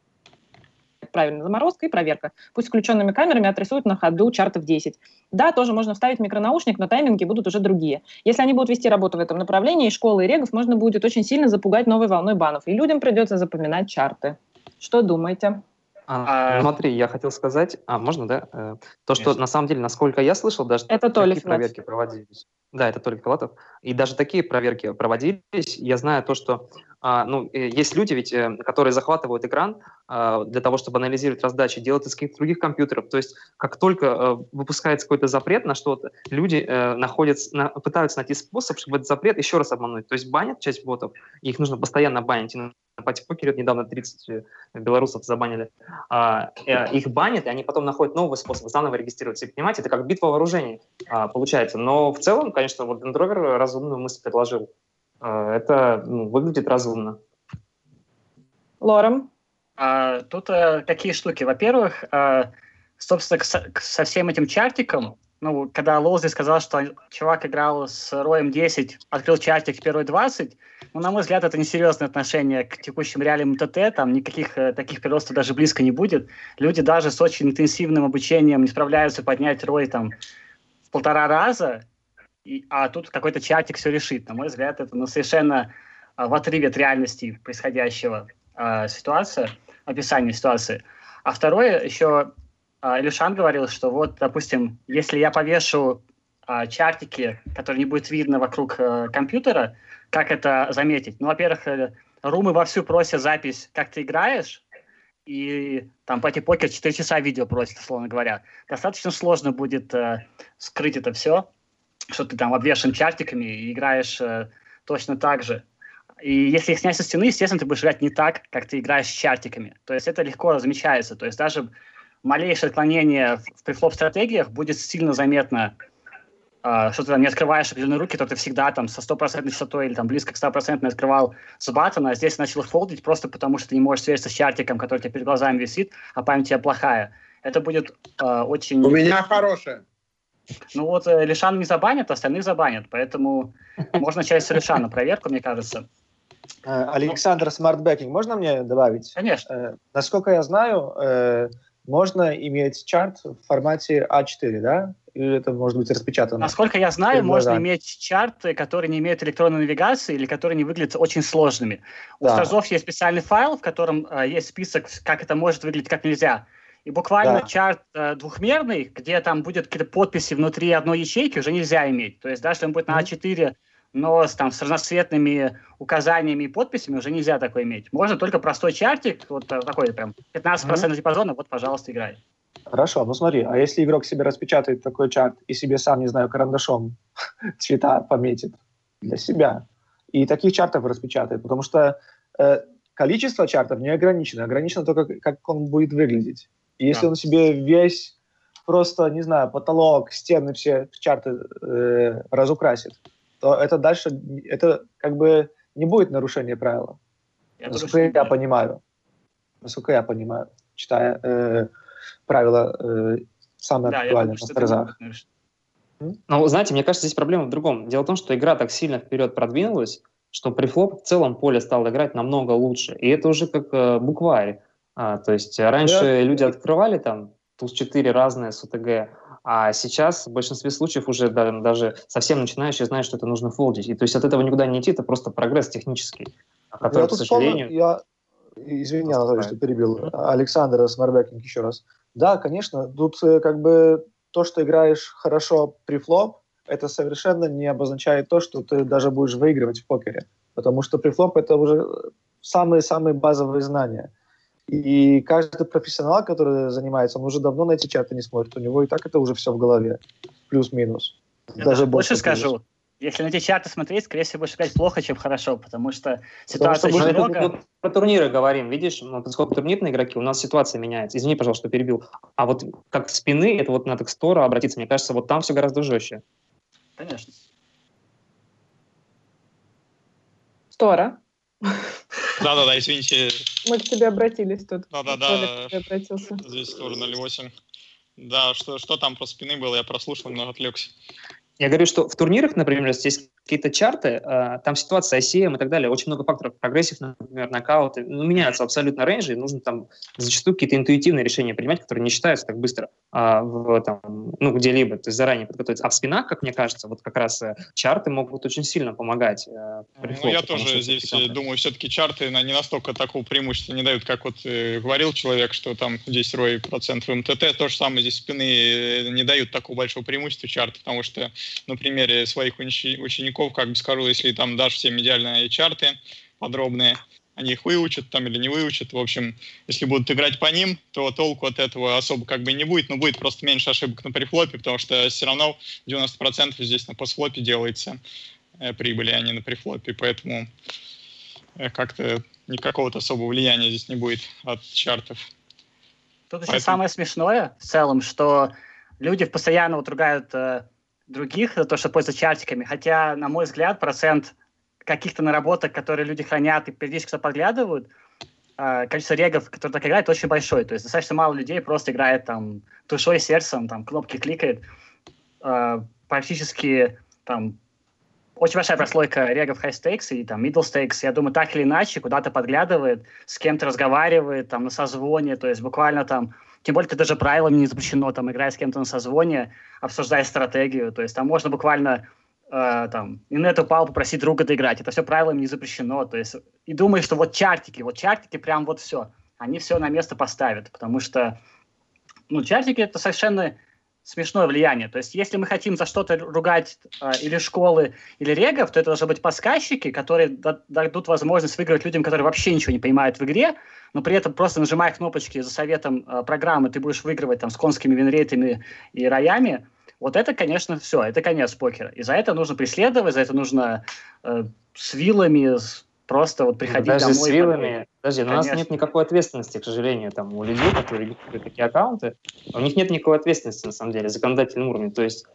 правильно, заморозка и проверка. Пусть включенными камерами отрисуют на ходу чартов 10. Да, тоже можно вставить микронаушник, но тайминги будут уже другие. Если они будут вести работу в этом направлении, школы и регов можно будет очень сильно запугать новой волной банов, и людям придется запоминать чарты. Что думаете? А, а, смотри, я хотел сказать, а можно, да? Э, то, что на самом деле, насколько я слышал, даже это такие проверки проводились. Да, это Толик Филатов. И даже такие проверки проводились. Я знаю то, что а, ну, э, есть люди, ведь, э, которые захватывают экран а, для того, чтобы анализировать раздачи, делают из каких-то других компьютеров. То есть, как только а, выпускается какой-то запрет на что-то, люди а, находят, на, пытаются найти способ, чтобы этот запрет еще раз обмануть. То есть, банят часть ботов, их нужно постоянно банить. И на пати-покере недавно 30 белорусов забанили. А, их банят, и они потом находят новый способ заново регистрироваться. И, понимаете, это как битва вооружений а, получается. Но в целом, конечно, вот Дендровер разумную мысль предложил. А, это ну, выглядит разумно. Лорем? А, тут а, такие штуки. Во-первых, а, собственно, со, со всем этим чартиком, ну, когда Лоузи сказал, что чувак играл с Роем 10, открыл чартик первый 20, ну, на мой взгляд, это несерьезное отношение к текущим реалиям МТТ, там никаких э, таких приростов даже близко не будет. Люди даже с очень интенсивным обучением не справляются поднять Рой там в полтора раза, и, а тут какой-то чатик все решит. На мой взгляд, это ну, совершенно а, в отрыве от реальности происходящего а, ситуация, описание ситуации. А второе, еще а, Илюшан говорил, что вот, допустим, если я повешу а, чартики, которые не будет видно вокруг а, компьютера, как это заметить? Ну, во-первых, э, румы вовсю просят запись, как ты играешь, и там пати покер 4 часа видео просит, условно говоря. Достаточно сложно будет э, скрыть это все что ты там обвешен чартиками и играешь э, точно так же. И если их снять со стены, естественно, ты будешь играть не так, как ты играешь с чартиками. То есть это легко замечается. То есть даже малейшее отклонение в префлоп-стратегиях будет сильно заметно, э, что ты там не открываешь определенные руки, то ты всегда там со стопроцентной частотой или там близко к 100% открывал с баттона, а здесь начал фолдить просто потому, что ты не можешь свериться с чартиком, который у тебя перед глазами висит, а память у тебя плохая. Это будет э, очень... У меня хорошая. Ну вот э, Лишан не забанят, остальных забанят, поэтому можно начать с Лишана проверку, мне кажется. Э, Александр SmartBacking, можно мне добавить? Конечно. Э, насколько я знаю, можно иметь чарт в формате А4, да? Или это может быть распечатано? Насколько я знаю, можно иметь чарты, которые не имеют электронной навигации или которые не выглядят очень сложными. У да. Старзов есть специальный файл, в котором есть список, как это может выглядеть, как нельзя. И буквально Да. чарт э, двухмерный, где там будет какие-то подписи внутри одной ячейки, уже нельзя иметь. То есть даже если он будет на Мгм. А4, но с, там, с разноцветными указаниями и подписями, уже нельзя такое иметь. Можно только простой чартик, вот э, такой прям 15% диапазона, вот, пожалуйста, играй. Хорошо, ну смотри, а если игрок себе распечатает такой чарт и себе сам, не знаю, карандашом цвета пометит для себя, и таких чартов распечатает, потому что э, количество чартов не ограничено, ограничено только как он будет выглядеть. И если Да. он себе весь просто, не знаю, потолок, стены все в чарты э, разукрасит, то это дальше, это как бы не будет нарушение правила. Я Насколько я понимаю. Насколько я понимаю, читая э, правила э, самые Да, актуальные думаю, на нарушено. Ну, знаете, мне кажется, здесь проблема в другом. Дело в том, что игра так сильно вперед продвинулась, что префлоп в целом поле стало играть намного лучше. И это уже как э, букварь. А, то есть э, раньше Да. люди открывали там туз-4 разные с UTG, а сейчас в большинстве случаев уже да- даже совсем начинающие знают, что это нужно фолдить. И то есть от этого никуда не идти, это просто прогресс технический, который, я к сожалению... я, извини, Анатолий, что перебил, Александр SmartBacking еще раз. Да, конечно, тут э, как бы то, что играешь хорошо префлоп, это совершенно не обозначает то, что ты даже будешь выигрывать в покере. Потому что при флоп это уже самые-самые базовые знания. И каждый профессионал, который занимается, он уже давно на эти чарты не смотрит. У него и так это уже все в голове. Плюс-минус. Я даже больше скажу. Если на эти чарты смотреть, скорее всего, больше сказать плохо, чем хорошо, потому что ситуация что очень Мы много. тут- тут про турниры говорим, видишь, ну, поскольку турнирные игроки, у нас ситуация меняется. Извини, пожалуйста, что перебил. А вот как спины, это вот надо к Стору обратиться, мне кажется, вот там все гораздо жестче. Конечно. Стора, Да-да-да, извините, мы к тебе обратились тут. Да-да-да. Обратился. здесь тоже 0,8. Да, что, что там про спины было, я прослушал, немного отвлекся. Я говорю, что в турнирах, например, есть какие-то чарты, э, там ситуация ICM и так далее, очень много факторов. Прогрессив, например, нокауты. Ну, меняются абсолютно рейнджи, и нужно там зачастую какие-то интуитивные решения принимать, которые не считаются так быстро а, в, там, ну, где-либо, то есть заранее подготовиться. А в спинах, как мне кажется, вот как раз э, чарты могут очень сильно помогать. э, при Ну, флопе, я тоже что здесь э, думаю, все-таки чарты не настолько такого преимущества не дают, как вот э, говорил человек, что там 10 рой процент в МТТ. То же самое здесь спины не дают такого большого преимущества чарты, потому что на примере своих учени- учеников, как бы скажу, если там дашь всем идеальные чарты подробные, они их выучат там или не выучат. В общем, если будут играть по ним, то толку от этого особо как бы не будет, но будет просто меньше ошибок на префлопе, потому что все равно 90% здесь на постфлопе делается э, прибыли, а не на префлопе, поэтому э, как-то никакого-то особого влияния здесь не будет от чартов. Тут еще Поэтому- самое смешное в целом, что люди постоянно вот ругают э, других за то, что пользуются чартиками, хотя, на мой взгляд, процент каких-то наработок, которые люди хранят и периодически что подглядывают, э, количество регов, которые так играют, очень большое. То есть достаточно мало людей просто играет там душой, сердцем, там кнопки кликает. Э, практически там очень большая прослойка регов high stakes и там middle stakes, я думаю, так или иначе куда-то подглядывает, с кем-то разговаривает, там, на созвоне, то есть буквально там, тем более это даже правилами не запрещено, там, играя с кем-то на созвоне, обсуждая стратегию, то есть там можно буквально э, там, и на эту упал попросить друга доиграть, это все правилами не запрещено, то есть, и думаю, что вот чартики, вот чартики прям вот все, они все на место поставят, потому что, ну, чартики это совершенно смешное влияние. То есть, если мы хотим за что-то ругать э, или школы, или регов, то это должны быть подсказчики, которые да- дадут возможность выиграть людям, которые вообще ничего не понимают в игре, но при этом просто нажимая кнопочки за советом э, программы, ты будешь выигрывать там с конскими винрейтами и роями. Вот это, конечно, все, это конец покера. И за это нужно преследовать, за это нужно э, с вилами, с- просто вот приходить Даже домой. с и вилами. Подожди, но у нас нет никакой ответственности, к сожалению, там, у людей, которые регистрируют такие аккаунты, у них нет никакой ответственности, на самом деле, законодательном уровне. То есть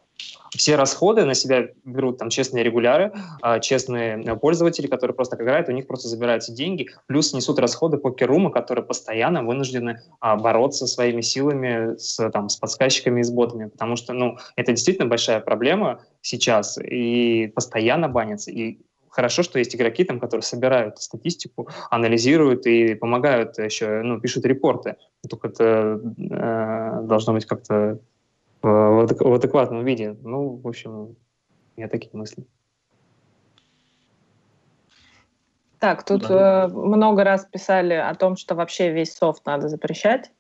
все расходы на себя берут там честные регуляры, а, честные э, пользователи, которые просто играют, у них просто забираются деньги, плюс несут расходы покерумы, которые постоянно вынуждены а, бороться своими силами с, там, с подсказчиками и с ботами, потому что, ну, это действительно большая проблема сейчас, и постоянно банятся, и хорошо, что есть игроки, там, которые собирают статистику, анализируют и помогают еще, ну, пишут репорты. Только это э, должно быть как-то в, в адек- в адекватном виде. Ну, в общем, у меня такие мысли. Так, тут Да. э, много раз писали о том, что вообще весь софт надо запрещать.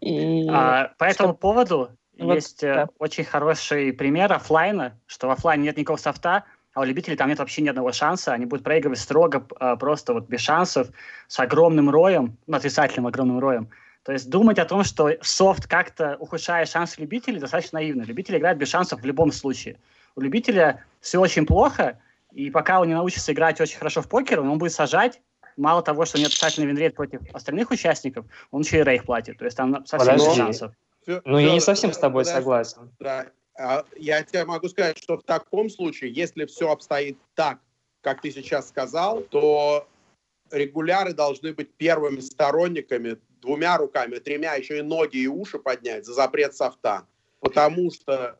И... А, по этому поводу вот, есть э, да. очень хороший пример офлайна, что в офлайне нет никакого софта, а у любителей там нет вообще ни одного шанса, они будут проигрывать строго, а, просто вот без шансов, с огромным ROI ем, ну, отрицательным огромным ROI ем. То есть думать о том, что софт как-то ухудшает шансы любителей, достаточно наивно. Любители играют без шансов в любом случае. У любителя все очень плохо, и пока он не научится играть очень хорошо в покер, он будет сажать. Мало того, что у него отрицательный винрейт против остальных участников, он еще и рейк платит. То есть там совсем без шансов. Ну, я не совсем с тобой подожди, согласен. Да. А, я тебе могу сказать, что в таком случае, если все обстоит так, как ты сейчас сказал, то регуляры должны быть первыми сторонниками, двумя руками, тремя, еще и ноги и уши поднять за запрет софта. Потому что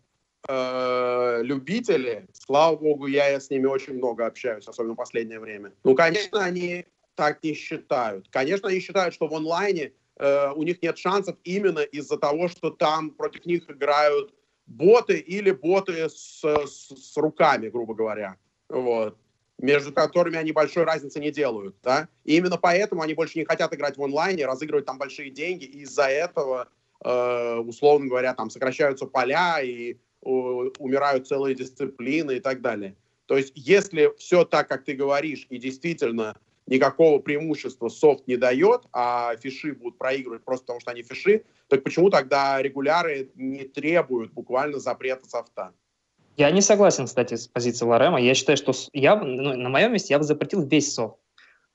э, любители, слава богу, я с ними очень много общаюсь, особенно в последнее время. Ну, конечно, они так не считают. Конечно, они считают, что в онлайне э, у них нет шансов именно из-за того, что там против них играют боты или боты с, с, с руками, грубо говоря. Вот между которыми они большой разницы не делают, да, и именно поэтому они больше не хотят играть в онлайне, разыгрывать там большие деньги, и из-за этого, э, условно говоря, там сокращаются поля и э, умирают целые дисциплины и так далее. То есть, если все так, как ты говоришь, и действительно никакого преимущества софт не дает, а фиши будут проигрывать просто потому, что они фиши, так почему тогда регуляры не требуют буквально запрета софта? Я не согласен, кстати, с позицией Лорема. Я считаю, что я, ну, на моем месте я бы запретил весь софт.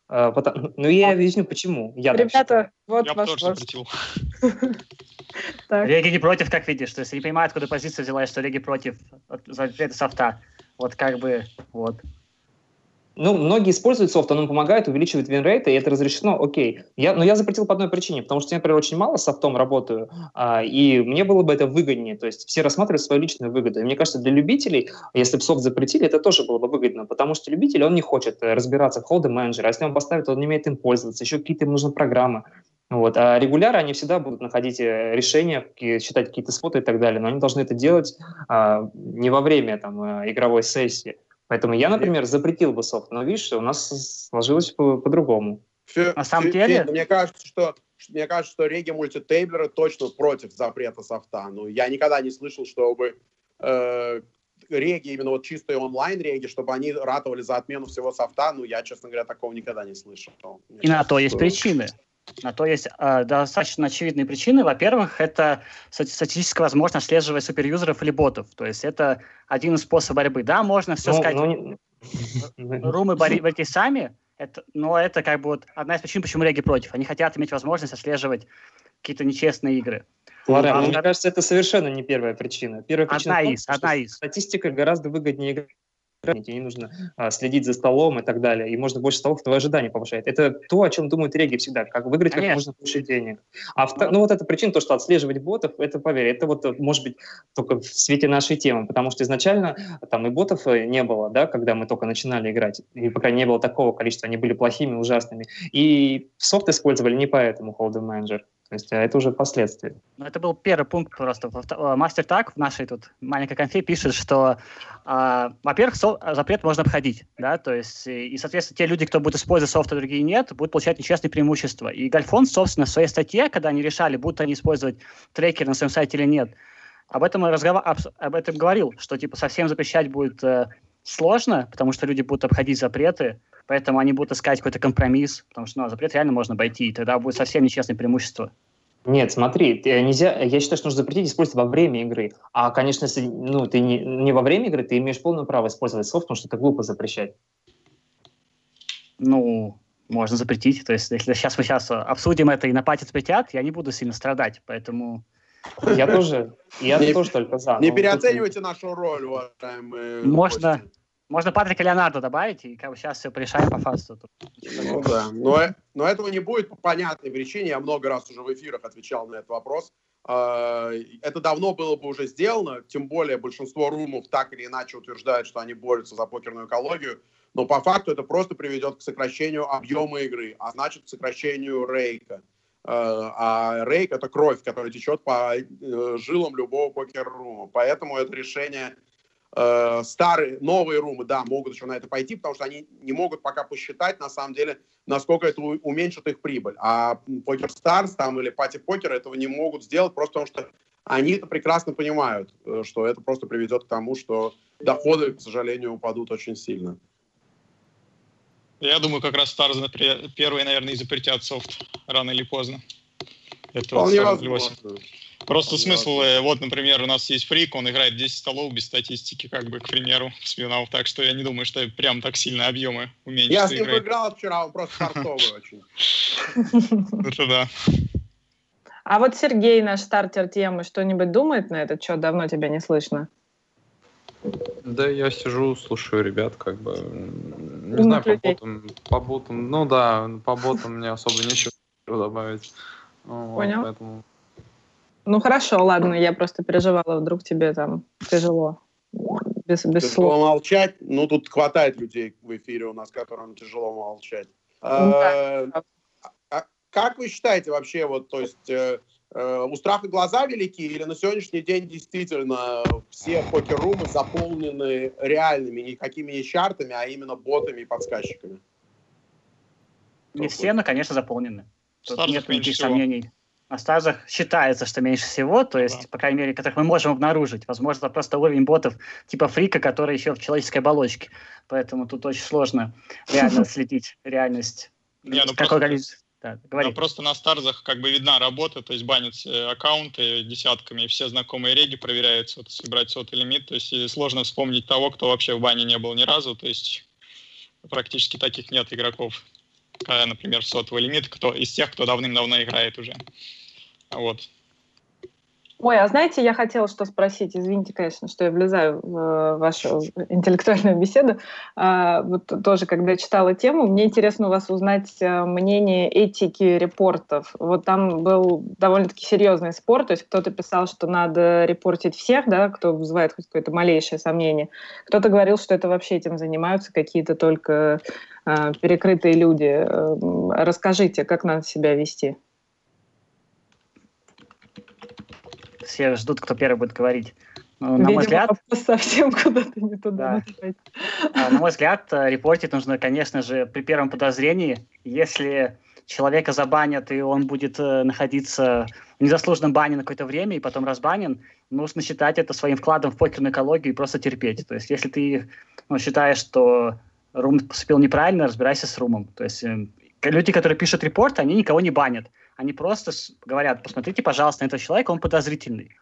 Uh, потому, ну, я а, объясню, почему. Я Ребята, вот я ваш тоже запретил. Реги не против, как видишь. То есть не понимаю, откуда позиция взяла, что Реги против запрета софта. Вот как бы, вот. Ну, многие используют софт, он помогает, увеличивает винрейты, и это разрешено, окей. Я, но я запретил по одной причине, потому что я, например, очень мало софтом работаю, а, и мне было бы это выгоднее, то есть все рассматривают свою личную выгоду. И мне кажется, для любителей, если бы софт запретили, это тоже было бы выгодно, потому что любитель, он не хочет э, разбираться в холде менеджера, если он поставит, он не умеет им пользоваться, еще какие-то им нужны программы. Вот. А регуляры, они всегда будут находить э, решения, считать какие-то споты и так далее, но они должны это делать а, не во время там, э, игровой сессии. Поэтому я, например, запретил бы софт, но видишь, у нас сложилось по- по-другому. Все, На самом все, деле... Мне кажется, что мне кажется, что реги мультитейблеры точно против запрета софта. Ну, я никогда не слышал, чтобы э, реги, именно вот чистые онлайн-реги, чтобы они ратовали за отмену всего софта. Ну, я, честно говоря, такого никогда не слышал. Мне И кажется, на то есть что... причины. На то есть э, достаточно очевидные причины. Во-первых, это статистическая возможность отслеживать суперюзеров или ботов. То есть это один из способов борьбы. Да, можно все ну, сказать, ну, румы борите сами, это, но это как бы вот одна из причин, почему реги против. Они хотят иметь возможность отслеживать какие-то нечестные игры. Лара, а, мне кажется, это совершенно не первая причина. Первая причина одна том, из, одна из. Статистика гораздо выгоднее играть не нужно а, следить за столом и так далее, и можно больше столов, твои ожидания повышает. Это то, о чем думают реги всегда, как выиграть Конечно. как можно больше денег. А втор... ну вот эта причина, то, что отслеживать ботов, это, поверь, это вот может быть только в свете нашей темы, потому что изначально там и ботов э, не было, да, когда мы только начинали играть, и пока не было такого количества, они были плохими, ужасными. И софт использовали не поэтому Hold'em Manager. То есть а это уже последствия. Ну, это был первый пункт просто. Э, мастер так в нашей тут маленькой конфе пишет, что, э, во-первых, запрет можно обходить, да, то есть, и, и, соответственно, те люди, кто будет использовать софт, а другие нет, будут получать нечестные преимущества. И Гальфон, собственно, в своей статье, когда они решали, будут они использовать трекер на своем сайте или нет, об этом, разговор, об, об этом говорил, что, типа, совсем запрещать будет э, сложно, потому что люди будут обходить запреты, Поэтому они будут искать какой-то компромисс, потому что ну, запрет реально можно обойти, и тогда будет совсем нечестное преимущество. Нет, смотри, нельзя, я считаю, что нужно запретить использовать во время игры. А, конечно, если ну, ты не, не во время игры, ты имеешь полное право использовать софт, потому что это глупо запрещать. Ну, можно запретить. То есть, если сейчас мы сейчас обсудим это и на пати запретят, я не буду сильно страдать, поэтому... Я тоже, я тоже только за. Не переоценивайте нашу роль, уважаемые Можно, можно Патрика Леонардо добавить, и как бы сейчас все порешаем по фасту. Ну да, но, но этого не будет по понятной причине. Я много раз уже в эфирах отвечал на этот вопрос. А, это давно было бы уже сделано, тем более большинство румов так или иначе утверждают, что они борются за покерную экологию, но по факту это просто приведет к сокращению объема игры, а значит к сокращению рейка. А, рейк — это кровь, которая течет по э, жилам любого покер-рума. Поэтому это решение э, старые, новые румы, да, могут еще на это пойти, потому что они не могут пока посчитать, на самом деле, насколько это уменьшит их прибыль. А Poker Stars там или Пати Покер этого не могут сделать, просто потому что они это прекрасно понимают, э, что это просто приведет к тому, что доходы, к сожалению, упадут очень сильно. Я думаю, как раз Stars первые, наверное, запретят софт рано или поздно. Это Вполне возможно. Просто смысл, э, вот, например, у нас есть фрик, он играет 10 столов без статистики, как бы, к примеру, спинал, так что я не думаю, что прям так сильно объемы уменьшатся. Я с ним играть. играл вчера, он просто хардовый очень. Это да. А вот Сергей, наш стартер темы, что-нибудь думает на этот счет? Давно тебя не слышно. Да, я сижу, слушаю ребят, как бы, не знаю, по ботам, по ботам, ну да, по ботам мне особо нечего добавить. Понял. поэтому... Ну хорошо, ладно, я просто переживала, вдруг тебе там тяжело. Без, без слов. молчать, ну тут хватает людей в эфире у нас, которым тяжело молчать. Ну, а, а, как вы считаете вообще, вот, то есть, э, э, у страха глаза велики или на сегодняшний день действительно все покер-румы заполнены реальными, никакими не чартами, а именно ботами и подсказчиками? Не все, но, конечно, заполнены. Тут нет никаких сомнений на стазах считается, что меньше всего, то есть, да. по крайней мере, которых мы можем обнаружить. Возможно, просто уровень ботов типа фрика, который еще в человеческой оболочке. Поэтому тут очень сложно реально следить реальность. Не, ну Какое количество? Да, говори. Ну, просто на старзах как бы видна работа, то есть банятся э, аккаунты десятками, и все знакомые реги проверяются, вот, если брать сотый лимит, то есть сложно вспомнить того, кто вообще в бане не был ни разу, то есть практически таких нет игроков например, сотовый лимит, кто из тех, кто давным-давно играет уже. Вот. Ой, а знаете, я хотела что спросить, извините, конечно, что я влезаю в э, вашу интеллектуальную беседу. А, вот тоже, когда читала тему, мне интересно у вас узнать э, мнение этики репортов. Вот там был довольно-таки серьезный спор, то есть кто-то писал, что надо репортить всех, да, кто вызывает хоть какое-то малейшее сомнение. Кто-то говорил, что это вообще этим занимаются какие-то только а, перекрытые люди. Расскажите, как надо себя вести? Все ждут, кто первый будет говорить. Ну, на мой взгляд, совсем куда-то не туда. Да. А, на мой взгляд, э, репортить нужно, конечно же, при первом подозрении. Если человека забанят, и он будет э, находиться в незаслуженном бане на какое-то время, и потом разбанен, нужно считать это своим вкладом в покерную экологию и просто терпеть. То есть, если ты ну, считаешь, что Рум поступил неправильно, разбирайся с Румом. То есть э, люди, которые пишут репорт, они никого не банят. Они просто говорят, посмотрите, пожалуйста, на этого человека, он подозрительный.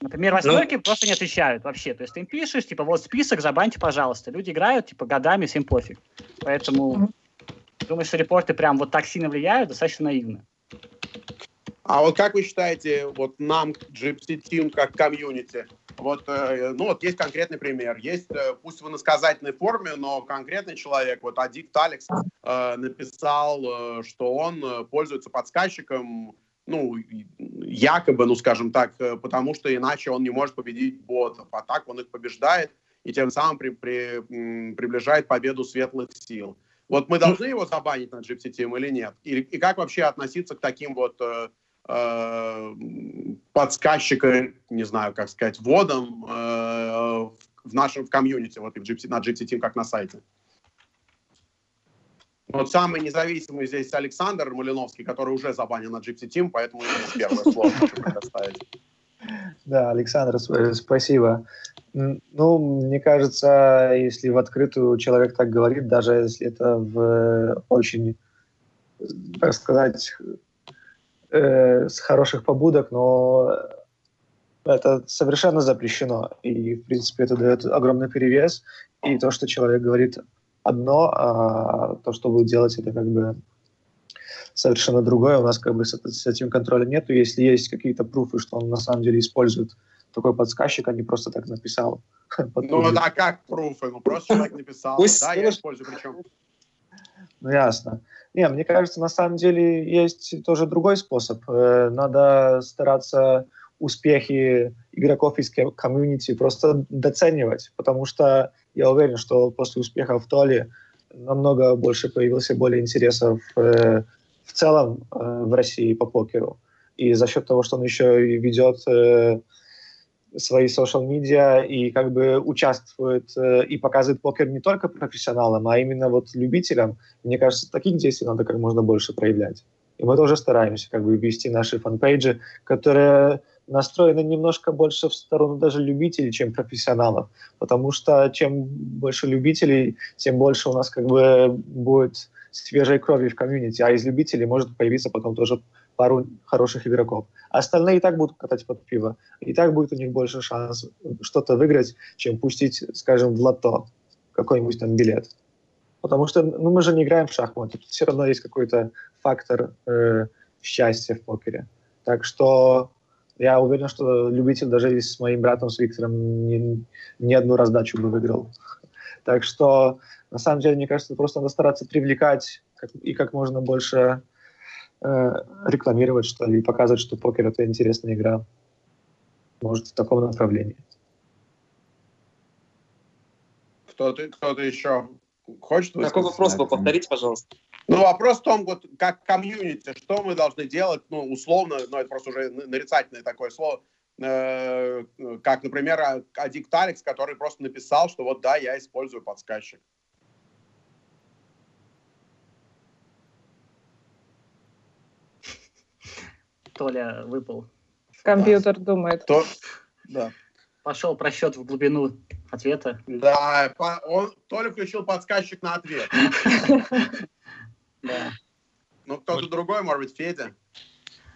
Например, восьмерки ну, просто не отвечают вообще. То есть ты им пишешь, типа, вот список, забаньте, пожалуйста. Люди играют, типа, годами, всем пофиг. Поэтому думаю, что репорты прям вот так сильно влияют, достаточно наивно. А вот как вы считаете, вот нам, Gypsy Team, как комьюнити, вот, э, ну, вот есть конкретный пример. Есть, э, пусть в иносказательной форме, но конкретный человек, вот Адикт Алекс, э, написал, что он пользуется подсказчиком, ну, якобы, ну, скажем так, потому что иначе он не может победить ботов. А так он их побеждает и тем самым при, при, приближает победу светлых сил. Вот мы должны его забанить на Gypsy Team или нет? И, и как вообще относиться к таким вот э, э, подсказчика, не знаю, как сказать, вводом э, в нашем в комьюнити, вот и в GPT, на GPT Team, как на сайте. Вот самый независимый здесь Александр Малиновский, который уже забанен на GPT Team, поэтому первое слово хочу. Да, Александр, спасибо. Ну, мне кажется, если в открытую человек так говорит, даже если это в очень, так сказать, э, с хороших побудок, но это совершенно запрещено. И, в принципе, это дает огромный перевес. И то, что человек говорит одно, а то, что будет делать, это как бы совершенно другое. У нас как бы с, с этим контроля нету. Если есть какие-то пруфы, что он на самом деле использует такой подсказчик, а не просто так написал. Ну да, как пруфы? Ну просто человек написал. Да, я использую причем. Ну ясно. Не, мне кажется, на самом деле есть тоже другой способ. Э, надо стараться успехи игроков из комьюнити просто доценивать, потому что я уверен, что после успеха в Толе намного больше появился более интересов э, в целом э, в России по покеру. И за счет того, что он еще ведет свои social media и как бы участвует э, и показывает покер не только профессионалам, а именно вот любителям. Мне кажется, таких действий надо как можно больше проявлять. И мы тоже стараемся как бы вести наши фан-пейджи, которые настроены немножко больше в сторону даже любителей, чем профессионалов. Потому что чем больше любителей, тем больше у нас как бы будет свежей крови в комьюнити, а из любителей может появиться потом тоже пару хороших игроков. Остальные и так будут катать под пиво. И так будет у них больше шанс что-то выиграть, чем пустить, скажем, в лото какой-нибудь там билет. Потому что ну, мы же не играем в шахматы. Тут все равно есть какой-то фактор э, счастья в покере. Так что я уверен, что любитель даже с моим братом, с Виктором, ни, ни одну раздачу бы выиграл. Так что, на самом деле, мне кажется, просто надо стараться привлекать как, и как можно больше э, рекламировать, что ли, и показывать, что покер — это интересная игра. Может, в таком направлении. Кто-то кто еще хочет Какой вопрос вы повторите, пожалуйста? Ну, вопрос в том, вот как комьюнити, что мы должны делать, ну, условно, ну, это просто уже нарицательное такое слово, э, как, например, Адикт Алекс, который просто написал, что вот да, я использую подсказчик. Толя выпал. Компьютер да. думает. То, да. Пошел просчет в глубину ответа. Да, он, Толя включил подсказчик на ответ. Да. Ну, кто-то другой, может быть, Федя.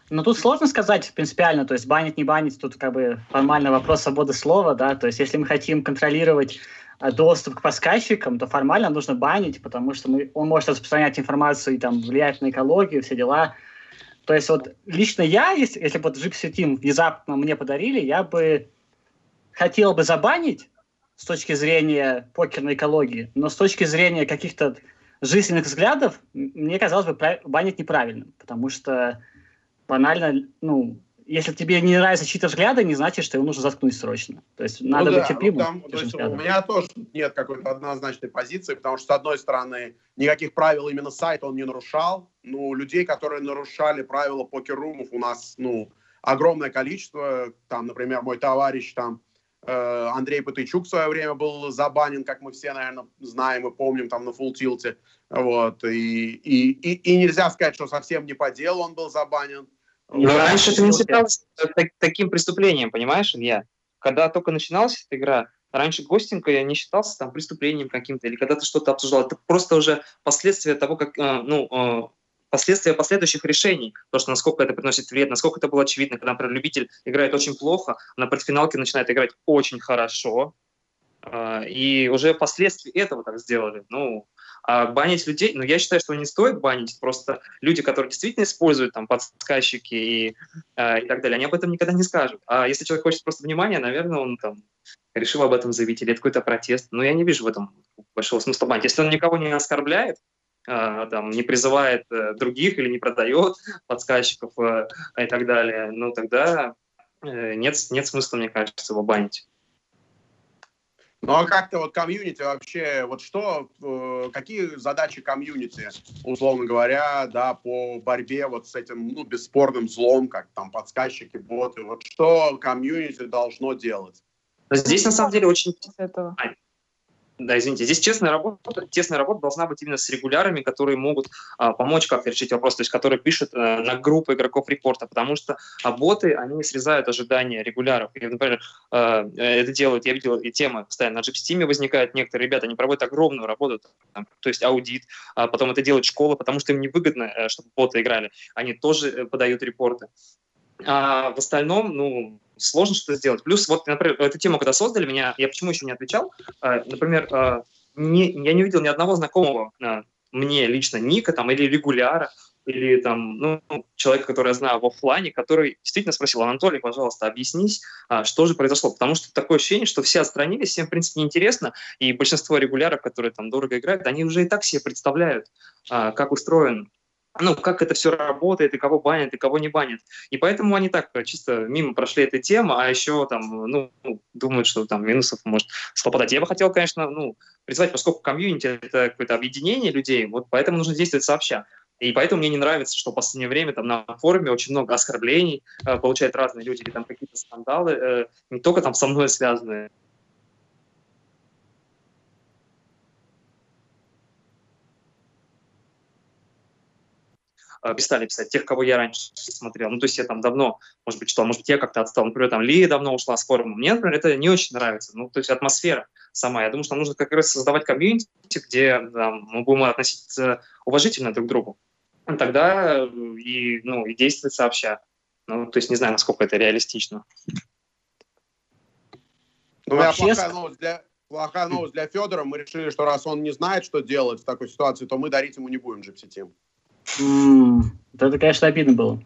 Ну, тут сложно сказать принципиально, то есть банить, не банить, тут как бы формально вопрос свободы слова, да, то есть если мы хотим контролировать э, доступ к подсказчикам, то формально нужно банить, потому что мы, он может распространять информацию и там влиять на экологию, все дела. То есть вот лично я, если, если бы Gypsy Team внезапно мне подарили, я бы хотел бы забанить с точки зрения покерной экологии, но с точки зрения каких-то жизненных взглядов, мне казалось бы, банить неправильным, потому что банально, ну, если тебе не нравятся чьи-то взгляды, не значит, что его нужно заткнуть срочно. То есть надо ну, быть да. Ну, там, то есть у меня тоже нет какой-то однозначной позиции, потому что, с одной стороны, никаких правил именно сайт он не нарушал. Ну, людей, которые нарушали правила покер-румов, у нас, ну, огромное количество. Там, например, мой товарищ там Э, Андрей Патычук в свое время был забанен, как мы все, наверное, знаем и помним, там на фултилте. Вот. И, и, и, и нельзя сказать, что совсем не по делу он был забанен. Но вот. раньше это не считалось таким преступлением, понимаешь, Илья? Когда только начиналась эта игра, раньше гостинг не считался там преступлением каким-то, или когда ты что-то обсуждал. Это просто уже последствия того, как, э, ну, э, последствия последующих решений, то, что насколько это приносит вред, насколько это было очевидно, когда, например, любитель играет очень плохо, на предфиналке начинает играть очень хорошо, а, и уже последствия этого так сделали. Ну, а банить людей, ну, я считаю, что не стоит банить, просто люди, которые действительно используют там подсказчики и, э, и так далее, они об этом никогда не скажут. А если человек хочет просто внимания, наверное, он там решил об этом заявить, или это какой-то протест. Но я не вижу в этом большого смысла банить. Если он никого не оскорбляет, а, там, не призывает э, других или не продает подсказчиков э, и так далее, ну тогда э, нет, нет смысла, мне кажется, его банить. Ну а как-то вот комьюнити вообще, вот что, какие задачи комьюнити, условно говоря, да, по борьбе вот с этим, ну, бесспорным злом, как там подсказчики, боты, вот что комьюнити должно делать? Здесь на самом деле очень... Этого. Да, извините. Здесь честная работа, тесная работа должна быть именно с регулярами, которые могут а, помочь как-то решить вопрос, то есть которые пишут а, на группы игроков репорта, потому что а, боты, они срезают ожидания регуляров. И, например, а, это делают, я видел, и темы постоянно на GPSteam возникают некоторые ребята, они проводят огромную работу, там, то есть аудит, а потом это делает школа, потому что им невыгодно, э, чтобы боты играли. Они тоже подают репорты. А в остальном, ну, сложно что-то сделать. Плюс, вот, например, эту тему, когда создали меня, я почему еще не отвечал? А, например, а, не, я не видел ни одного знакомого а, мне лично Ника там, или регуляра, или там, ну, человека, который я знаю в офлайне, который действительно спросил, Анатолий, пожалуйста, объяснись, что же произошло. Потому что такое ощущение, что все отстранились, всем, в принципе, неинтересно, и большинство регуляров, которые там дорого играют, они уже и так себе представляют, как устроен ну, как это все работает, и кого банят, и кого не банят. И поэтому они так э, чисто мимо прошли эту тему, а еще там, ну, думают, что там минусов может попадать. Я бы хотел, конечно, ну, призвать, поскольку комьюнити — это какое-то объединение людей, вот поэтому нужно действовать сообща. И поэтому мне не нравится, что в последнее время там на форуме очень много оскорблений э, получают разные люди, или там какие-то скандалы, э, не только там со мной связанные, Э, перестали писать, тех, кого я раньше смотрел. Ну, то есть я там давно, может быть, читал, может быть, я как-то отстал. Например, там Лия давно ушла с форума. Мне, например, это не очень нравится. Ну, то есть атмосфера сама. Я думаю, что нам нужно как раз создавать комьюнити, где там, мы будем относиться уважительно друг к другу. Тогда и, ну, и действовать сообща. Ну, то есть не знаю, насколько это реалистично. Ну, Вообще... плохая новость для, плохая новость для Федора. Мы решили, что раз он не знает, что делать в такой ситуации, то мы дарить ему не будем Team. Это, конечно, обидно было.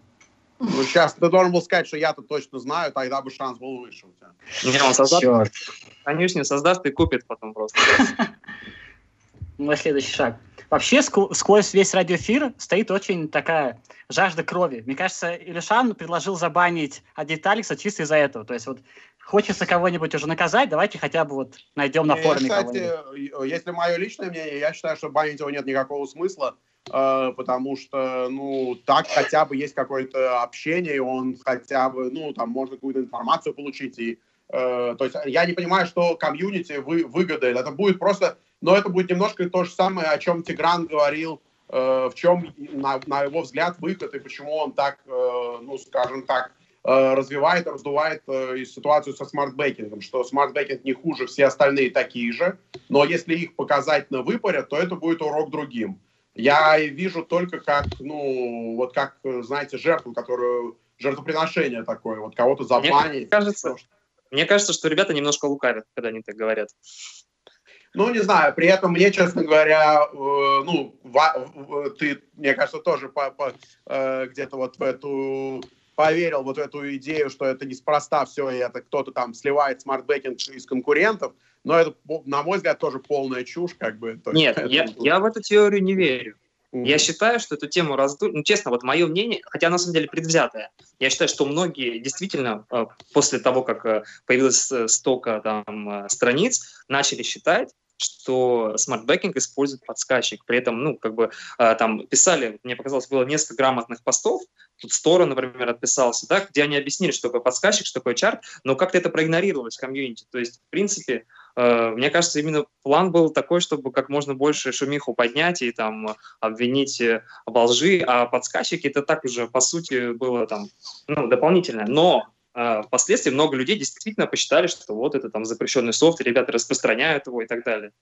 Ну, сейчас ты должен был сказать, что я-то точно знаю, тогда бы шанс был выше у тебя. Не, он создаст. Черт. Конечно, создаст и купит потом просто. Мой следующий шаг. Вообще, сквозь весь радиоэфир стоит очень такая жажда крови. Мне кажется, Илюшан предложил забанить Адиталикса чисто из-за этого. То есть вот хочется кого-нибудь уже наказать, давайте хотя бы вот найдем на форуме кстати, если мое личное мнение, я считаю, что банить его нет никакого смысла. Э, потому что, ну, так хотя бы есть какое-то общение, и он хотя бы, ну, там можно какую-то информацию получить, и, э, то есть я не понимаю, что комьюнити вы, выгадает, это будет просто, но это будет немножко то же самое, о чем Тигран говорил, э, в чем, на, на его взгляд, выход, и почему он так, э, ну, скажем так, э, развивает, раздувает э, ситуацию со SmartBacking ом, что SmartBacking не хуже, все остальные такие же, но если их показательно выпороть, то это будет урок другим я вижу только как, ну, вот как, знаете, жертву, которую, жертвоприношение такое, вот кого-то забанить. Мне кажется, мне кажется, что ребята немножко лукавят, когда они так говорят. Ну, не знаю, при этом мне, честно говоря, э, ну, в, ты, мне кажется, тоже по, по, э, где-то вот в эту поверил вот в эту идею, что это неспроста все, и это кто-то там сливает SmartBacking из конкурентов, но это, на мой взгляд, тоже полная чушь, как бы. Нет, это, я, я в эту теорию не верю. Mm-hmm. Я считаю, что эту тему раздули. Ну, честно, вот мое мнение, хотя на самом деле предвзятое, я считаю, что многие действительно э, после того, как э, появилась э, стока там страниц, начали считать, что SmartBacking использует подсказчик. При этом, ну, как бы э, там писали, мне показалось, было несколько грамотных постов, тут Стора, например, отписался, да, где они объяснили, что такое подсказчик, что такое чарт, но как-то это проигнорировалось в комьюнити. То есть, в принципе, э, мне кажется, именно план был такой, чтобы как можно больше шумиху поднять и там обвинить э, во лжи, а подсказчики это так уже, по сути, было там, ну, дополнительное. Но а впоследствии много людей действительно посчитали, что вот это там запрещенный софт, и ребята распространяют его и так далее.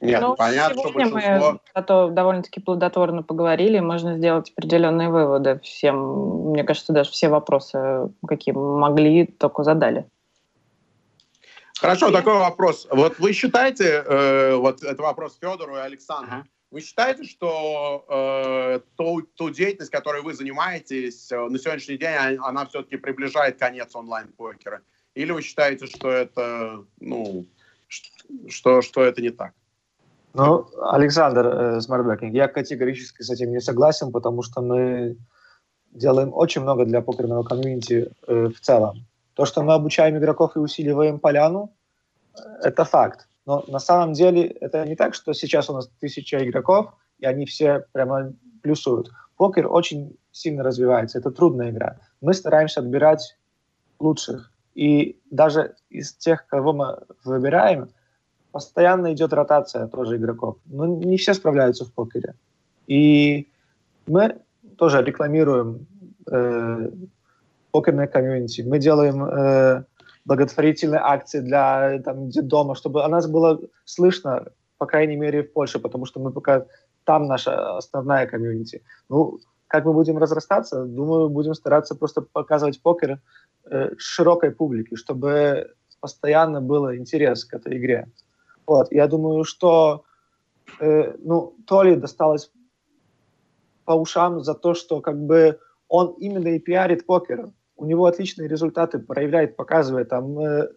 Нет, ну, понятно, что большинство... мы зато довольно-таки плодотворно поговорили, можно сделать определенные выводы всем. Мне кажется, даже все вопросы, какие могли, только задали. Хорошо, такой вопрос. Вот вы считаете, э, вот это вопрос Федору и Александру, ага. Вы считаете, что э, ту, ту деятельность, которой вы занимаетесь э, на сегодняшний день, она, она все-таки приближает конец онлайн-покера? Или вы считаете, что это, ну, что, что это не так? Ну, Александр э, SmartBacking, я категорически с этим не согласен, потому что мы делаем очень много для покерного комьюнити э, в целом. То, что мы обучаем игроков и усиливаем поляну, э, это факт. Но на самом деле это не так, что сейчас у нас тысяча игроков, и они все прямо плюсуют. Покер очень сильно развивается, это трудная игра. Мы стараемся отбирать лучших. И даже из тех, кого мы выбираем, постоянно идет ротация тоже игроков. Но не все справляются в покере. И мы тоже рекламируем э, покерное комьюнити. Мы делаем э, благотворительные акции для там, дома, чтобы о нас было слышно, по крайней мере, в Польше, потому что мы пока там наша основная комьюнити. Ну, как мы будем разрастаться, думаю, будем стараться просто показывать покер э, широкой публике, чтобы постоянно был интерес к этой игре. Вот, я думаю, что э, ну, Толи досталось по ушам за то, что как бы он именно и пиарит покер у него отличные результаты проявляет, показывает, там, э,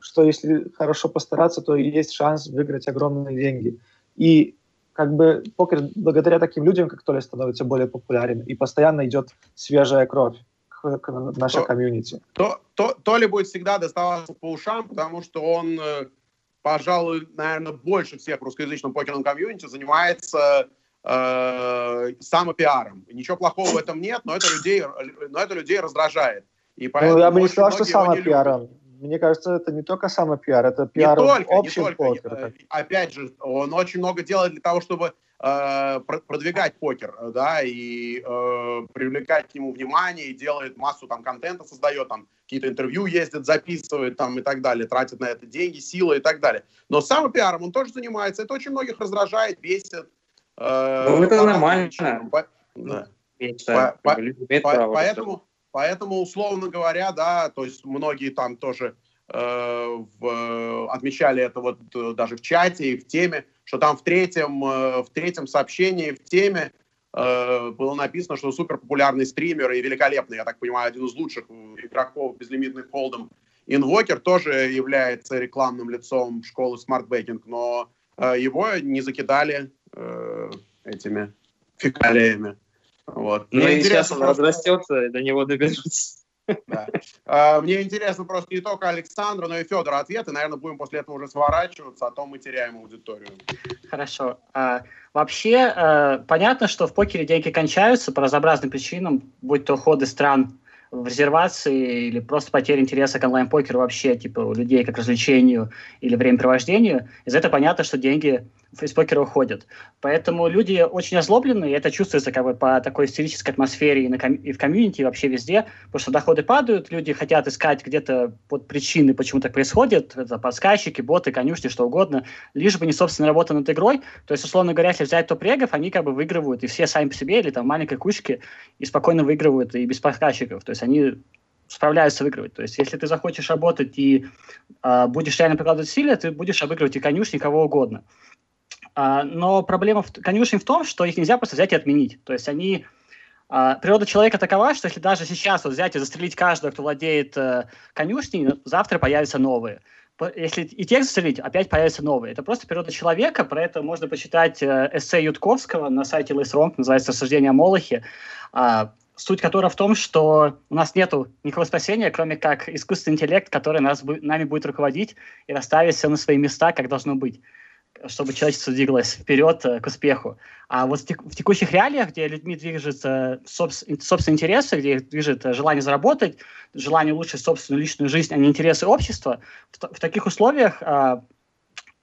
что если хорошо постараться, то есть шанс выиграть огромные деньги. И как бы покер благодаря таким людям, как Толя, становится более популярен, и постоянно идет свежая кровь к, к нашей то, комьюнити. То, то, Толе будет всегда доставаться по ушам, потому что он, э, пожалуй, наверное, больше всех в русскоязычном покерном комьюнити занимается э, самопиаром. Ничего плохого в этом нет, но это людей, но это людей раздражает. И поэтому ну, я бы не сказал, что самопиаром. Мне кажется, это не только самопиар, это пиар не только, общий не только. Покер. Опять же, он очень много делает для того, чтобы э, продвигать покер, да, и э, привлекать к нему внимание, и делает массу там контента, создает там какие-то интервью ездит, записывает там и так далее, тратит на это деньги, силы и так далее. Но самопиаром он тоже занимается, это очень многих раздражает, бесит. Э, ну, это нормально. По, да. по, по, по, поэтому, поэтому, условно говоря, да, то есть многие там тоже э, в, отмечали это вот э, даже в чате и в теме, что там в третьем, э, в третьем сообщении, в теме э, было написано, что супер популярный стример и великолепный, я так понимаю, один из лучших игроков безлимитных холдом Инвокер тоже является рекламным лицом школы Smart Banking, но э, его не закидали э, этими фекалиями. Вот. Ну и сейчас он просто... разрастется, до него доберутся. Да. А, мне интересно просто не только Александра, но и Федора ответы. Наверное, будем после этого уже сворачиваться, а то мы теряем аудиторию. Хорошо. А, вообще, а, понятно, что в покере деньги кончаются по разнообразным причинам, будь то ходы стран в резервации или просто потеря интереса к онлайн-покеру вообще, типа у людей как развлечению или времяпровождению. Из этого понятно, что деньги из покера уходят. Поэтому люди очень озлоблены, и это чувствуется как бы по такой истерической атмосфере и, на ком- и в комьюнити, и вообще везде, потому что доходы падают, люди хотят искать где-то под причины, почему так происходит, это подсказчики, боты, конюшни, что угодно, лишь бы не собственная работа над игрой. То есть, условно говоря, если взять топ-регов, они как бы выигрывают, и все сами по себе, или там маленькой кучки, и спокойно выигрывают и без подсказчиков. То есть они справляются выигрывать. То есть, если ты захочешь работать и э, будешь реально прикладывать усилия, ты будешь обыгрывать и конюшни, кого угодно. А, но проблема в, конюшен в том, что их нельзя просто взять и отменить. То есть они... А, природа человека такова, что если даже сейчас вот взять и застрелить каждого, кто владеет э, конюшней, завтра появятся новые. Если и тех застрелить, опять появятся новые. Это просто природа человека, про это можно почитать э, эссе Ютковского на сайте Лейсронг, называется «Рассуждение о Молохе», э, суть которого в том, что у нас нет никакого спасения, кроме как искусственный интеллект, который нас, нами будет руководить и расставить все на свои места, как должно быть чтобы человечество двигалось вперед э, к успеху. А вот в текущих реалиях, где людьми движется собственные интересы, где их движет э, желание заработать, желание улучшить собственную личную жизнь, а не интересы общества, в, в таких условиях а,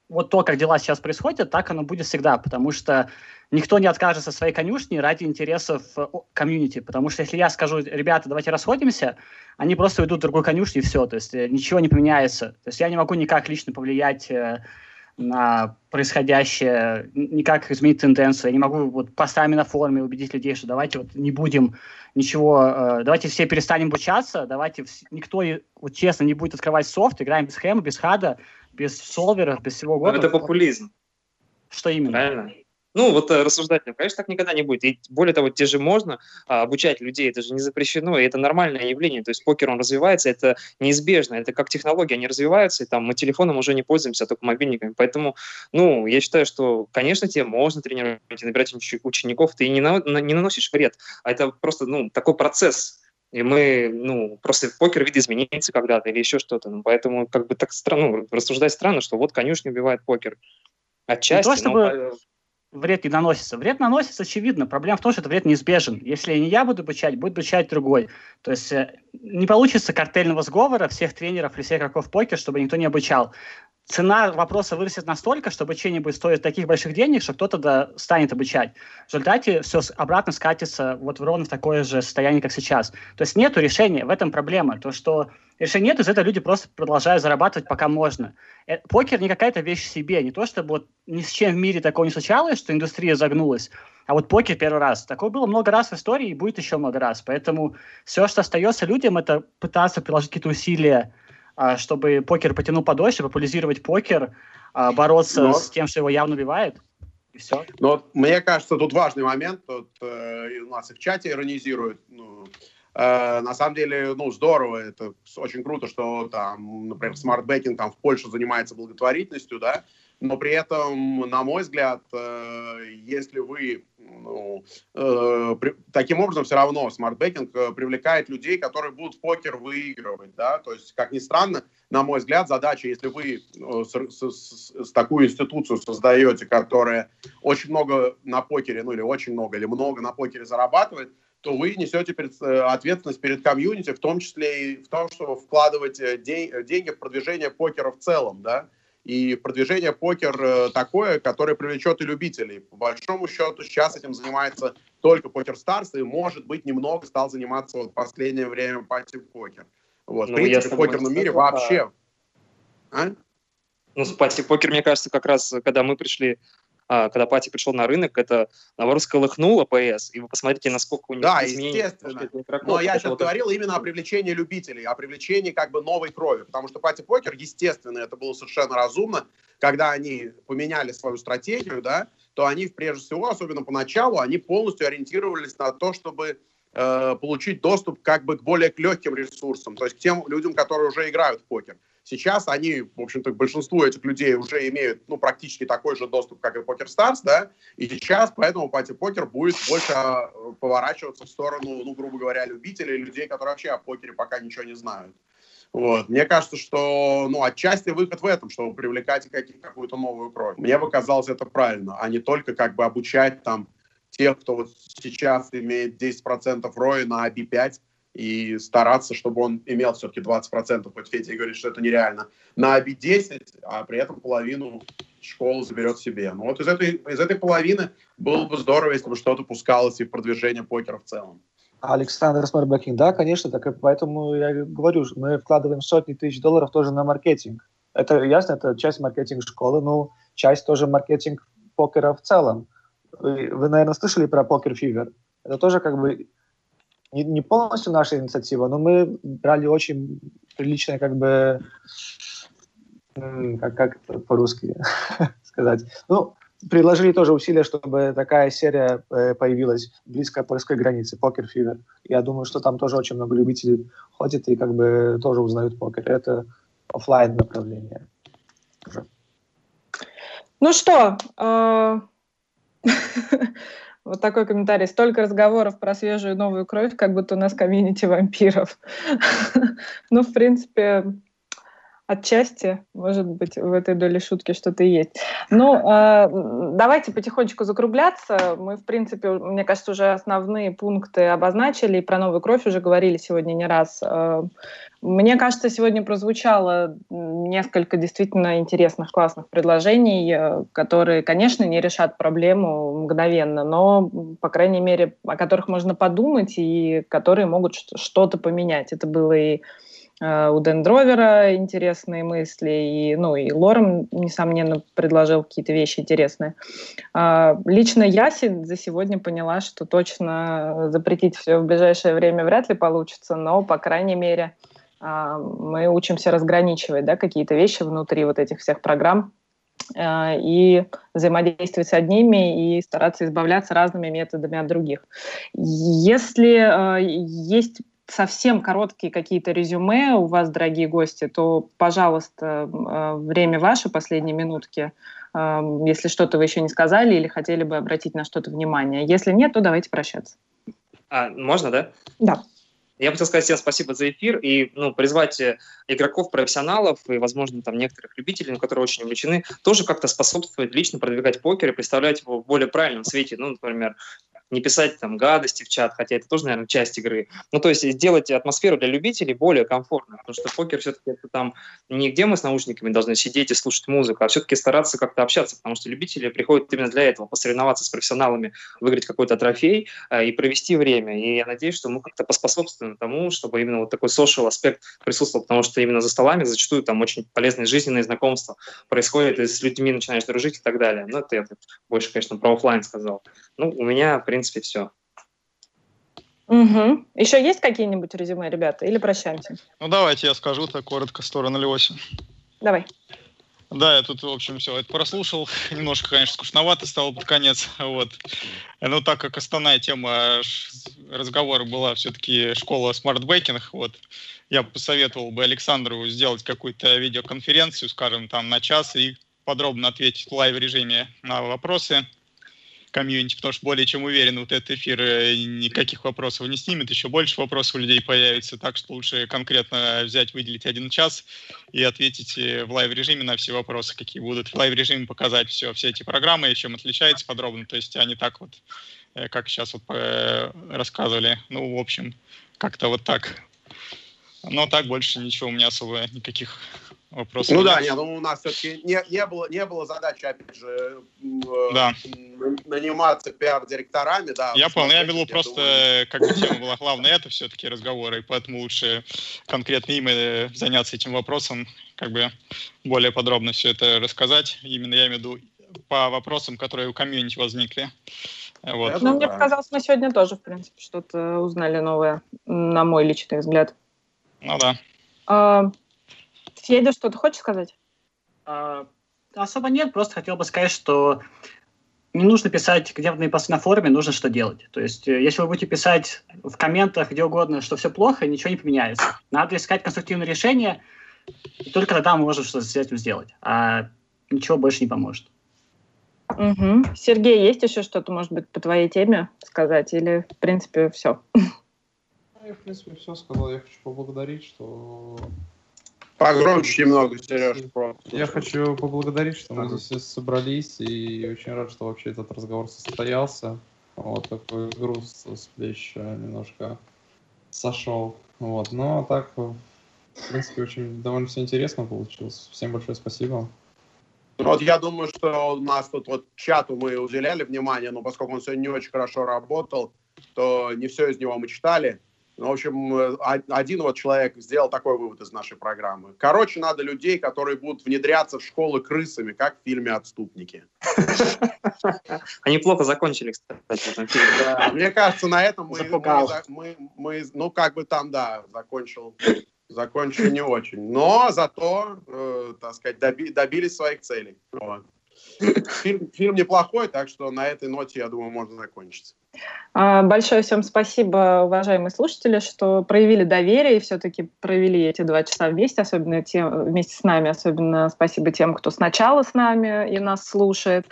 вот то, как дела сейчас происходят, так оно будет всегда, потому что никто не откажется своей конюшни ради интересов э, комьюнити, потому что если я скажу, ребята, давайте расходимся, они просто уйдут в другую конюшню и все, то есть ничего не поменяется. То есть я не могу никак лично повлиять на происходящее, никак изменить тенденцию. Я не могу вот постами на форуме убедить людей, что давайте вот не будем ничего, э, давайте все перестанем обучаться, давайте никто вот честно не будет открывать софт, играем без хэма, без хада, без солверов, без всего года. это популизм. Что именно? Правильно. Ну, вот э, рассуждать, конечно, так никогда не будет. И более того, те же можно а, обучать людей, это же не запрещено, и это нормальное явление. То есть покер, он развивается, это неизбежно, это как технологии, они развиваются, и там мы телефоном уже не пользуемся, а только мобильниками. Поэтому, ну, я считаю, что, конечно, тебе можно тренировать и набирать учеников, ты не, на, не наносишь вред, а это просто, ну, такой процесс, и мы, ну, просто покер вид изменится когда-то или еще что-то. Ну, поэтому как бы так странно, ну, рассуждать странно, что вот конюшня убивает покер. Отчасти, не то, чтобы... но вред не наносится. Вред наносится, очевидно. Проблема в том, что этот вред неизбежен. Если не я буду обучать, будет обучать другой. То есть э, не получится картельного сговора всех тренеров или всех игроков покер, чтобы никто не обучал цена вопроса вырастет настолько, что обучение будет стоить таких больших денег, что кто-то да, станет обучать. В результате все обратно скатится вот в ровно в такое же состояние, как сейчас. То есть нет решения, в этом проблема. То, что решения нет, из этого люди просто продолжают зарабатывать, пока можно. Э, покер не какая-то вещь в себе, не то, чтобы вот ни с чем в мире такого не случалось, что индустрия загнулась, а вот покер первый раз. Такое было много раз в истории и будет еще много раз. Поэтому все, что остается людям, это пытаться приложить какие-то усилия а, чтобы покер потянул подольше, популяризировать покер, а, бороться Но... с тем, что его явно убивает. И все. Но мне кажется, тут важный момент. Тут э, у нас и в чате иронизируют. Ну, на самом деле, ну, здорово, это очень круто, что там, например, Smart Banking там в Польше занимается благотворительностью, да, но при этом, на мой взгляд, э, если вы ну, э, при, таким образом все равно SmartBacking э, привлекает людей, которые будут в покер выигрывать, да, то есть, как ни странно, на мой взгляд, задача, если вы э, с, с, с, с такую институцию создаете, которая очень много на покере, ну или очень много, или много на покере зарабатывает, то вы несете перед, э, ответственность перед комьюнити, в том числе и в том, чтобы вкладывать э, день, деньги в продвижение покера в целом, да, и продвижение покер э, такое, которое привлечет и любителей. По большому счету сейчас этим занимается только PokerStars, и, может быть, немного стал заниматься вот в последнее время PartyPoker. Вот, ну, в принципе, в покерном мире вообще... А? Ну, PartyPoker, мне кажется, как раз, когда мы пришли когда Пати пришел на рынок, это наоборот сколыхнуло ПС, и вы посмотрите, насколько у них да, естественно. Игроков. Но я сейчас вот говорил это... именно о привлечении любителей, о привлечении как бы новой крови, потому что PartyPoker, естественно, это было совершенно разумно, когда они поменяли свою стратегию, да, то они, прежде всего, особенно поначалу, они полностью ориентировались на то, чтобы э, получить доступ как бы к более легким ресурсам, то есть к тем людям, которые уже играют в покер. Сейчас они, в общем-то, большинство этих людей уже имеют, ну, практически такой же доступ, как и Poker Stars, да, и сейчас поэтому Пати Покер будет больше а, поворачиваться в сторону, ну, грубо говоря, любителей, людей, которые вообще о покере пока ничего не знают. Вот. Мне кажется, что ну, отчасти выход в этом, чтобы привлекать какую-то новую кровь. Мне бы казалось это правильно, а не только как бы обучать там тех, кто вот сейчас имеет 10% роя на B5, и стараться, чтобы он имел все-таки 20%, хоть Федя говорит, что это нереально, на оби 10, а при этом половину школы заберет себе. Ну вот из этой, из этой половины было бы здорово, если бы что-то пускалось и в продвижение покера в целом. Александр Смарбекин, да, конечно, так и поэтому я говорю, мы вкладываем сотни тысяч долларов тоже на маркетинг. Это ясно, это часть маркетинг школы, но часть тоже маркетинг покера в целом. Вы, вы наверное, слышали про покер фивер. Это тоже как бы не, не полностью наша инициатива, но мы брали очень приличное, как бы, как, как по-русски сказать, ну, приложили тоже усилия, чтобы такая серия э, появилась близко к польской границе, Покер Фивер. Я думаю, что там тоже очень много любителей ходит и как бы тоже узнают покер. Это офлайн направление. Ну что, а, Вот такой комментарий. Столько разговоров про свежую новую кровь, как будто у нас комьюнити вампиров. Ну, в принципе, отчасти, может быть, в этой доле шутки что-то есть. Ну, э, давайте потихонечку закругляться. Мы, в принципе, мне кажется, уже основные пункты обозначили, и про новую кровь уже говорили сегодня не раз. Э, мне кажется, сегодня прозвучало несколько действительно интересных, классных предложений, э, которые, конечно, не решат проблему мгновенно, но, по крайней мере, о которых можно подумать и которые могут что-то поменять. Это было и у Дендровера интересные мысли, и, ну, и Лорем, несомненно, предложил какие-то вещи интересные. А, лично я за сегодня поняла, что точно запретить все в ближайшее время вряд ли получится, но, по крайней мере, а, мы учимся разграничивать да, какие-то вещи внутри вот этих всех программ а, и взаимодействовать с одними и стараться избавляться разными методами от других. Если а, есть совсем короткие какие-то резюме у вас, дорогие гости, то, пожалуйста, время ваше, последние минутки, если что-то вы еще не сказали или хотели бы обратить на что-то внимание. Если нет, то давайте прощаться. А, можно, да? Да. Я хотел сказать всем спасибо за эфир и ну, призвать э, игроков, профессионалов и, возможно, там некоторых любителей, которые очень увлечены, тоже как-то способствовать лично продвигать покер и представлять его в более правильном свете. Ну, например, не писать там гадости в чат, хотя это тоже, наверное, часть игры. Ну, то есть сделать атмосферу для любителей более комфортной, потому что покер все-таки это там не где мы с наушниками должны сидеть и слушать музыку, а все-таки стараться как-то общаться, потому что любители приходят именно для этого, посоревноваться с профессионалами, выиграть какой-то трофей э, и провести время. И я надеюсь, что мы как-то поспособствуем тому, чтобы именно вот такой social аспект присутствовал, потому что именно за столами зачастую там очень полезные жизненные знакомства происходят, и с людьми начинаешь дружить и так далее. Ну, это я больше, конечно, про офлайн сказал. Ну, у меня, в принципе, все. Угу. Еще есть какие-нибудь резюме, ребята, или прощаемся? Ну, давайте я скажу так коротко, сторону Леоси. Давай. Да, я тут, в общем, все это прослушал. Немножко, конечно, скучновато стало под конец. Вот. Но так как основная тема разговора была все-таки школа smart backing, вот, я посоветовал бы Александру сделать какую-то видеоконференцию, скажем, там на час и подробно ответить в live-режиме на вопросы комьюнити, потому что более чем уверен, вот этот эфир э, никаких вопросов не снимет, еще больше вопросов у людей появится, так что лучше конкретно взять, выделить один час и ответить э, в live-режиме на все вопросы, какие будут. В live-режиме показать все, все эти программы, чем отличается подробно, то есть они так вот, э, как сейчас вот рассказывали, ну, в общем, как-то вот так. Но так больше ничего у меня особо никаких вопросов. Ну да, нет, ну, у нас все-таки не, не, было, не было задачи, опять же, да. наниматься пиар-директорами. Да, я понял, я имел просто, как бы тема была главная, это все-таки разговоры, и поэтому лучше конкретно именно заняться этим вопросом, как бы более подробно все это рассказать. Именно я имею в виду по вопросам, которые у комьюнити возникли. Вот. Ну, мне показалось, мы сегодня тоже, в принципе, что-то узнали новое, на мой личный взгляд. Ну да. А, Федя, что ты хочешь сказать? А, особо нет, просто хотел бы сказать, что не нужно писать гневные посты на форуме, нужно что делать. То есть, э, если вы будете писать в комментах где угодно, что все плохо, ничего не поменяется. Надо искать конструктивное решение, и только тогда мы можем что-то с этим сделать. А ничего больше не поможет. Угу. Сергей, есть еще что-то, может быть, по твоей теме сказать? Или, в принципе, все? Я, в принципе, все сказал. Я хочу поблагодарить, что Погромче немного, Сереж. Я хочу поблагодарить, что мы здесь собрались, и очень рад, что вообще этот разговор состоялся. Вот такой груз с плеч немножко сошел. Вот. Но ну, а так, в принципе, очень довольно все интересно получилось. Всем большое спасибо. Ну, вот я думаю, что у нас тут вот чату мы уделяли внимание, но поскольку он сегодня не очень хорошо работал, то не все из него мы читали. Ну, в общем, э, один вот человек сделал такой вывод из нашей программы. Короче, надо людей, которые будут внедряться в школы крысами, как в фильме «Отступники». Они плохо закончили, кстати, мне кажется, на этом мы, ну, как бы там, да, закончил, закончили не очень. Но зато, э, так сказать, доби, добились своих целей. Вот. Фильм, фильм неплохой, так что на этой ноте, я думаю, можно закончить. А, большое всем спасибо, уважаемые слушатели, что проявили доверие и все-таки провели эти два часа вместе, особенно тем, вместе с нами. Особенно спасибо тем, кто сначала с нами и нас слушает.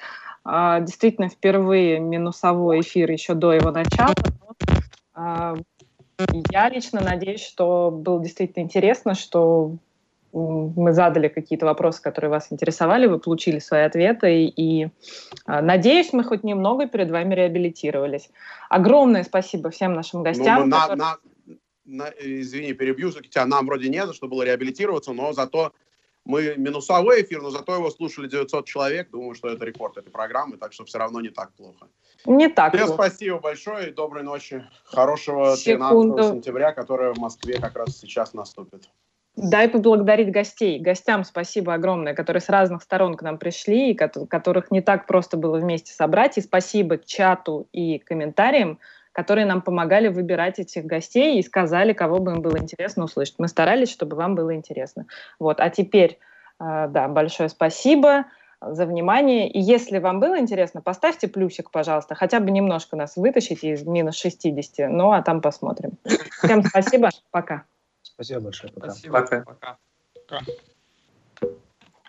А, действительно, впервые минусовой эфир еще до его начала. А, я лично надеюсь, что было действительно интересно, что мы задали какие-то вопросы, которые вас интересовали, вы получили свои ответы, и, и надеюсь, мы хоть немного перед вами реабилитировались. Огромное спасибо всем нашим ну, гостям. Ну, которые... на, на, на, извини, перебью, тебя нам вроде не за что было реабилитироваться, но зато мы минусовой эфир, но зато его слушали 900 человек. Думаю, что это рекорд этой программы, так что все равно не так плохо. Не так Всем плохо. спасибо большое и доброй ночи. Хорошего Секунду. 13 сентября, которое в Москве как раз сейчас наступит. Дай поблагодарить гостей. Гостям спасибо огромное, которые с разных сторон к нам пришли, и которых не так просто было вместе собрать. И спасибо чату и комментариям, которые нам помогали выбирать этих гостей и сказали, кого бы им было интересно услышать. Мы старались, чтобы вам было интересно. Вот. А теперь, э, да, большое спасибо за внимание. И если вам было интересно, поставьте плюсик, пожалуйста. Хотя бы немножко нас вытащите из минус 60. Ну, а там посмотрим. Всем спасибо. Пока. Спасибо большое. Пока. Спасибо. Пока. Пока.